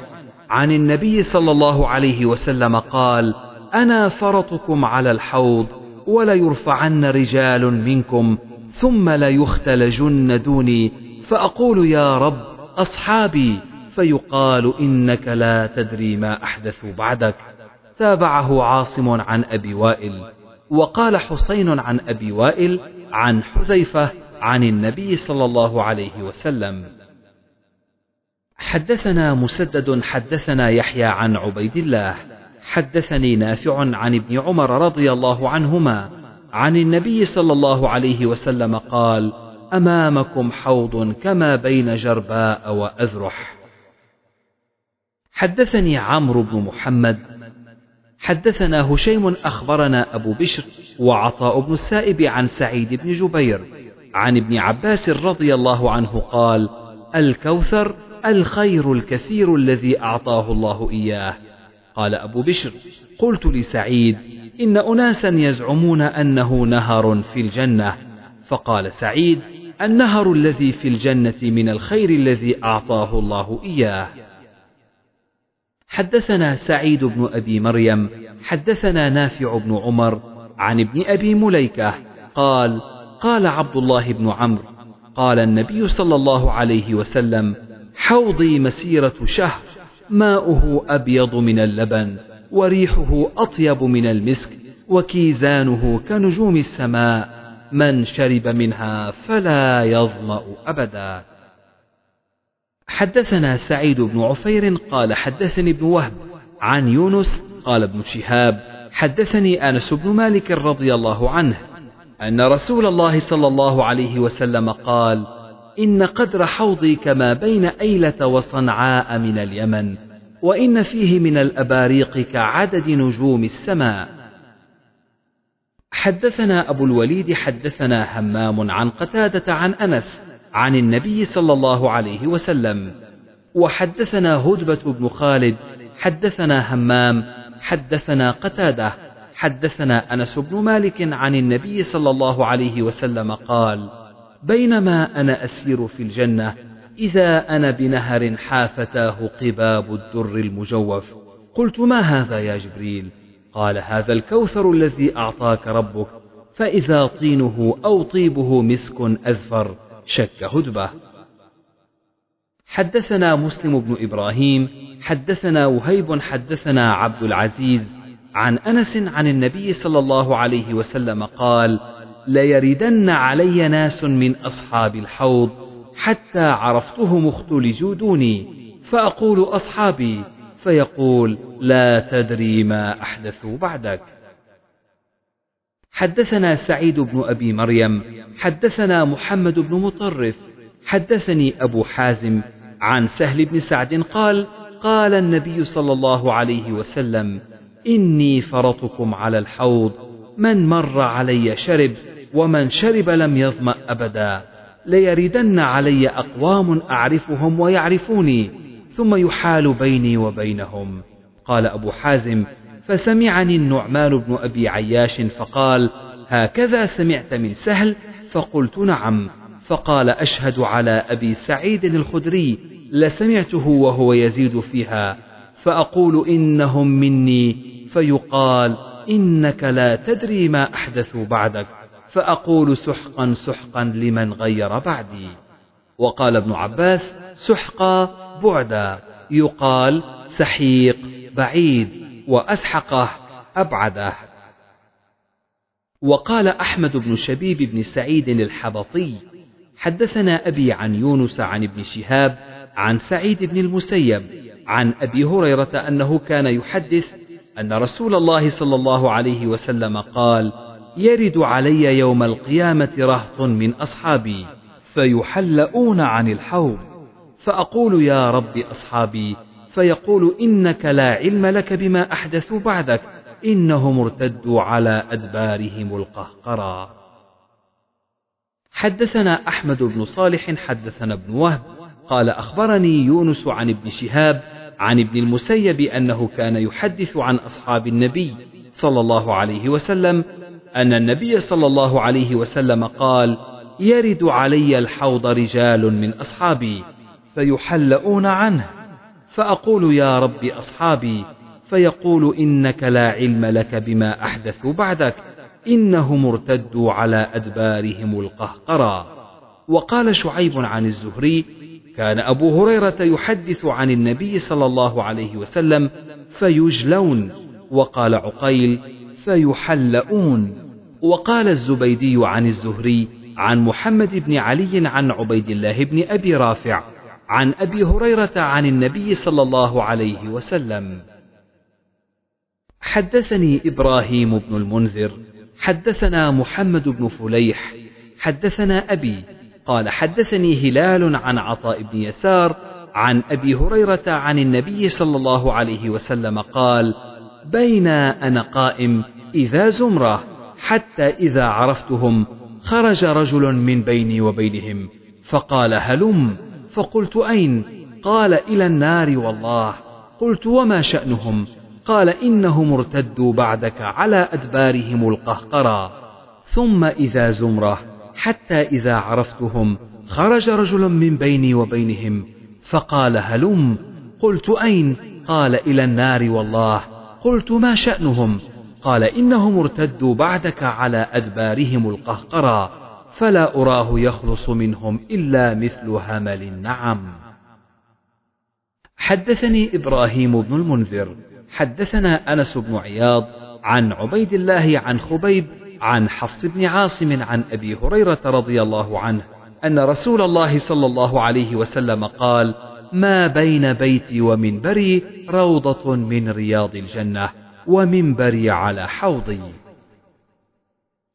عن النبي صلى الله عليه وسلم قال أنا فرطكم على الحوض وليرفعن رجال منكم ثم ليختلجن دوني فأقول يا رب أصحابي فيقال إنك لا تدري ما أحدثوا بعدك. تابعه عاصم عن أبي وائل وقال حسين عن أبي وائل عن حذيفة عن النبي صلى الله عليه وسلم. حدثنا مسدد حدثنا يحيى عن عبيد الله. حدثني نافع عن ابن عمر رضي الله عنهما عن النبي صلى الله عليه وسلم قال أمامكم حوض كما بين جرباء وأذرح. حدثني عمرو بن محمد. حدثنا هشيم أخبرنا أبو بشر وعطاء بن السائب عن سعيد بن جبير عن ابن عباس رضي الله عنه قال الكوثر الخير الكثير الذي أعطاه الله إياه. قال أبو بشر قلت لسعيد إن أناسا يزعمون أنه نهر في الجنة. فقال سعيد النهر الذي في الجنة من الخير الذي أعطاه الله إياه. حدثنا سعيد بن أبي مريم حدثنا نافع بن عمر عن ابن أبي مليكة قال قال عبد الله بن عمرو قال النبي صلى الله عليه وسلم حوضي مسيرة شهر ماؤه أبيض من اللبن وريحه أطيب من المسك وكيزانه كنجوم السماء. من شرب منها فلا يظمأ أبدا حدثنا سعيد بن عفير قال حدثني ابن وهب عن يونس قال ابن شهاب حدثني أنس بن مالك رضي الله عنه أن رسول الله صلى الله عليه وسلم قال: إن قدر حوضي كما بين أيلة وصنعاء من اليمن، وإن فيه من الأباريق كعدد نجوم السماء. حدثنا أبو الوليد حدثنا همام عن قتادة عن أنس عن النبي صلى الله عليه وسلم، وحدثنا هدبة بن خالد حدثنا همام حدثنا قتادة حدثنا أنس بن مالك عن النبي صلى الله عليه وسلم قال بينما أنا أسير في الجنة إذا أنا بنهر حافتاه قباب الدر المجوف قلت ما هذا يا جبريل؟ قال هذا الكوثر الذي أعطاك ربك فإذا طينه أو طيبه مسك اذفر شك هدبة. حدثنا مسلم بن إبراهيم حدثنا وهيب حدثنا عبد العزيز عن أنس عن النبي صلى الله عليه وسلم قال ليردن علي ناس من أصحاب الحوض حتى عرفتهم اختلجوا دوني فأقول أصحابي فيقول لا تدري ما أحدثوا بعدك. حدثنا سعيد بن أبي مريم حدثنا محمد بن مطرف حدثني أبو حازم عن سهل بن سعد قال قال النبي صلى الله عليه وسلم إني فرطكم على الحوض من مر علي شرب ومن شرب لم يظمأ أبدا ليردن علي أقوام أعرفهم ويعرفوني. ثم يحال بيني وبينهم. قال أبو حازم فسمعني النعمان بن أبي عياش فقال هكذا سمعت من سهل؟ فقلت نعم. فقال أشهد على أبي سعيد الخدري لسمعته وهو يزيد فيها. فأقول إنهم مني. فيقال إنك لا تدري ما أحدثوا بعدك. فأقول سحقا سحقا لمن غير بعدي. وقال ابن عباس سحقا بعدا. يقال سحيق بعيد وأسحقه أبعده. وقال أحمد بن شبيب بن سعيد الحبطي حدثنا أبي عن يونس عن ابن شهاب عن سعيد بن المسيب عن أبي هريرة أنه كان يحدث أن رسول الله صلى الله عليه وسلم قال يرد علي يوم القيامة رهط من أصحابي فيحلؤون عن الحوض. فأقول يا رب أصحابي فيقول إنك لا علم لك بما أحدثوا بعدك إنهم ارتدوا على أدبارهم القهقرى حدثنا أحمد بن صالح حدثنا ابن وهب قال أخبرني يونس عن ابن شهاب عن ابن المسيب أنه كان يحدث عن أصحاب النبي صلى الله عليه وسلم أن النبي صلى الله عليه وسلم قال يرد علي الحوض رجال من أصحابي فيحلؤون عنه. فأقول يا رب أصحابي فيقول إنك لا علم لك بما أحدثوا بعدك إنهم ارتدوا على أدبارهم القهقرى وقال شعيب عن الزهري كان أبو هريرة يحدث عن النبي صلى الله عليه وسلم فيجلون. وقال عقيل فيحلؤون. وقال الزبيدي عن الزهري عن محمد بن علي عن عبيد الله بن أبي رافع عن أبي هريرة عن النبي صلى الله عليه وسلم. حدثني إبراهيم بن المنذر حدثنا محمد بن فليح حدثنا أبي قال حدثني هلال عن عطاء بن يسار عن أبي هريرة عن النبي صلى الله عليه وسلم قال بين أنا قائم إذا زمرة حتى إذا عرفتهم خرج رجل من بيني وبينهم فقال هلم؟ فقلت أين؟ قال إلى النار والله. قلت وما شأنهم؟ قال إنهم ارتدوا بعدك على أدبارهم القهقرى. ثم إذا زمرة حتى إذا عرفتهم خرج رجل من بيني وبينهم فقال هلم؟ قلت أين؟ قال إلى النار والله. قلت ما شأنهم؟ قال إنهم ارتدوا بعدك على أدبارهم القهقرى. فلا أراه يخلص منهم إلا مثل همل النعم. حدثني إبراهيم بن المنذر حدثنا أنس بن عياض عن عبيد الله عن خبيب عن حفص بن عاصم عن أبي هريرة رضي الله عنه أن رسول الله صلى الله عليه وسلم قال ما بين بيتي ومنبري روضة من رياض الجنة ومنبري على حوضي.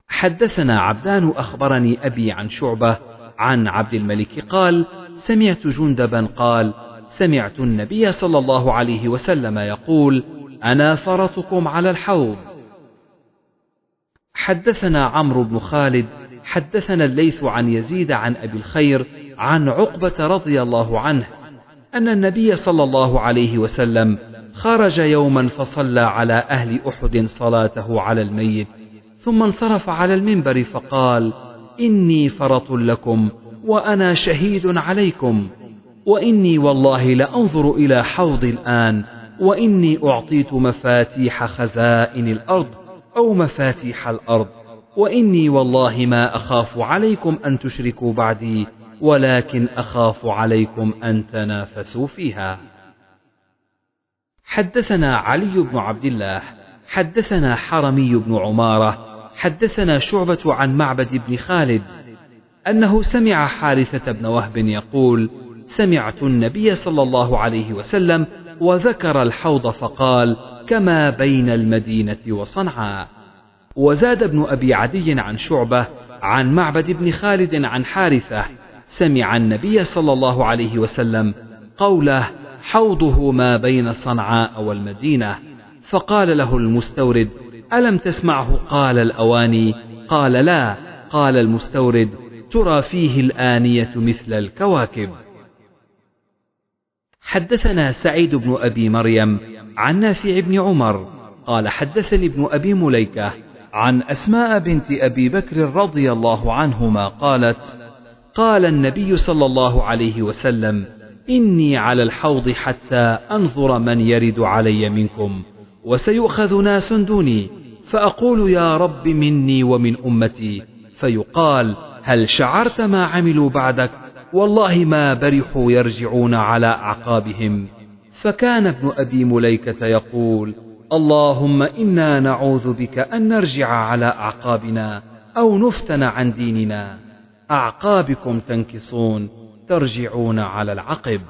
حدثنا عبدان أخبرني أبي عن شعبة عن عبد الملك قال سمعت جندبا قال سمعت النبي صلى الله عليه وسلم يقول أنا فرطكم على الحوض. حدثنا عمرو بن خالد حدثنا الليث عن يزيد عن أبي الخير عن عقبة رضي الله عنه أن النبي صلى الله عليه وسلم خرج يوما فصلى على أهل أحد صلاته على الميت ثم انصرف على المنبر فقال إني فرط لكم وأنا شهيد عليكم وإني والله لأنظر إلى حوضي الآن وإني أعطيت مفاتيح خزائن الأرض أو مفاتيح الأرض وإني والله ما أخاف عليكم أن تشركوا بعدي ولكن أخاف عليكم أن تنافسوا فيها. حدثنا علي بن عبد الله حدثنا حرمي بن عمارة حدثنا شعبة عن معبد بن خالد أنه سمع حارثة بن وهب يقول سمعت النبي صلى الله عليه وسلم وذكر الحوض فقال كما بين المدينة وصنعاء. وزاد ابن أبي عدي عن شعبة عن معبد بن خالد عن حارثة سمع النبي صلى الله عليه وسلم قوله حوضه ما بين صنعاء والمدينة. فقال له المستورد ألم تسمعه؟ قال الأواني قال لا قال المستورد ترى فيه الآنية مثل الكواكب. حدثنا سعيد بن أبي مريم عن نافع بن عمر قال حدثني ابن أبي مليكة عن أسماء بنت أبي بكر رضي الله عنهما قالت قال النبي صلى الله عليه وسلم إني على الحوض حتى أنظر من يرد علي منكم. وسيؤخذ ناس دوني فأقول يا رب مني ومن أمتي فيقال هل شعرت ما عملوا بعدك؟ والله ما برحوا يرجعون على أعقابهم. فكان ابن أبي مليكة يقول اللهم إنا نعوذ بك أن نرجع على أعقابنا أو نفتن عن ديننا. أعقابكم تنكصون ترجعون على العقب.